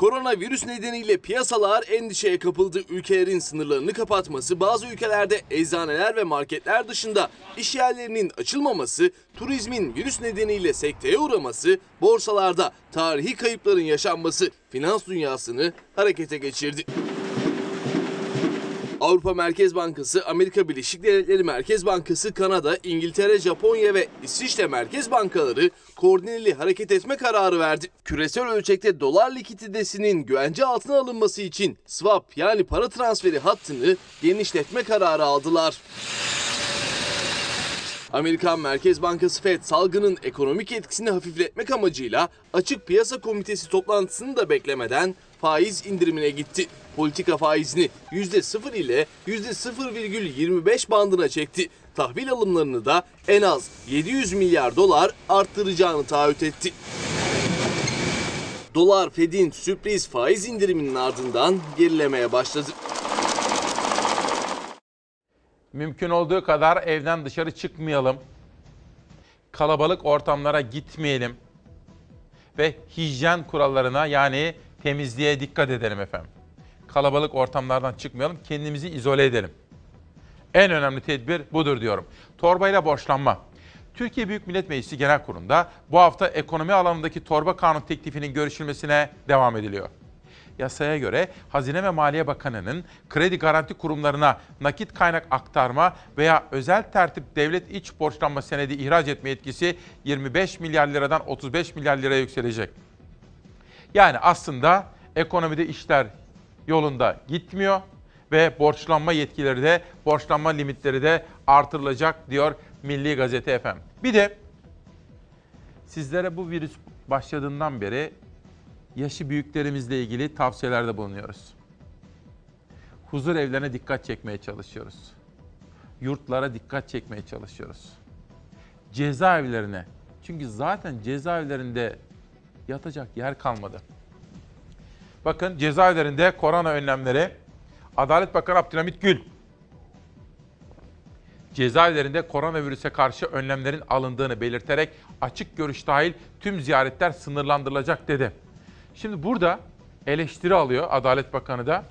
Koronavirüs nedeniyle piyasalar endişeye kapıldı. Ülkelerin sınırlarını kapatması, bazı ülkelerde eczaneler ve marketler dışında iş yerlerinin açılmaması, turizmin virüs nedeniyle sekteye uğraması, borsalarda tarihi kayıpların yaşanması finans dünyasını harekete geçirdi. Avrupa Merkez Bankası, Amerika Birleşik Devletleri Merkez Bankası, Kanada, İngiltere, Japonya ve İsviçre Merkez Bankaları koordineli hareket etme kararı verdi. Küresel ölçekte dolar likiditesinin güvence altına alınması için swap yani para transferi hattını genişletme kararı aldılar. Amerikan Merkez Bankası Fed salgının ekonomik etkisini hafifletmek amacıyla açık piyasa komitesi toplantısını da beklemeden faiz indirimine gitti. Politika faizini %0 ile %0,25 bandına çekti. Tahvil alımlarını da en az 700 milyar dolar arttıracağını taahhüt etti. Dolar Fed'in sürpriz faiz indiriminin ardından gerilemeye başladı. Mümkün olduğu kadar evden dışarı çıkmayalım. Kalabalık ortamlara gitmeyelim. Ve hijyen kurallarına yani temizliğe dikkat edelim efendim. Kalabalık ortamlardan çıkmayalım, kendimizi izole edelim. En önemli tedbir budur diyorum. Torbayla borçlanma. Türkiye Büyük Millet Meclisi Genel Kurulu'nda bu hafta ekonomi alanındaki torba kanun teklifinin görüşülmesine devam ediliyor. Yasaya göre Hazine ve Maliye Bakanı'nın kredi garanti kurumlarına nakit kaynak aktarma veya özel tertip devlet iç borçlanma senedi ihraç etme yetkisi 25 milyar liradan 35 milyar liraya yükselecek. Yani aslında ekonomide işler yolunda gitmiyor ve borçlanma yetkileri de, borçlanma limitleri de artırılacak diyor Milli Gazete efendim. Bir de sizlere bu virüs başladığından beri yaşı büyüklerimizle ilgili tavsiyelerde bulunuyoruz. huzur evlerine dikkat çekmeye çalışıyoruz. Yurtlara dikkat çekmeye çalışıyoruz. Cezaevlerine. Çünkü zaten cezaevlerinde yatacak yer kalmadı. Bakın cezaevlerinde korona önlemleri Adalet Bakanı Abdülhamit Gül cezaevlerinde koronavirüse karşı önlemlerin alındığını belirterek açık görüş dahil tüm ziyaretler sınırlandırılacak dedi. Şimdi burada eleştiri alıyor Adalet Bakanı da.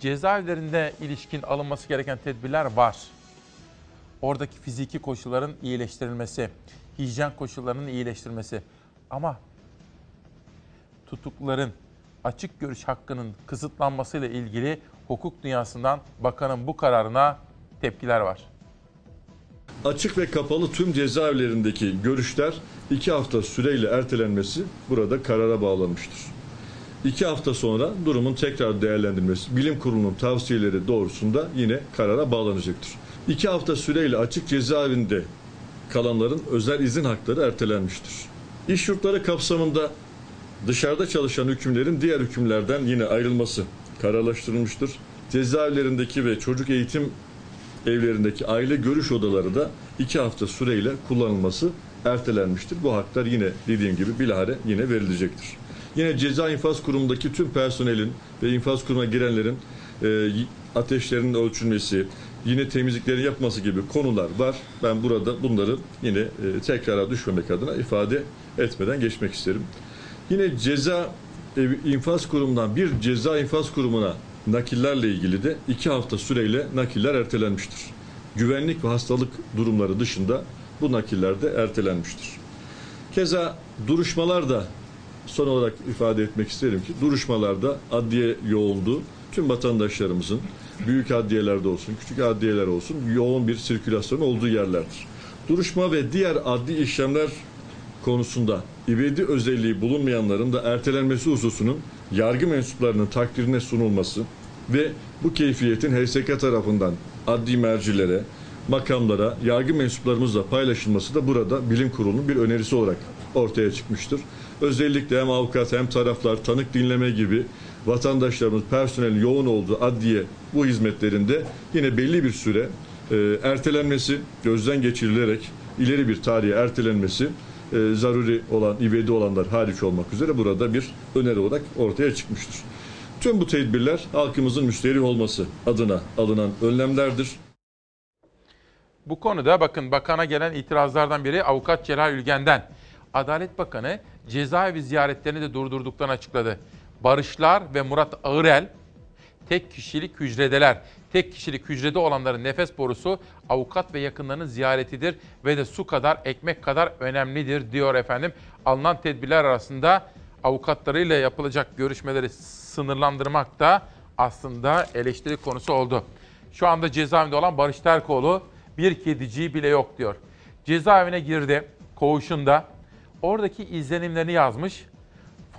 Cezaevlerinde ilişkin alınması gereken tedbirler var. Oradaki fiziki koşulların iyileştirilmesi, hijyen koşullarının iyileştirilmesi. Ama tutukluların açık görüş hakkının kısıtlanmasıyla ilgili hukuk dünyasından bakanın bu kararına tepkiler var. Açık ve kapalı tüm cezaevlerindeki görüşler iki hafta süreyle ertelenmesi burada karara bağlanmıştır. İki hafta sonra durumun tekrar değerlendirilmesi bilim kurulunun tavsiyeleri doğrusunda yine karara bağlanacaktır. İki hafta süreyle açık cezaevinde kalanların özel izin hakları ertelenmiştir. İş yurtları kapsamında dışarıda çalışan hükümlerin diğer hükümlerden yine ayrılması kararlaştırılmıştır. Cezaevlerindeki ve çocuk eğitim evlerindeki aile görüş odaları da iki hafta süreyle kullanılması ertelenmiştir. Bu haklar yine dediğim gibi bilahare yine verilecektir. Yine ceza infaz kurumundaki tüm personelin ve infaz kurumuna girenlerin e, ateşlerinin ölçülmesi, yine temizliklerin yapması gibi konular var. Ben burada bunları yine e, tekrara düşmemek adına ifade etmeden geçmek isterim. Yine ceza e, infaz kurumundan bir ceza infaz kurumuna nakillerle ilgili de iki hafta süreyle nakiller ertelenmiştir. Güvenlik ve hastalık durumları dışında bu nakiller de ertelenmiştir. Keza duruşmalar da son olarak ifade etmek isterim ki duruşmalarda adliye yoğunluğu tüm vatandaşlarımızın büyük adliyelerde olsun, küçük adliyeler olsun yoğun bir sirkülasyon olduğu yerlerdir. Duruşma ve diğer adli işlemler konusunda ibedi özelliği bulunmayanların da ertelenmesi hususunun yargı mensuplarının takdirine sunulması ve bu keyfiyetin HSK tarafından adli mercilere, makamlara, yargı mensuplarımızla paylaşılması da burada bilim kurulunun bir önerisi olarak ortaya çıkmıştır. Özellikle hem avukat hem taraflar tanık dinleme gibi vatandaşlarımız personelin yoğun olduğu adliye bu hizmetlerinde yine belli bir süre e, ertelenmesi, gözden geçirilerek ileri bir tarihe ertelenmesi e, zaruri olan, ivedi olanlar hariç olmak üzere burada bir öneri olarak ortaya çıkmıştır. Tüm bu tedbirler halkımızın müşteri olması adına alınan önlemlerdir. Bu konuda bakın bakana gelen itirazlardan biri avukat Celal Ülgen'den. Adalet Bakanı cezaevi ziyaretlerini de durdurduklarını açıkladı. Barışlar ve Murat Ağırel tek kişilik hücredeler. Tek kişilik hücrede olanların nefes borusu avukat ve yakınlarının ziyaretidir ve de su kadar ekmek kadar önemlidir diyor efendim. Alınan tedbirler arasında avukatlarıyla yapılacak görüşmeleri sınırlandırmak da aslında eleştiri konusu oldu. Şu anda cezaevinde olan Barış Terkoğlu bir kediciği bile yok diyor. Cezaevine girdi koğuşunda. Oradaki izlenimlerini yazmış.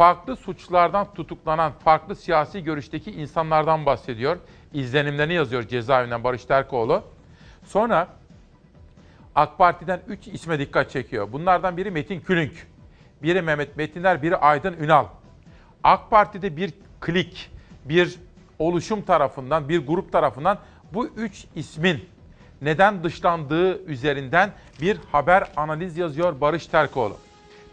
Farklı suçlardan tutuklanan farklı siyasi görüşteki insanlardan bahsediyor. İzlenimlerini yazıyor cezaevinden Barış Terkoğlu. Sonra AK Parti'den 3 isme dikkat çekiyor. Bunlardan biri Metin Külünk, biri Mehmet Metiner, biri Aydın Ünal. AK Parti'de bir klik, bir oluşum tarafından, bir grup tarafından bu üç ismin neden dışlandığı üzerinden bir haber analiz yazıyor Barış Terkoğlu.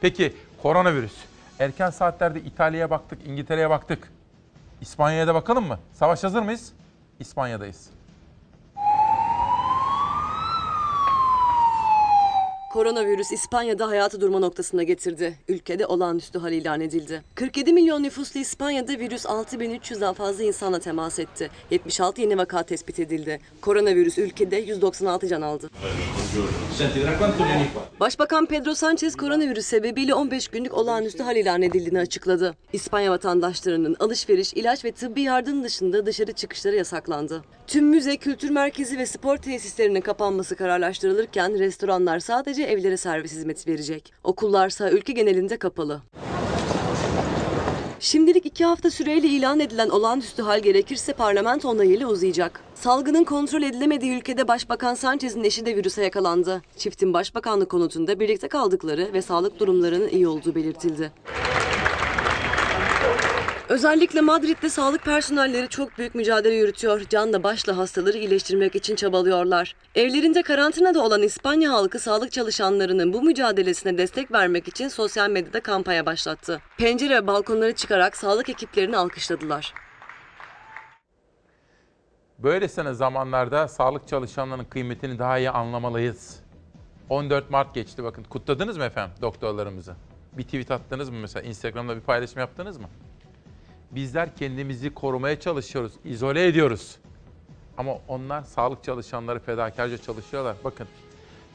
Peki koronavirüs. Erken saatlerde İtalya'ya baktık, İngiltere'ye baktık. İspanya'ya da bakalım mı? Savaş hazır mıyız? İspanya'dayız. Koronavirüs İspanya'da hayatı durma noktasına getirdi. Ülkede olağanüstü hal ilan edildi. 47 milyon nüfuslu İspanya'da virüs 6300'den fazla insanla temas etti. 76 yeni vaka tespit edildi. Koronavirüs ülkede 196 can aldı. Başbakan Pedro Sanchez koronavirüs sebebiyle 15 günlük olağanüstü hal ilan edildiğini açıkladı. İspanya vatandaşlarının alışveriş, ilaç ve tıbbi yardım dışında dışarı çıkışları yasaklandı. Tüm müze, kültür merkezi ve spor tesislerinin kapanması kararlaştırılırken restoranlar sadece evlere servis hizmeti verecek. Okullarsa ülke genelinde kapalı. Şimdilik iki hafta süreyle ilan edilen olağanüstü hal gerekirse parlamento onayıyla uzayacak. Salgının kontrol edilemediği ülkede Başbakan Sanchez'in eşi de virüse yakalandı. Çiftin başbakanlık konutunda birlikte kaldıkları ve sağlık durumlarının iyi olduğu belirtildi. Özellikle Madrid'de sağlık personelleri çok büyük mücadele yürütüyor. Canla başla hastaları iyileştirmek için çabalıyorlar. Evlerinde karantinada olan İspanya halkı sağlık çalışanlarının bu mücadelesine destek vermek için sosyal medyada kampanya başlattı. Pencere ve balkonlara çıkarak sağlık ekiplerini alkışladılar. Böylesine zamanlarda sağlık çalışanlarının kıymetini daha iyi anlamalıyız. 14 Mart geçti bakın. Kutladınız mı efendim doktorlarımızı? Bir tweet attınız mı mesela? Instagram'da bir paylaşım yaptınız mı? Bizler kendimizi korumaya çalışıyoruz, izole ediyoruz. Ama onlar sağlık çalışanları fedakarca çalışıyorlar. Bakın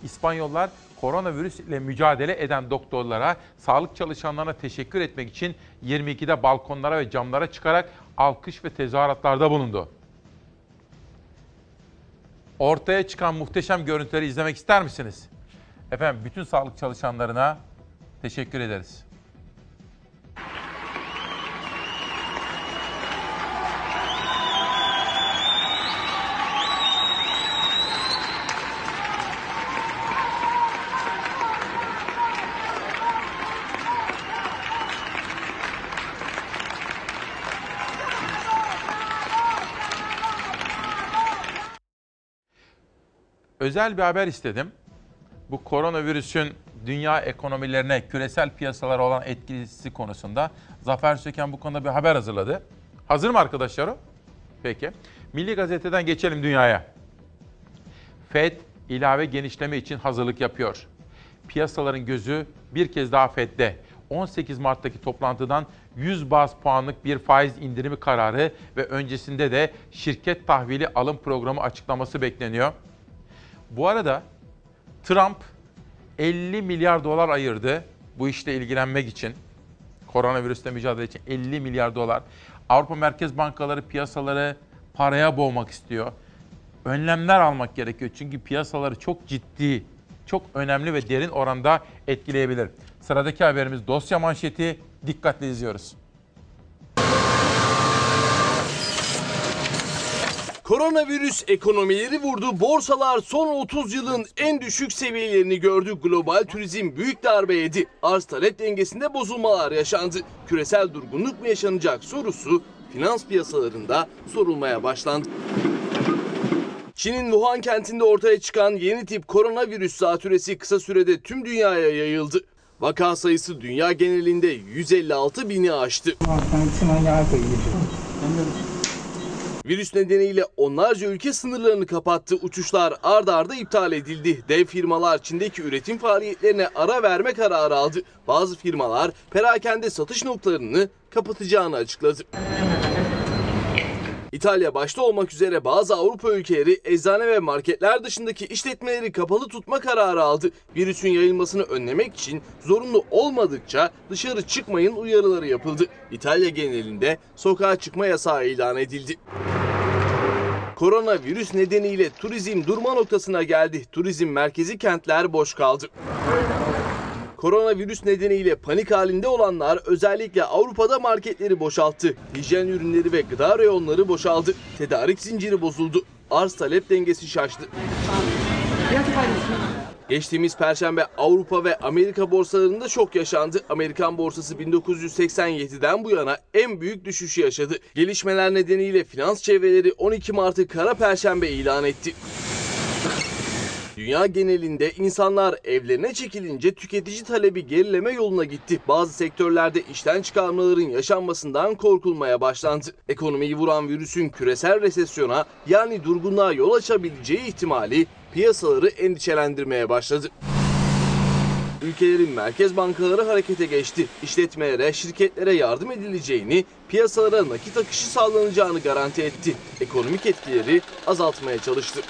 İspanyollar koronavirüs ile mücadele eden doktorlara, sağlık çalışanlarına teşekkür etmek için 22'de balkonlara ve camlara çıkarak alkış ve tezahüratlarda bulundu. Ortaya çıkan muhteşem görüntüleri izlemek ister misiniz? Efendim bütün sağlık çalışanlarına teşekkür ederiz. Özel bir haber istedim. Bu koronavirüsün dünya ekonomilerine, küresel piyasalara olan etkisi konusunda Zafer Söken bu konuda bir haber hazırladı. Hazır mı arkadaşlar o? Peki. Milli Gazete'den geçelim dünyaya. FED ilave genişleme için hazırlık yapıyor. Piyasaların gözü bir kez daha FED'de. 18 Mart'taki toplantıdan 100 baz puanlık bir faiz indirimi kararı ve öncesinde de şirket tahvili alım programı açıklaması bekleniyor. Bu arada Trump 50 milyar dolar ayırdı bu işle ilgilenmek için. Koronavirüsle mücadele için 50 milyar dolar. Avrupa Merkez Bankaları piyasaları paraya boğmak istiyor. Önlemler almak gerekiyor çünkü piyasaları çok ciddi, çok önemli ve derin oranda etkileyebilir. Sıradaki haberimiz dosya manşeti. Dikkatle izliyoruz. Koronavirüs ekonomileri vurdu. Borsalar son 30 yılın en düşük seviyelerini gördü. Global turizm büyük darbe yedi. Arz talep dengesinde bozulmalar yaşandı. Küresel durgunluk mu yaşanacak sorusu finans piyasalarında sorulmaya başlandı. Çin'in Wuhan kentinde ortaya çıkan yeni tip koronavirüs zatürresi kısa sürede tüm dünyaya yayıldı. Vaka sayısı dünya genelinde 156 bini aştı. Virüs nedeniyle onlarca ülke sınırlarını kapattı. Uçuşlar ard arda iptal edildi. Dev firmalar Çin'deki üretim faaliyetlerine ara verme kararı aldı. Bazı firmalar perakende satış noktalarını kapatacağını açıkladı. İtalya başta olmak üzere bazı Avrupa ülkeleri eczane ve marketler dışındaki işletmeleri kapalı tutma kararı aldı. Virüsün yayılmasını önlemek için zorunlu olmadıkça dışarı çıkmayın uyarıları yapıldı. İtalya genelinde sokağa çıkma yasağı ilan edildi. Koronavirüs nedeniyle turizm durma noktasına geldi. Turizm merkezi kentler boş kaldı. Koronavirüs nedeniyle panik halinde olanlar özellikle Avrupa'da marketleri boşalttı. Hijyen ürünleri ve gıda reyonları boşaldı. Tedarik zinciri bozuldu. Arz talep dengesi şaştı. Geçtiğimiz perşembe Avrupa ve Amerika borsalarında şok yaşandı. Amerikan borsası 1987'den bu yana en büyük düşüşü yaşadı. Gelişmeler nedeniyle finans çevreleri 12 Mart'ı kara perşembe ilan etti. Dünya genelinde insanlar evlerine çekilince tüketici talebi gerileme yoluna gitti. Bazı sektörlerde işten çıkarmaların yaşanmasından korkulmaya başlandı. Ekonomiyi vuran virüsün küresel resesyona yani durgunluğa yol açabileceği ihtimali piyasaları endişelendirmeye başladı. Ülkelerin merkez bankaları harekete geçti. İşletmelere, şirketlere yardım edileceğini, piyasalara nakit akışı sağlanacağını garanti etti. Ekonomik etkileri azaltmaya çalıştı.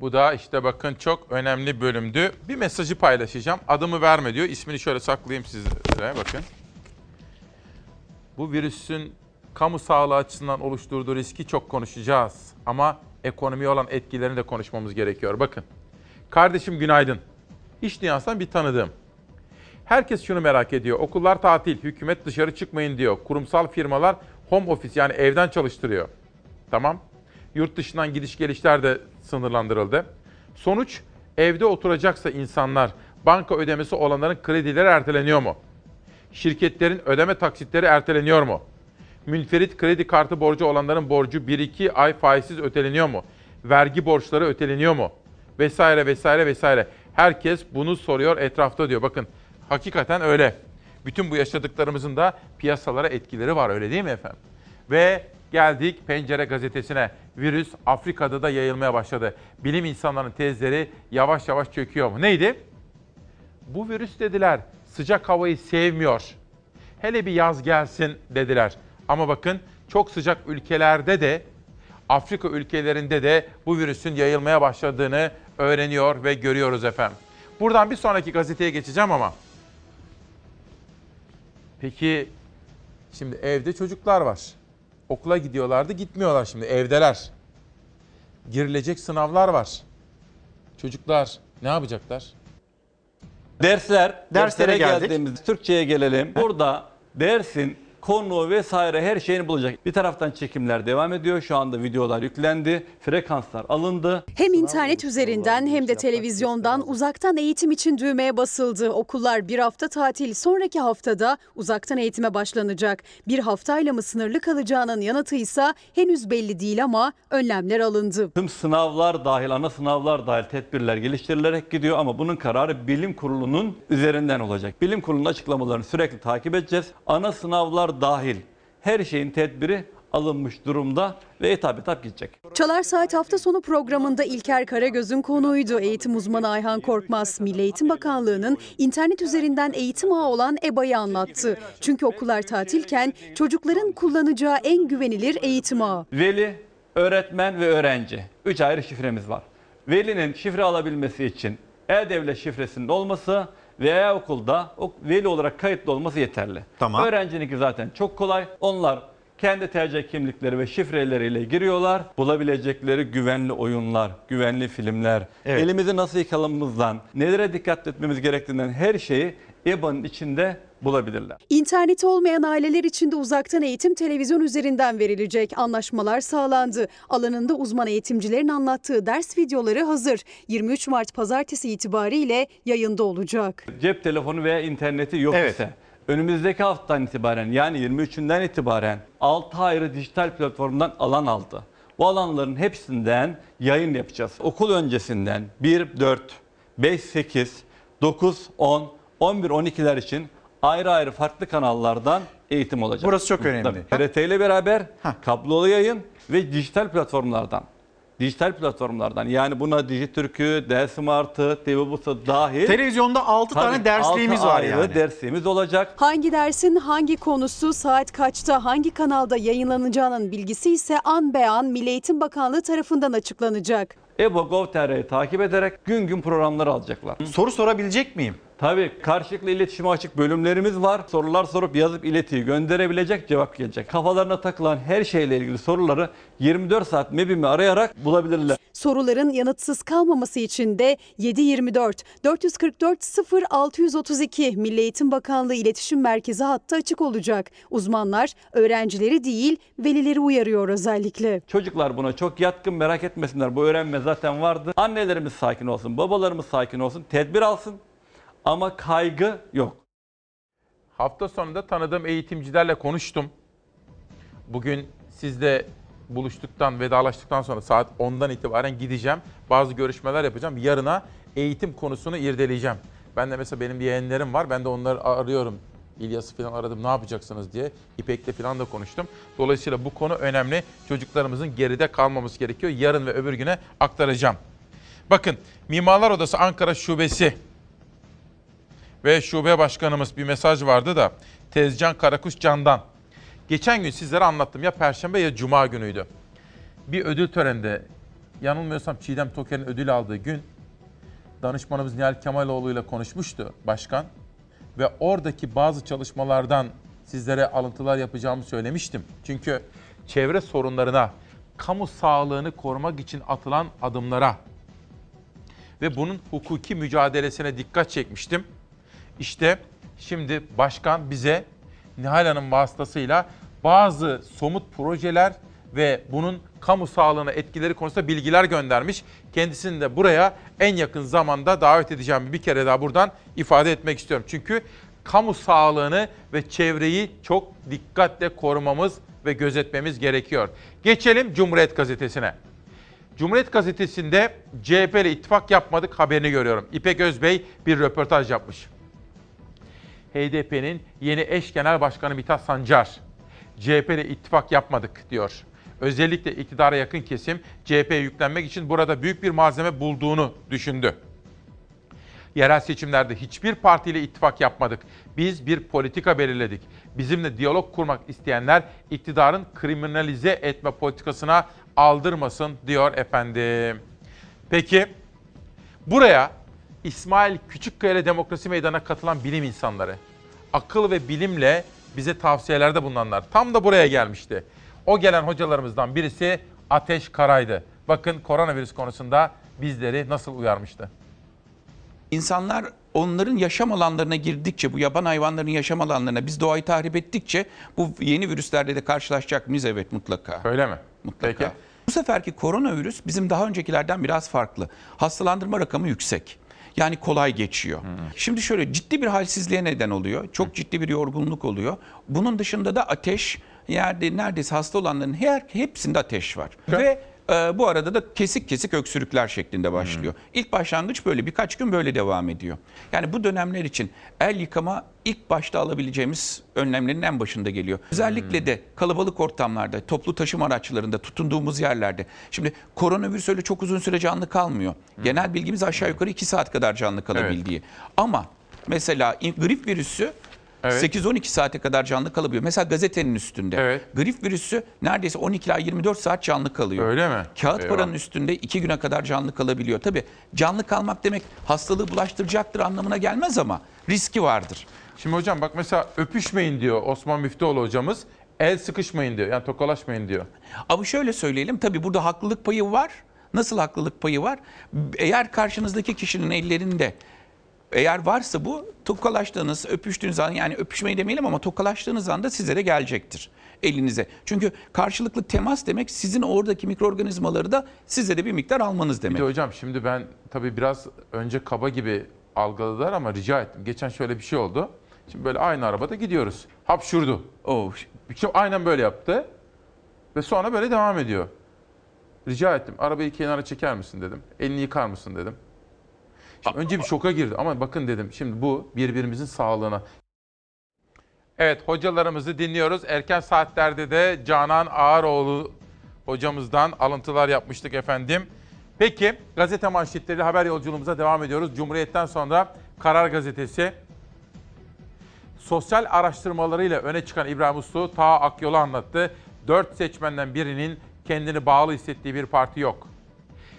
Bu da işte bakın çok önemli bölümdü. Bir mesajı paylaşacağım. Adımı verme diyor. İsmini şöyle saklayayım sizlere bakın. Bu virüsün kamu sağlığı açısından oluşturduğu riski çok konuşacağız. Ama ekonomiye olan etkilerini de konuşmamız gerekiyor. Bakın. Kardeşim günaydın. İş dünyasından bir tanıdığım. Herkes şunu merak ediyor. Okullar tatil, hükümet dışarı çıkmayın diyor. Kurumsal firmalar home office yani evden çalıştırıyor. Tamam. Yurt dışından gidiş gelişler de sınırlandırıldı. Sonuç evde oturacaksa insanlar banka ödemesi olanların kredileri erteleniyor mu? Şirketlerin ödeme taksitleri erteleniyor mu? Münferit kredi kartı borcu olanların borcu 1-2 ay faizsiz öteleniyor mu? Vergi borçları öteleniyor mu? Vesaire vesaire vesaire. Herkes bunu soruyor etrafta diyor. Bakın hakikaten öyle. Bütün bu yaşadıklarımızın da piyasalara etkileri var öyle değil mi efendim? Ve geldik Pencere gazetesine. Virüs Afrika'da da yayılmaya başladı. Bilim insanlarının tezleri yavaş yavaş çöküyor mu? Neydi? Bu virüs dediler sıcak havayı sevmiyor. Hele bir yaz gelsin dediler. Ama bakın çok sıcak ülkelerde de Afrika ülkelerinde de bu virüsün yayılmaya başladığını öğreniyor ve görüyoruz efendim. Buradan bir sonraki gazeteye geçeceğim ama. Peki şimdi evde çocuklar var. Okula gidiyorlardı, gitmiyorlar şimdi evdeler. Girilecek sınavlar var. Çocuklar ne yapacaklar? Dersler, Derslere derslere geldik. geldiğimiz Türkçe'ye gelelim. Burada dersin konu vesaire her şeyini bulacak. Bir taraftan çekimler devam ediyor. Şu anda videolar yüklendi. Frekanslar alındı. Hem internet üzerinden hem de televizyondan uzaktan eğitim için düğmeye basıldı. Okullar bir hafta tatil, sonraki haftada uzaktan eğitime başlanacak. Bir haftayla mı sınırlı kalacağının yanıtı ise henüz belli değil ama önlemler alındı. Tüm sınavlar dahil, ana sınavlar dahil tedbirler geliştirilerek gidiyor ama bunun kararı bilim kurulunun üzerinden olacak. Bilim kurulunun açıklamalarını sürekli takip edeceğiz. Ana sınavlar dahil her şeyin tedbiri alınmış durumda ve etap etap gidecek. Çalar Saat hafta sonu programında İlker Karagöz'ün konuğuydu. Eğitim uzmanı Ayhan Korkmaz, Milli Eğitim Bakanlığı'nın internet üzerinden eğitim ağı olan EBA'yı anlattı. Çünkü okullar tatilken çocukların kullanacağı en güvenilir eğitim ağı. Veli, öğretmen ve öğrenci. Üç ayrı şifremiz var. Velinin şifre alabilmesi için e-devlet şifresinin olması veya okulda veli olarak kayıtlı olması yeterli. Tamam. Öğrencininki zaten çok kolay. Onlar kendi tercih kimlikleri ve şifreleriyle giriyorlar. Bulabilecekleri güvenli oyunlar, güvenli filmler, Evet. elimizi nasıl yıkamamızdan, nelere dikkat etmemiz gerektiğinden her şeyi EBA'nın içinde bulabilirler. İnterneti olmayan aileler için de uzaktan eğitim televizyon üzerinden verilecek. Anlaşmalar sağlandı. Alanında uzman eğitimcilerin anlattığı ders videoları hazır. 23 Mart pazartesi itibariyle yayında olacak. cep telefonu veya interneti yok ise önümüzdeki haftadan itibaren yani 23'ünden itibaren 6 ayrı dijital platformdan alan aldı. Bu alanların hepsinden yayın yapacağız. Okul öncesinden 1, 4, 5, 8, 9, 10, 11, 12'ler için ayrı ayrı farklı kanallardan eğitim olacak. Burası çok önemli. Tabii. TRT ile beraber kablolu yayın ve dijital platformlardan. Dijital platformlardan yani buna Dijitürk'ü, Delsmart'ı, TV Bus'u dahil. Televizyonda altı tane Tabii, dersliğimiz altı var ayrı yani. dersliğimiz olacak. Hangi dersin hangi konusu saat kaçta hangi kanalda yayınlanacağının bilgisi ise an be an Milli Eğitim Bakanlığı tarafından açıklanacak. EBO.gov.tr'yi takip ederek gün gün programları alacaklar. Soru sorabilecek miyim? Tabii karşılıklı iletişime açık bölümlerimiz var. Sorular sorup yazıp iletiyi gönderebilecek, cevap gelecek. Kafalarına takılan her şeyle ilgili soruları 24 saat MEB'imi arayarak bulabilirler. Soruların yanıtsız kalmaması için de 724 444 0632 Milli Eğitim Bakanlığı İletişim Merkezi hattı açık olacak. Uzmanlar öğrencileri değil velileri uyarıyor özellikle. Çocuklar buna çok yatkın merak etmesinler. Bu öğrenme zaten vardı. Annelerimiz sakin olsun, babalarımız sakin olsun, tedbir alsın. Ama kaygı yok. Hafta sonunda tanıdığım eğitimcilerle konuştum. Bugün sizle buluştuktan, vedalaştıktan sonra saat 10'dan itibaren gideceğim. Bazı görüşmeler yapacağım. Yarına eğitim konusunu irdeleyeceğim. Ben de mesela benim yeğenlerim var. Ben de onları arıyorum. İlyas'ı falan aradım ne yapacaksınız diye. İpek'le falan da konuştum. Dolayısıyla bu konu önemli. Çocuklarımızın geride kalmaması gerekiyor. Yarın ve öbür güne aktaracağım. Bakın Mimarlar Odası Ankara Şubesi ve şube başkanımız bir mesaj vardı da Tezcan Karakuş Can'dan. Geçen gün sizlere anlattım ya perşembe ya cuma günüydü. Bir ödül töreninde yanılmıyorsam Çiğdem Toker'in ödül aldığı gün danışmanımız Nihal Kemaloğlu ile konuşmuştu başkan. Ve oradaki bazı çalışmalardan sizlere alıntılar yapacağımı söylemiştim. Çünkü çevre sorunlarına, kamu sağlığını korumak için atılan adımlara ve bunun hukuki mücadelesine dikkat çekmiştim. İşte şimdi başkan bize Nihal Hanım vasıtasıyla bazı somut projeler ve bunun kamu sağlığına etkileri konusunda bilgiler göndermiş. Kendisini de buraya en yakın zamanda davet edeceğimi bir kere daha buradan ifade etmek istiyorum. Çünkü kamu sağlığını ve çevreyi çok dikkatle korumamız ve gözetmemiz gerekiyor. Geçelim Cumhuriyet Gazetesi'ne. Cumhuriyet Gazetesi'nde CHP ile ittifak yapmadık haberini görüyorum. İpek Özbey bir röportaj yapmış. HDP'nin yeni eş genel başkanı Mithat Sancar, CHP ile ittifak yapmadık diyor. Özellikle iktidara yakın kesim CHP'ye yüklenmek için burada büyük bir malzeme bulduğunu düşündü. Yerel seçimlerde hiçbir partiyle ittifak yapmadık. Biz bir politika belirledik. Bizimle diyalog kurmak isteyenler iktidarın kriminalize etme politikasına aldırmasın diyor efendim. Peki buraya İsmail Küçükkaya Demokrasi Meydanı'na katılan bilim insanları, akıl ve bilimle bize tavsiyelerde bulunanlar tam da buraya gelmişti. O gelen hocalarımızdan birisi Ateş Karay'dı. Bakın koronavirüs konusunda bizleri nasıl uyarmıştı. İnsanlar onların yaşam alanlarına girdikçe, bu yaban hayvanların yaşam alanlarına biz doğayı tahrip ettikçe bu yeni virüslerle de karşılaşacak mıyız? Evet mutlaka. Öyle mi? Mutlaka. Peki. Bu seferki koronavirüs bizim daha öncekilerden biraz farklı. Hastalandırma rakamı yüksek. Yani kolay geçiyor. Şimdi şöyle ciddi bir halsizliğe neden oluyor. Çok ciddi bir yorgunluk oluyor. Bunun dışında da ateş, yerde neredeyse hasta olanların her hepsinde ateş var. Ve e, bu arada da kesik kesik öksürükler şeklinde başlıyor. İlk başlangıç böyle birkaç gün böyle devam ediyor. Yani bu dönemler için el yıkama ilk başta alabileceğimiz önlemlerin en başında geliyor. Özellikle de kalabalık ortamlarda, toplu taşıma araçlarında, tutunduğumuz yerlerde. Şimdi koronavirüs öyle çok uzun süre canlı kalmıyor. Genel bilgimiz aşağı yukarı 2 saat kadar canlı kalabildiği. Ama mesela grip virüsü Evet. 8-12 saate kadar canlı kalabiliyor. Mesela gazetenin üstünde. Grip virüsü neredeyse 12 ila 24 saat canlı kalıyor. Öyle mi? Kağıt Eyvah. paranın üstünde 2 güne kadar canlı kalabiliyor. Tabii canlı kalmak demek hastalığı bulaştıracaktır anlamına gelmez ama riski vardır. Şimdi hocam bak mesela öpüşmeyin diyor Osman Müftüoğlu hocamız. El sıkışmayın diyor. Yani tokalaşmayın diyor. Ama şöyle söyleyelim tabii burada haklılık payı var. Nasıl haklılık payı var? Eğer karşınızdaki kişinin ellerinde eğer varsa bu tokalaştığınız, öpüştüğünüz an yani öpüşmeyi demeyelim ama tokalaştığınız anda size de gelecektir elinize. Çünkü karşılıklı temas demek sizin oradaki mikroorganizmaları da size de bir miktar almanız demek. Bir de hocam şimdi ben tabii biraz önce kaba gibi algıladılar ama rica ettim. Geçen şöyle bir şey oldu. Şimdi böyle aynı arabada gidiyoruz. Hapşurdu. Oh. Şimdi aynen böyle yaptı. Ve sonra böyle devam ediyor. Rica ettim. Arabayı kenara çeker misin dedim. Elini yıkar mısın dedim. Şimdi önce bir şoka girdi ama bakın dedim. Şimdi bu birbirimizin sağlığına. Evet hocalarımızı dinliyoruz. Erken saatlerde de Canan Ağaroğlu hocamızdan alıntılar yapmıştık efendim. Peki gazete manşetleriyle haber yolculuğumuza devam ediyoruz. Cumhuriyet'ten sonra Karar Gazetesi sosyal araştırmalarıyla öne çıkan İbrahim Uslu ta Akyol'u anlattı. Dört seçmenden birinin kendini bağlı hissettiği bir parti yok.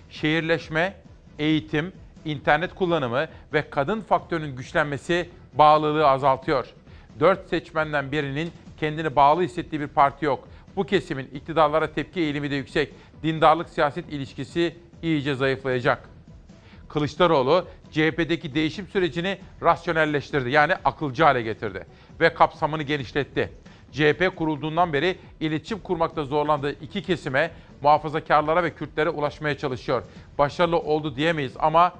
Şehirleşme, eğitim, internet kullanımı ve kadın faktörünün güçlenmesi bağlılığı azaltıyor. Dört seçmenden birinin kendini bağlı hissettiği bir parti yok. Bu kesimin iktidarlara tepki eğilimi de yüksek. Dindarlık siyaset ilişkisi iyice zayıflayacak. Kılıçdaroğlu CHP'deki değişim sürecini rasyonelleştirdi. Yani akılcı hale getirdi ve kapsamını genişletti. CHP kurulduğundan beri iletişim kurmakta zorlandığı iki kesime, muhafazakarlara ve Kürtlere ulaşmaya çalışıyor. Başarılı oldu diyemeyiz ama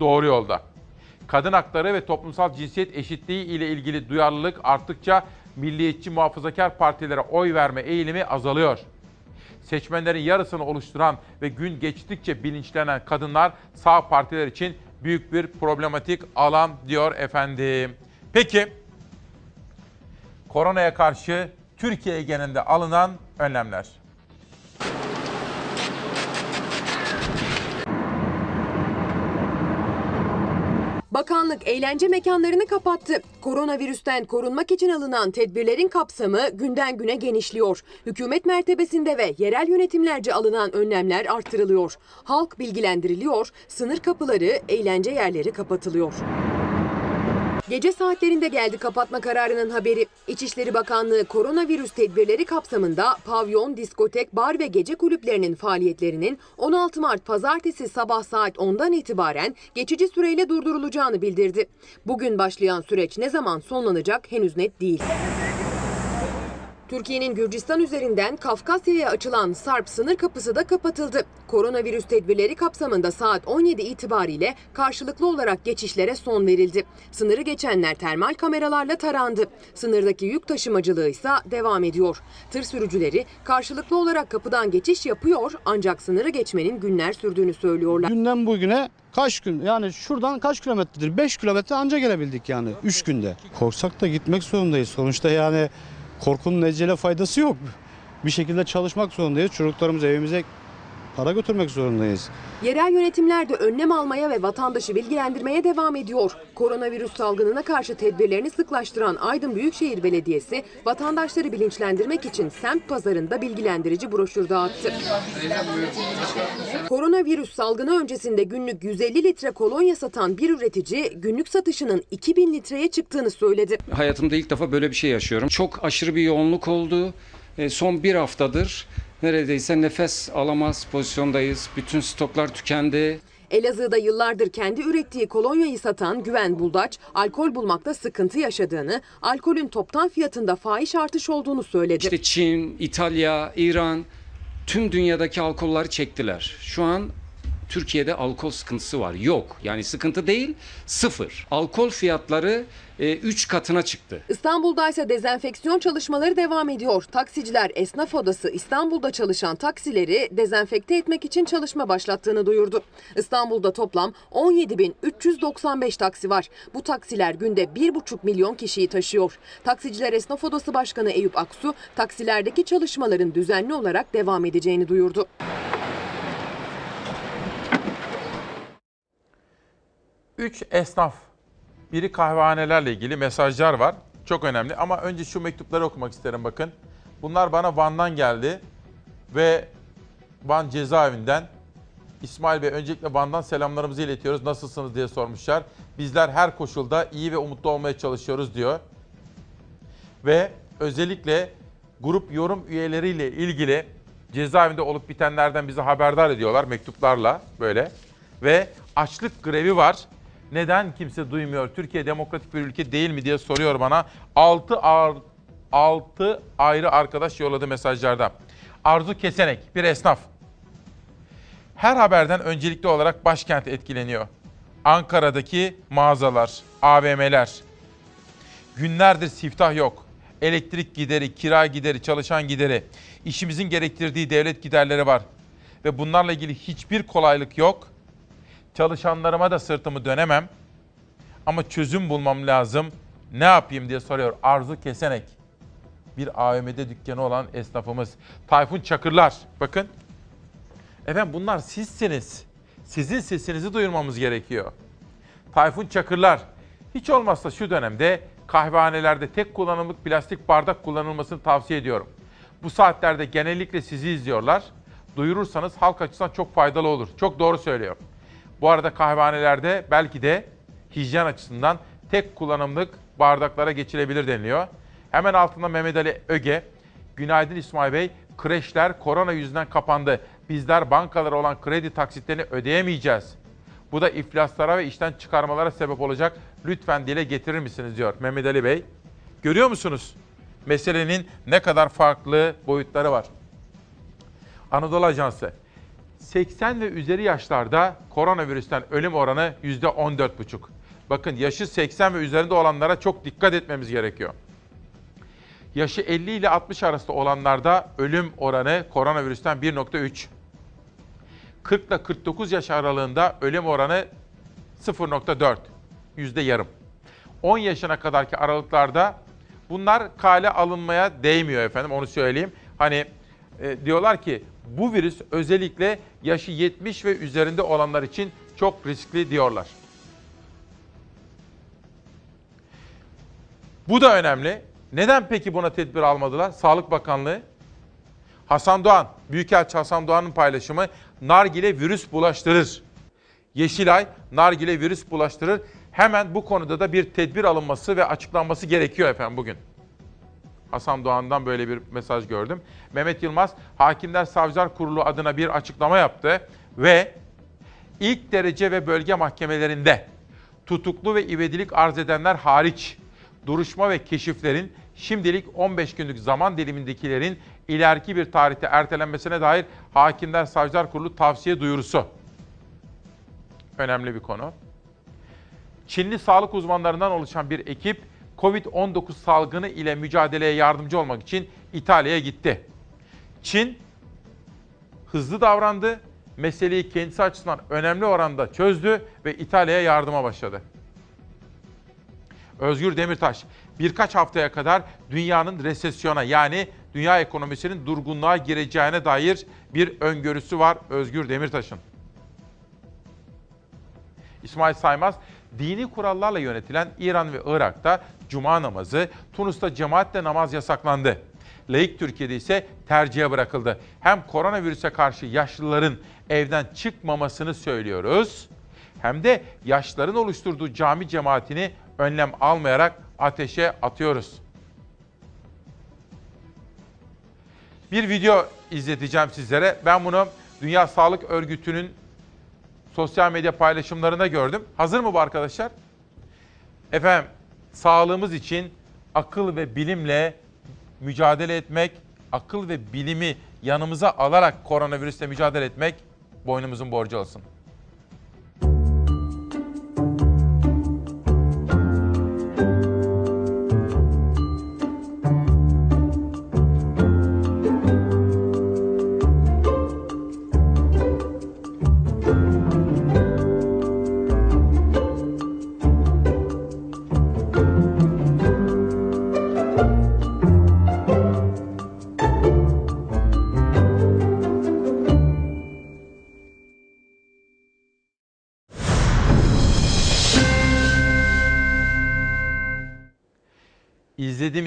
doğru yolda. Kadın hakları ve toplumsal cinsiyet eşitliği ile ilgili duyarlılık arttıkça milliyetçi muhafazakar partilere oy verme eğilimi azalıyor. Seçmenlerin yarısını oluşturan ve gün geçtikçe bilinçlenen kadınlar sağ partiler için büyük bir problematik alan diyor efendim. Peki koronaya karşı Türkiye genelinde alınan önlemler. Bakanlık eğlence mekanlarını kapattı. Koronavirüsten korunmak için alınan tedbirlerin kapsamı günden güne genişliyor. Hükümet mertebesinde ve yerel yönetimlerce alınan önlemler artırılıyor. Halk bilgilendiriliyor, sınır kapıları, eğlence yerleri kapatılıyor. Gece saatlerinde geldi kapatma kararının haberi. İçişleri Bakanlığı koronavirüs tedbirleri kapsamında pavyon, diskotek, bar ve gece kulüplerinin faaliyetlerinin 16 Mart pazartesi sabah saat 10'dan itibaren geçici süreyle durdurulacağını bildirdi. Bugün başlayan süreç ne zaman sonlanacak henüz net değil. Türkiye'nin Gürcistan üzerinden Kafkasya'ya açılan Sarp sınır kapısı da kapatıldı. Koronavirüs tedbirleri kapsamında saat 17 itibariyle karşılıklı olarak geçişlere son verildi. Sınırı geçenler termal kameralarla tarandı. Sınırdaki yük taşımacılığı ise devam ediyor. Tır sürücüleri karşılıklı olarak kapıdan geçiş yapıyor ancak sınırı geçmenin günler sürdüğünü söylüyorlar. Günden bugüne kaç gün yani şuradan kaç kilometredir? 5 kilometre anca gelebildik yani 3 günde. Korksak da gitmek zorundayız. Sonuçta yani korkunun ecele faydası yok. Bir şekilde çalışmak zorundayız. Çocuklarımız evimize para götürmek zorundayız. Yerel yönetimler de önlem almaya ve vatandaşı bilgilendirmeye devam ediyor. Koronavirüs salgınına karşı tedbirlerini sıklaştıran Aydın Büyükşehir Belediyesi vatandaşları bilinçlendirmek için semt pazarında bilgilendirici broşür dağıttı. Koronavirüs salgını öncesinde günlük 150 litre kolonya satan bir üretici günlük satışının 2000 litreye çıktığını söyledi. Hayatımda ilk defa böyle bir şey yaşıyorum. Çok aşırı bir yoğunluk oldu. E, Son bir haftadır neredeyse nefes alamaz pozisyondayız. Bütün stoklar tükendi. Elazığ'da yıllardır kendi ürettiği kolonyayı satan Güven Buldaç, alkol bulmakta sıkıntı yaşadığını, alkolün toptan fiyatında fahiş artış olduğunu söyledi. İşte Çin, İtalya, İran tüm dünyadaki alkolları çektiler. Şu an Türkiye'de alkol sıkıntısı var. Yok. Yani sıkıntı değil, sıfır. Alkol fiyatları 3 katına çıktı. İstanbul'da ise dezenfeksiyon çalışmaları devam ediyor. Taksiciler Esnaf Odası İstanbul'da çalışan taksileri dezenfekte etmek için çalışma başlattığını duyurdu. İstanbul'da toplam 17.395 taksi var. Bu taksiler günde 1,5 milyon kişiyi taşıyor. Taksiciler Esnaf Odası Başkanı Eyüp Aksu, taksilerdeki çalışmaların düzenli olarak devam edeceğini duyurdu. Üç esnaf, biri kahvehanelerle ilgili mesajlar var. Çok önemli ama önce şu mektupları okumak isterim bakın. Bunlar bana Van'dan geldi ve Van cezaevinden. İsmail Bey öncelikle Van'dan selamlarımızı iletiyoruz. Nasılsınız diye sormuşlar. Bizler her koşulda iyi ve umutlu olmaya çalışıyoruz diyor. Ve özellikle grup yorum üyeleriyle ilgili cezaevinde olup bitenlerden bizi haberdar ediyorlar mektuplarla böyle. Ve açlık grevi var. Neden kimse duymuyor? Türkiye demokratik bir ülke değil mi diye soruyor bana. 6 6 ayrı arkadaş yolladı mesajlarda. Arzu Kesenek bir esnaf. Her haberden öncelikli olarak başkent etkileniyor. Ankara'daki mağazalar, AVM'ler. Günlerdir siftah yok. Elektrik gideri, kira gideri, çalışan gideri, işimizin gerektirdiği devlet giderleri var. Ve bunlarla ilgili hiçbir kolaylık yok. Çalışanlarıma da sırtımı dönemem. Ama çözüm bulmam lazım. Ne yapayım diye soruyor Arzu Kesenek. Bir AVM'de dükkanı olan esnafımız. Tayfun Çakırlar. Bakın. Efendim bunlar sizsiniz. Sizin sesinizi duyurmamız gerekiyor. Tayfun Çakırlar. Hiç olmazsa şu dönemde kahvehanelerde tek kullanımlık plastik bardak kullanılmasını tavsiye ediyorum. Bu saatlerde genellikle sizi izliyorlar. Duyurursanız halk açısından çok faydalı olur. Çok doğru söylüyor. Bu arada kahvehanelerde belki de hijyen açısından tek kullanımlık bardaklara geçilebilir deniliyor. Hemen altında Mehmet Ali Öge. Günaydın İsmail Bey. Kreşler korona yüzünden kapandı. Bizler bankalara olan kredi taksitlerini ödeyemeyeceğiz. Bu da iflaslara ve işten çıkarmalara sebep olacak. Lütfen dile getirir misiniz diyor Mehmet Ali Bey. Görüyor musunuz? Meselenin ne kadar farklı boyutları var. Anadolu Ajansı 80 ve üzeri yaşlarda koronavirüsten ölüm oranı %14,5. Bakın yaşı 80 ve üzerinde olanlara çok dikkat etmemiz gerekiyor. Yaşı 50 ile 60 arasında olanlarda ölüm oranı koronavirüsten 1.3. 40 ile 49 yaş aralığında ölüm oranı 0.4. Yüzde yarım. 10 yaşına kadarki aralıklarda bunlar kale alınmaya değmiyor efendim onu söyleyeyim. Hani e, diyorlar ki bu virüs özellikle yaşı 70 ve üzerinde olanlar için çok riskli diyorlar. Bu da önemli. Neden peki buna tedbir almadılar? Sağlık Bakanlığı. Hasan Doğan, Büyükelçi Hasan Doğan'ın paylaşımı nargile virüs bulaştırır. Yeşilay nargile virüs bulaştırır. Hemen bu konuda da bir tedbir alınması ve açıklanması gerekiyor efendim bugün. Hasan Doğan'dan böyle bir mesaj gördüm. Mehmet Yılmaz Hakimler Savcılar Kurulu adına bir açıklama yaptı ve ilk derece ve bölge mahkemelerinde tutuklu ve ivedilik arz edenler hariç duruşma ve keşiflerin Şimdilik 15 günlük zaman dilimindekilerin ileriki bir tarihte ertelenmesine dair Hakimler Savcılar Kurulu tavsiye duyurusu. Önemli bir konu. Çinli sağlık uzmanlarından oluşan bir ekip Covid-19 salgını ile mücadeleye yardımcı olmak için İtalya'ya gitti. Çin hızlı davrandı, meseleyi kendisi açısından önemli oranda çözdü ve İtalya'ya yardıma başladı. Özgür Demirtaş birkaç haftaya kadar dünyanın resesyona yani dünya ekonomisinin durgunluğa gireceğine dair bir öngörüsü var Özgür Demirtaş'ın. İsmail Saymaz, dini kurallarla yönetilen İran ve Irak'ta cuma namazı, Tunus'ta cemaatle namaz yasaklandı. Laik Türkiye'de ise tercihe bırakıldı. Hem koronavirüse karşı yaşlıların evden çıkmamasını söylüyoruz, hem de yaşlıların oluşturduğu cami cemaatini önlem almayarak ateşe atıyoruz. Bir video izleteceğim sizlere. Ben bunu Dünya Sağlık Örgütü'nün sosyal medya paylaşımlarında gördüm. Hazır mı bu arkadaşlar? Efendim, sağlığımız için akıl ve bilimle mücadele etmek, akıl ve bilimi yanımıza alarak koronavirüsle mücadele etmek boynumuzun borcu olsun.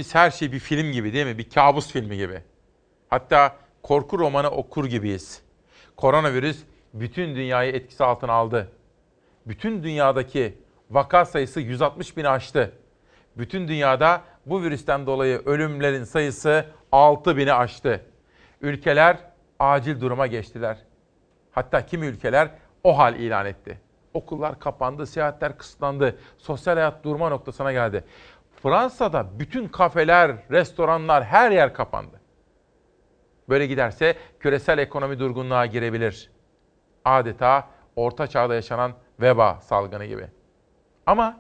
İzlediğimiz her şey bir film gibi değil mi? Bir kabus filmi gibi. Hatta korku romanı okur gibiyiz. Koronavirüs bütün dünyayı etkisi altına aldı. Bütün dünyadaki vaka sayısı 160 bini aştı. Bütün dünyada bu virüsten dolayı ölümlerin sayısı 6 bini aştı. Ülkeler acil duruma geçtiler. Hatta kimi ülkeler o hal ilan etti. Okullar kapandı, seyahatler kısıtlandı, sosyal hayat durma noktasına geldi. Fransa'da bütün kafeler, restoranlar, her yer kapandı. Böyle giderse küresel ekonomi durgunluğa girebilir. Adeta orta çağda yaşanan veba salgını gibi. Ama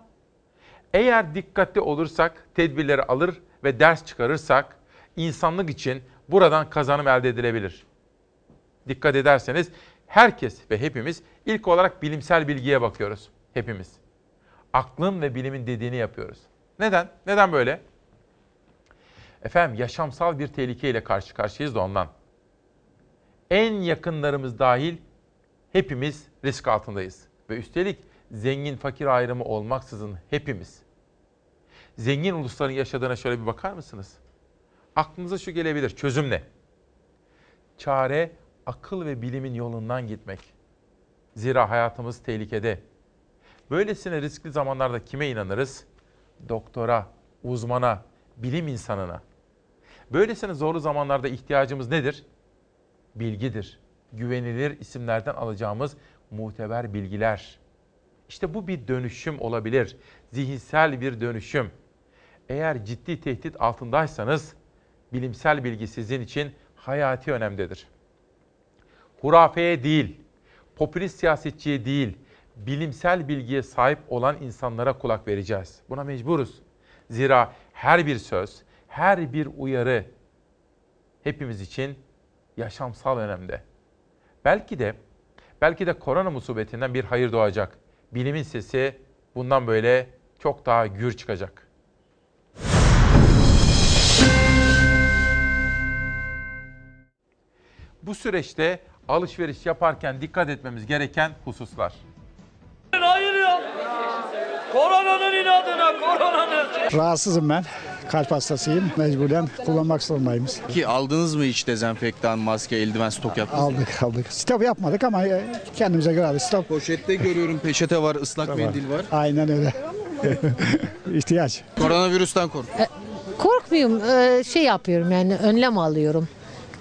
eğer dikkatli olursak, tedbirleri alır ve ders çıkarırsak insanlık için buradan kazanım elde edilebilir. Dikkat ederseniz herkes ve hepimiz ilk olarak bilimsel bilgiye bakıyoruz. Hepimiz. Aklın ve bilimin dediğini yapıyoruz. Neden? Neden böyle? Efendim yaşamsal bir tehlikeyle karşı karşıyayız da ondan. En yakınlarımız dahil hepimiz risk altındayız. Ve üstelik zengin fakir ayrımı olmaksızın hepimiz. Zengin ulusların yaşadığına şöyle bir bakar mısınız? Aklınıza şu gelebilir. Çözüm ne? Çare akıl ve bilimin yolundan gitmek. Zira hayatımız tehlikede. Böylesine riskli zamanlarda kime inanırız? Doktora, uzmana, bilim insanına. Böylesine zorlu zamanlarda ihtiyacımız nedir? Bilgidir. Güvenilir isimlerden alacağımız muteber bilgiler. İşte bu bir dönüşüm olabilir. Zihinsel bir dönüşüm. Eğer ciddi tehdit altındaysanız bilimsel bilgi sizin için hayati önemdedir. Hurafeye değil, popülist siyasetçiye değil, bilimsel bilgiye sahip olan insanlara kulak vereceğiz. Buna mecburuz. Zira her bir söz, her bir uyarı hepimiz için yaşamsal önemde. Belki de belki de korona musibetinden bir hayır doğacak. Bilimin sesi bundan böyle çok daha gür çıkacak. Bu süreçte alışveriş yaparken dikkat etmemiz gereken hususlar. Hayır ya. Koronanın inadına, koronanın. Rahatsızım ben. Kalp hastasıyım. Mecburen kullanmak zorundayız. Ki aldınız mı hiç dezenfektan, maske, eldiven stok yaptınız mı? Aldık aldık. Stop yapmadık ama e, kendimize göre aldık. Stop. Poşette görüyorum peçete var, ıslak mendil var. Aynen öyle. İhtiyaç. Koronavirüsten kork. Korkmuyorum. Ee, şey yapıyorum yani önlem alıyorum.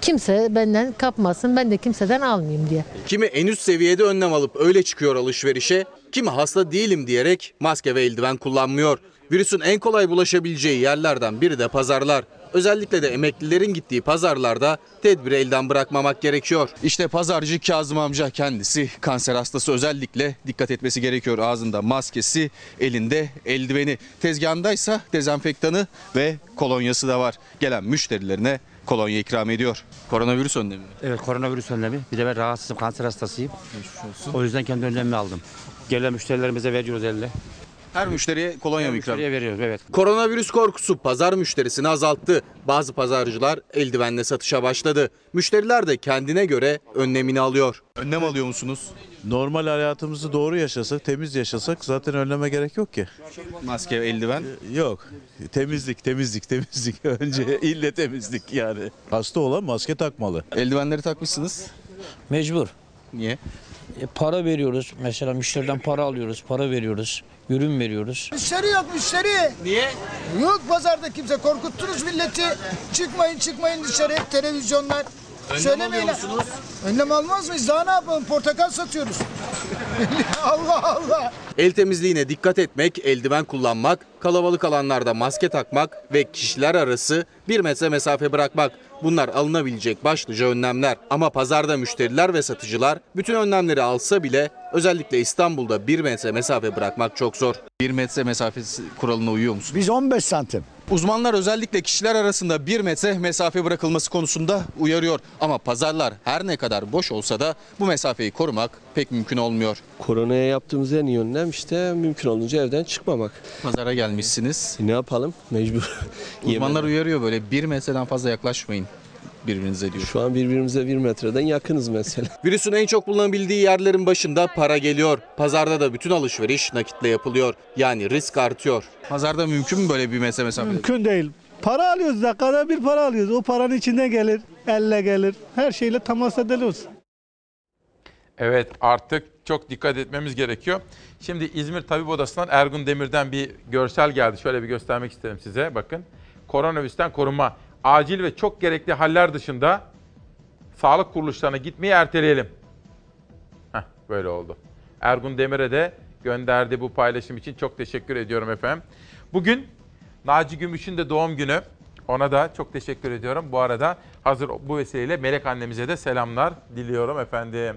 Kimse benden kapmasın, ben de kimseden almayayım diye. Kimi en üst seviyede önlem alıp öyle çıkıyor alışverişe, kimi hasta değilim diyerek maske ve eldiven kullanmıyor. Virüsün en kolay bulaşabileceği yerlerden biri de pazarlar. Özellikle de emeklilerin gittiği pazarlarda tedbiri elden bırakmamak gerekiyor. İşte pazarcı Kazım amca kendisi kanser hastası özellikle dikkat etmesi gerekiyor. Ağzında maskesi, elinde eldiveni. Tezgahındaysa dezenfektanı ve kolonyası da var. Gelen müşterilerine kolonya ikram ediyor. Koronavirüs önlemi. Evet koronavirüs önlemi. Bir de ben rahatsızım, kanser hastasıyım. O yüzden kendi önlemimi aldım. Gelen müşterilerimize veriyoruz elle. Her müşteriye kolonya mı ikram? Müşteriye veriyoruz evet. Koronavirüs korkusu pazar müşterisini azalttı. Bazı pazarcılar eldivenle satışa başladı. Müşteriler de kendine göre önlemini alıyor. Önlem alıyor musunuz? Normal hayatımızı doğru yaşasak, temiz yaşasak zaten önleme gerek yok ki. Maske, eldiven? Yok. Temizlik, temizlik, temizlik. Önce ille temizlik yani. Hasta olan maske takmalı. Eldivenleri takmışsınız. Mecbur. Niye? E, para veriyoruz. Mesela müşteriden para alıyoruz, para veriyoruz, ürün veriyoruz. Müşteri yok müşteri. Niye? Yok pazarda kimse korkuttunuz milleti. Çıkmayın çıkmayın dışarı hep televizyonlar. Önlem Söylemeyin. alıyor musunuz? Önlem almaz mıyız? Daha ne yapalım? Portakal satıyoruz. Allah Allah. El temizliğine dikkat etmek, eldiven kullanmak, kalabalık alanlarda maske takmak ve kişiler arası bir metre mesafe bırakmak. Bunlar alınabilecek başlıca önlemler. Ama pazarda müşteriler ve satıcılar bütün önlemleri alsa bile özellikle İstanbul'da bir metre mesafe bırakmak çok zor. Bir metre mesafesi kuralına uyuyor musunuz? Biz 15 santim. Uzmanlar özellikle kişiler arasında bir metre mesafe bırakılması konusunda uyarıyor. Ama pazarlar her ne kadar boş olsa da bu mesafeyi korumak pek mümkün olmuyor. Koronaya yaptığımız en iyi önlem işte mümkün olunca evden çıkmamak. Pazara gelmişsiniz. Ne yapalım? Mecbur. Uzmanlar uyarıyor böyle bir metreden fazla yaklaşmayın birbirinize diyor. Şu an birbirimize bir metreden yakınız mesela. Virüsün en çok bulunabildiği yerlerin başında para geliyor. Pazarda da bütün alışveriş nakitle yapılıyor. Yani risk artıyor. Pazarda mümkün mü böyle bir metre mesafe? Mümkün değil. Para alıyoruz dakikada bir para alıyoruz. O paranın içinde gelir, elle gelir. Her şeyle temas ediyoruz. Evet artık çok dikkat etmemiz gerekiyor. Şimdi İzmir Tabip Odası'ndan Ergun Demir'den bir görsel geldi. Şöyle bir göstermek isterim size. Bakın. Koronavirüsten korunma. Acil ve çok gerekli haller dışında sağlık kuruluşlarına gitmeyi erteleyelim. Heh, böyle oldu. Ergun Demir'e de gönderdi bu paylaşım için çok teşekkür ediyorum efendim. Bugün Naci Gümüş'ün de doğum günü. Ona da çok teşekkür ediyorum. Bu arada hazır bu vesileyle Melek annemize de selamlar diliyorum efendim.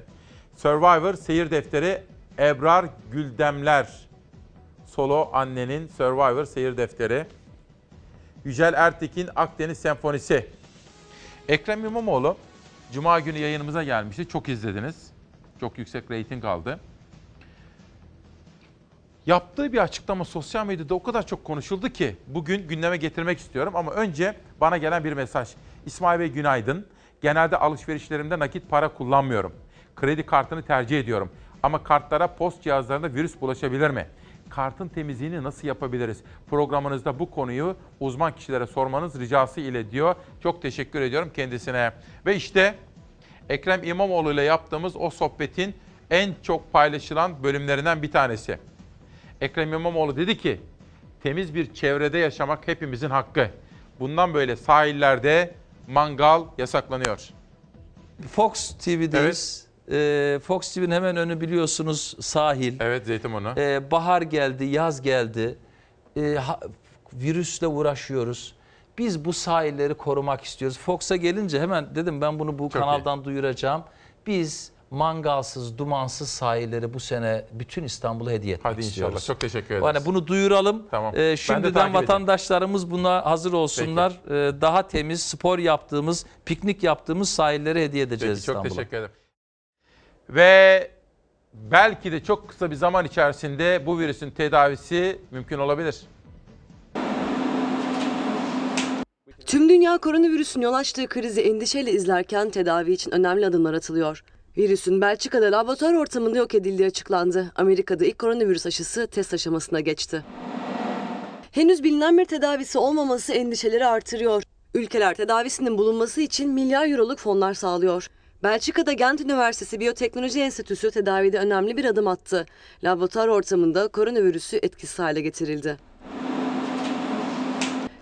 Survivor seyir defteri Ebrar Güldemler. Solo annenin Survivor seyir defteri. Yücel Ertekin Akdeniz Senfonisi. Ekrem İmamoğlu Cuma günü yayınımıza gelmişti. Çok izlediniz. Çok yüksek reyting aldı. Yaptığı bir açıklama sosyal medyada o kadar çok konuşuldu ki bugün gündeme getirmek istiyorum ama önce bana gelen bir mesaj. İsmail Bey günaydın. Genelde alışverişlerimde nakit para kullanmıyorum. Kredi kartını tercih ediyorum. Ama kartlara post cihazlarında virüs bulaşabilir mi? Kartın temizliğini nasıl yapabiliriz? Programınızda bu konuyu uzman kişilere sormanız ricası ile diyor. Çok teşekkür ediyorum kendisine. Ve işte Ekrem İmamoğlu ile yaptığımız o sohbetin en çok paylaşılan bölümlerinden bir tanesi. Ekrem İmamoğlu dedi ki, temiz bir çevrede yaşamak hepimizin hakkı. Bundan böyle sahillerde mangal yasaklanıyor. Fox TV'deyiz. Ee, Fox TV'nin hemen önü biliyorsunuz sahil. Evet Zeytinburnu. Ee, bahar geldi, yaz geldi. Ee, ha- virüsle uğraşıyoruz. Biz bu sahilleri korumak istiyoruz. Fox'a gelince hemen dedim ben bunu bu Çok kanaldan duyuracağım. Biz mangalsız, dumansız sahilleri bu sene bütün İstanbul'a hediye etmek Hadi inşallah. istiyoruz. Çok teşekkür ederiz. Yani bunu duyuralım. Tamam. Ee, şimdiden takip edeyim. vatandaşlarımız buna hazır olsunlar. Ee, daha temiz spor yaptığımız, piknik yaptığımız sahilleri hediye edeceğiz Peki, çok İstanbul'a. teşekkür ederim. Ve belki de çok kısa bir zaman içerisinde bu virüsün tedavisi mümkün olabilir. Tüm dünya koronavirüsün yol açtığı krizi endişeyle izlerken tedavi için önemli adımlar atılıyor. Virüsün Belçika'da laboratuvar ortamında yok edildiği açıklandı. Amerika'da ilk koronavirüs aşısı test aşamasına geçti. Henüz bilinen bir tedavisi olmaması endişeleri artırıyor. Ülkeler tedavisinin bulunması için milyar euroluk fonlar sağlıyor. Belçika'da Gent Üniversitesi Biyoteknoloji Enstitüsü tedavide önemli bir adım attı. Laboratuvar ortamında koronavirüsü etkisiz hale getirildi.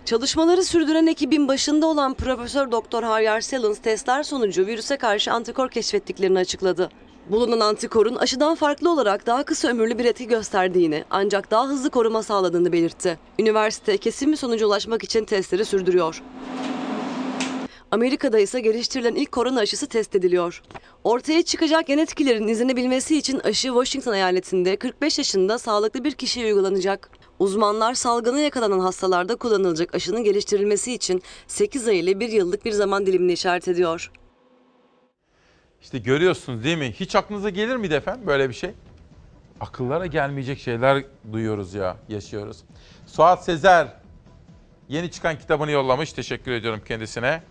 Çalışmaları sürdüren ekibin başında olan Profesör Doktor Javier Sellens testler sonucu virüse karşı antikor keşfettiklerini açıkladı. Bulunan antikorun aşıdan farklı olarak daha kısa ömürlü bir etki gösterdiğini ancak daha hızlı koruma sağladığını belirtti. Üniversite kesin bir sonuca ulaşmak için testleri sürdürüyor. Amerika'da ise geliştirilen ilk korona aşısı test ediliyor. Ortaya çıkacak yan etkilerin izlenebilmesi için aşı Washington eyaletinde 45 yaşında sağlıklı bir kişiye uygulanacak. Uzmanlar salgına yakalanan hastalarda kullanılacak aşının geliştirilmesi için 8 ay ile 1 yıllık bir zaman dilimini işaret ediyor. İşte görüyorsunuz değil mi? Hiç aklınıza gelir miydi efendim böyle bir şey? Akıllara gelmeyecek şeyler duyuyoruz ya, yaşıyoruz. Suat Sezer yeni çıkan kitabını yollamış. Teşekkür ediyorum kendisine.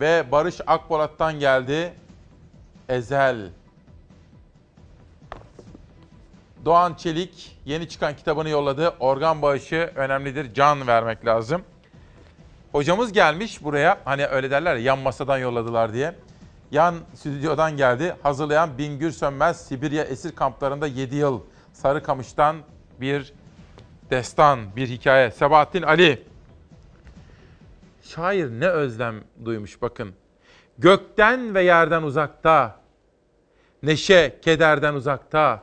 Ve Barış Akpolat'tan geldi. Ezel. Doğan Çelik yeni çıkan kitabını yolladı. Organ bağışı önemlidir, can vermek lazım. Hocamız gelmiş buraya. Hani öyle derler ya yan masadan yolladılar diye. Yan stüdyodan geldi. Hazırlayan Bingür Sönmez Sibirya esir kamplarında 7 yıl. Sarıkamış'tan bir destan, bir hikaye. Sebahattin Ali. Şair ne özlem duymuş bakın. Gökten ve yerden uzakta, neşe kederden uzakta,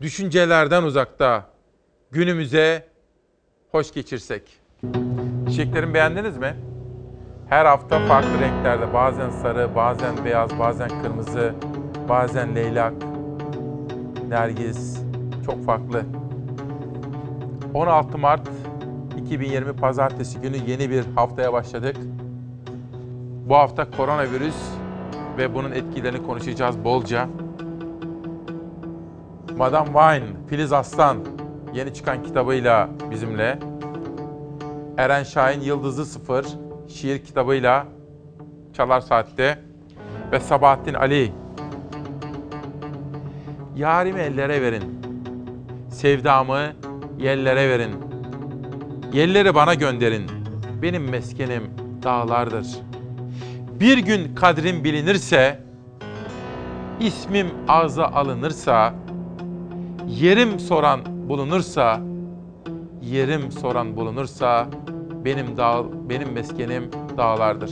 düşüncelerden uzakta, günümüze hoş geçirsek. Çiçeklerimi beğendiniz mi? Her hafta farklı renklerde. Bazen sarı, bazen beyaz, bazen kırmızı, bazen leylak, nergis. Çok farklı. 16 Mart 2020 Pazartesi günü yeni bir haftaya başladık. Bu hafta koronavirüs ve bunun etkilerini konuşacağız bolca. Madame Wine, Filiz Aslan yeni çıkan kitabıyla bizimle. Eren Şahin Yıldızı Sıfır şiir kitabıyla Çalar Saat'te ve Sabahattin Ali. Yarimi ellere verin. Sevdamı yellere verin. Yelleri bana gönderin. Benim meskenim dağlardır. Bir gün kadrim bilinirse, ismim ağza alınırsa, yerim soran bulunursa, yerim soran bulunursa benim dağ benim meskenim dağlardır.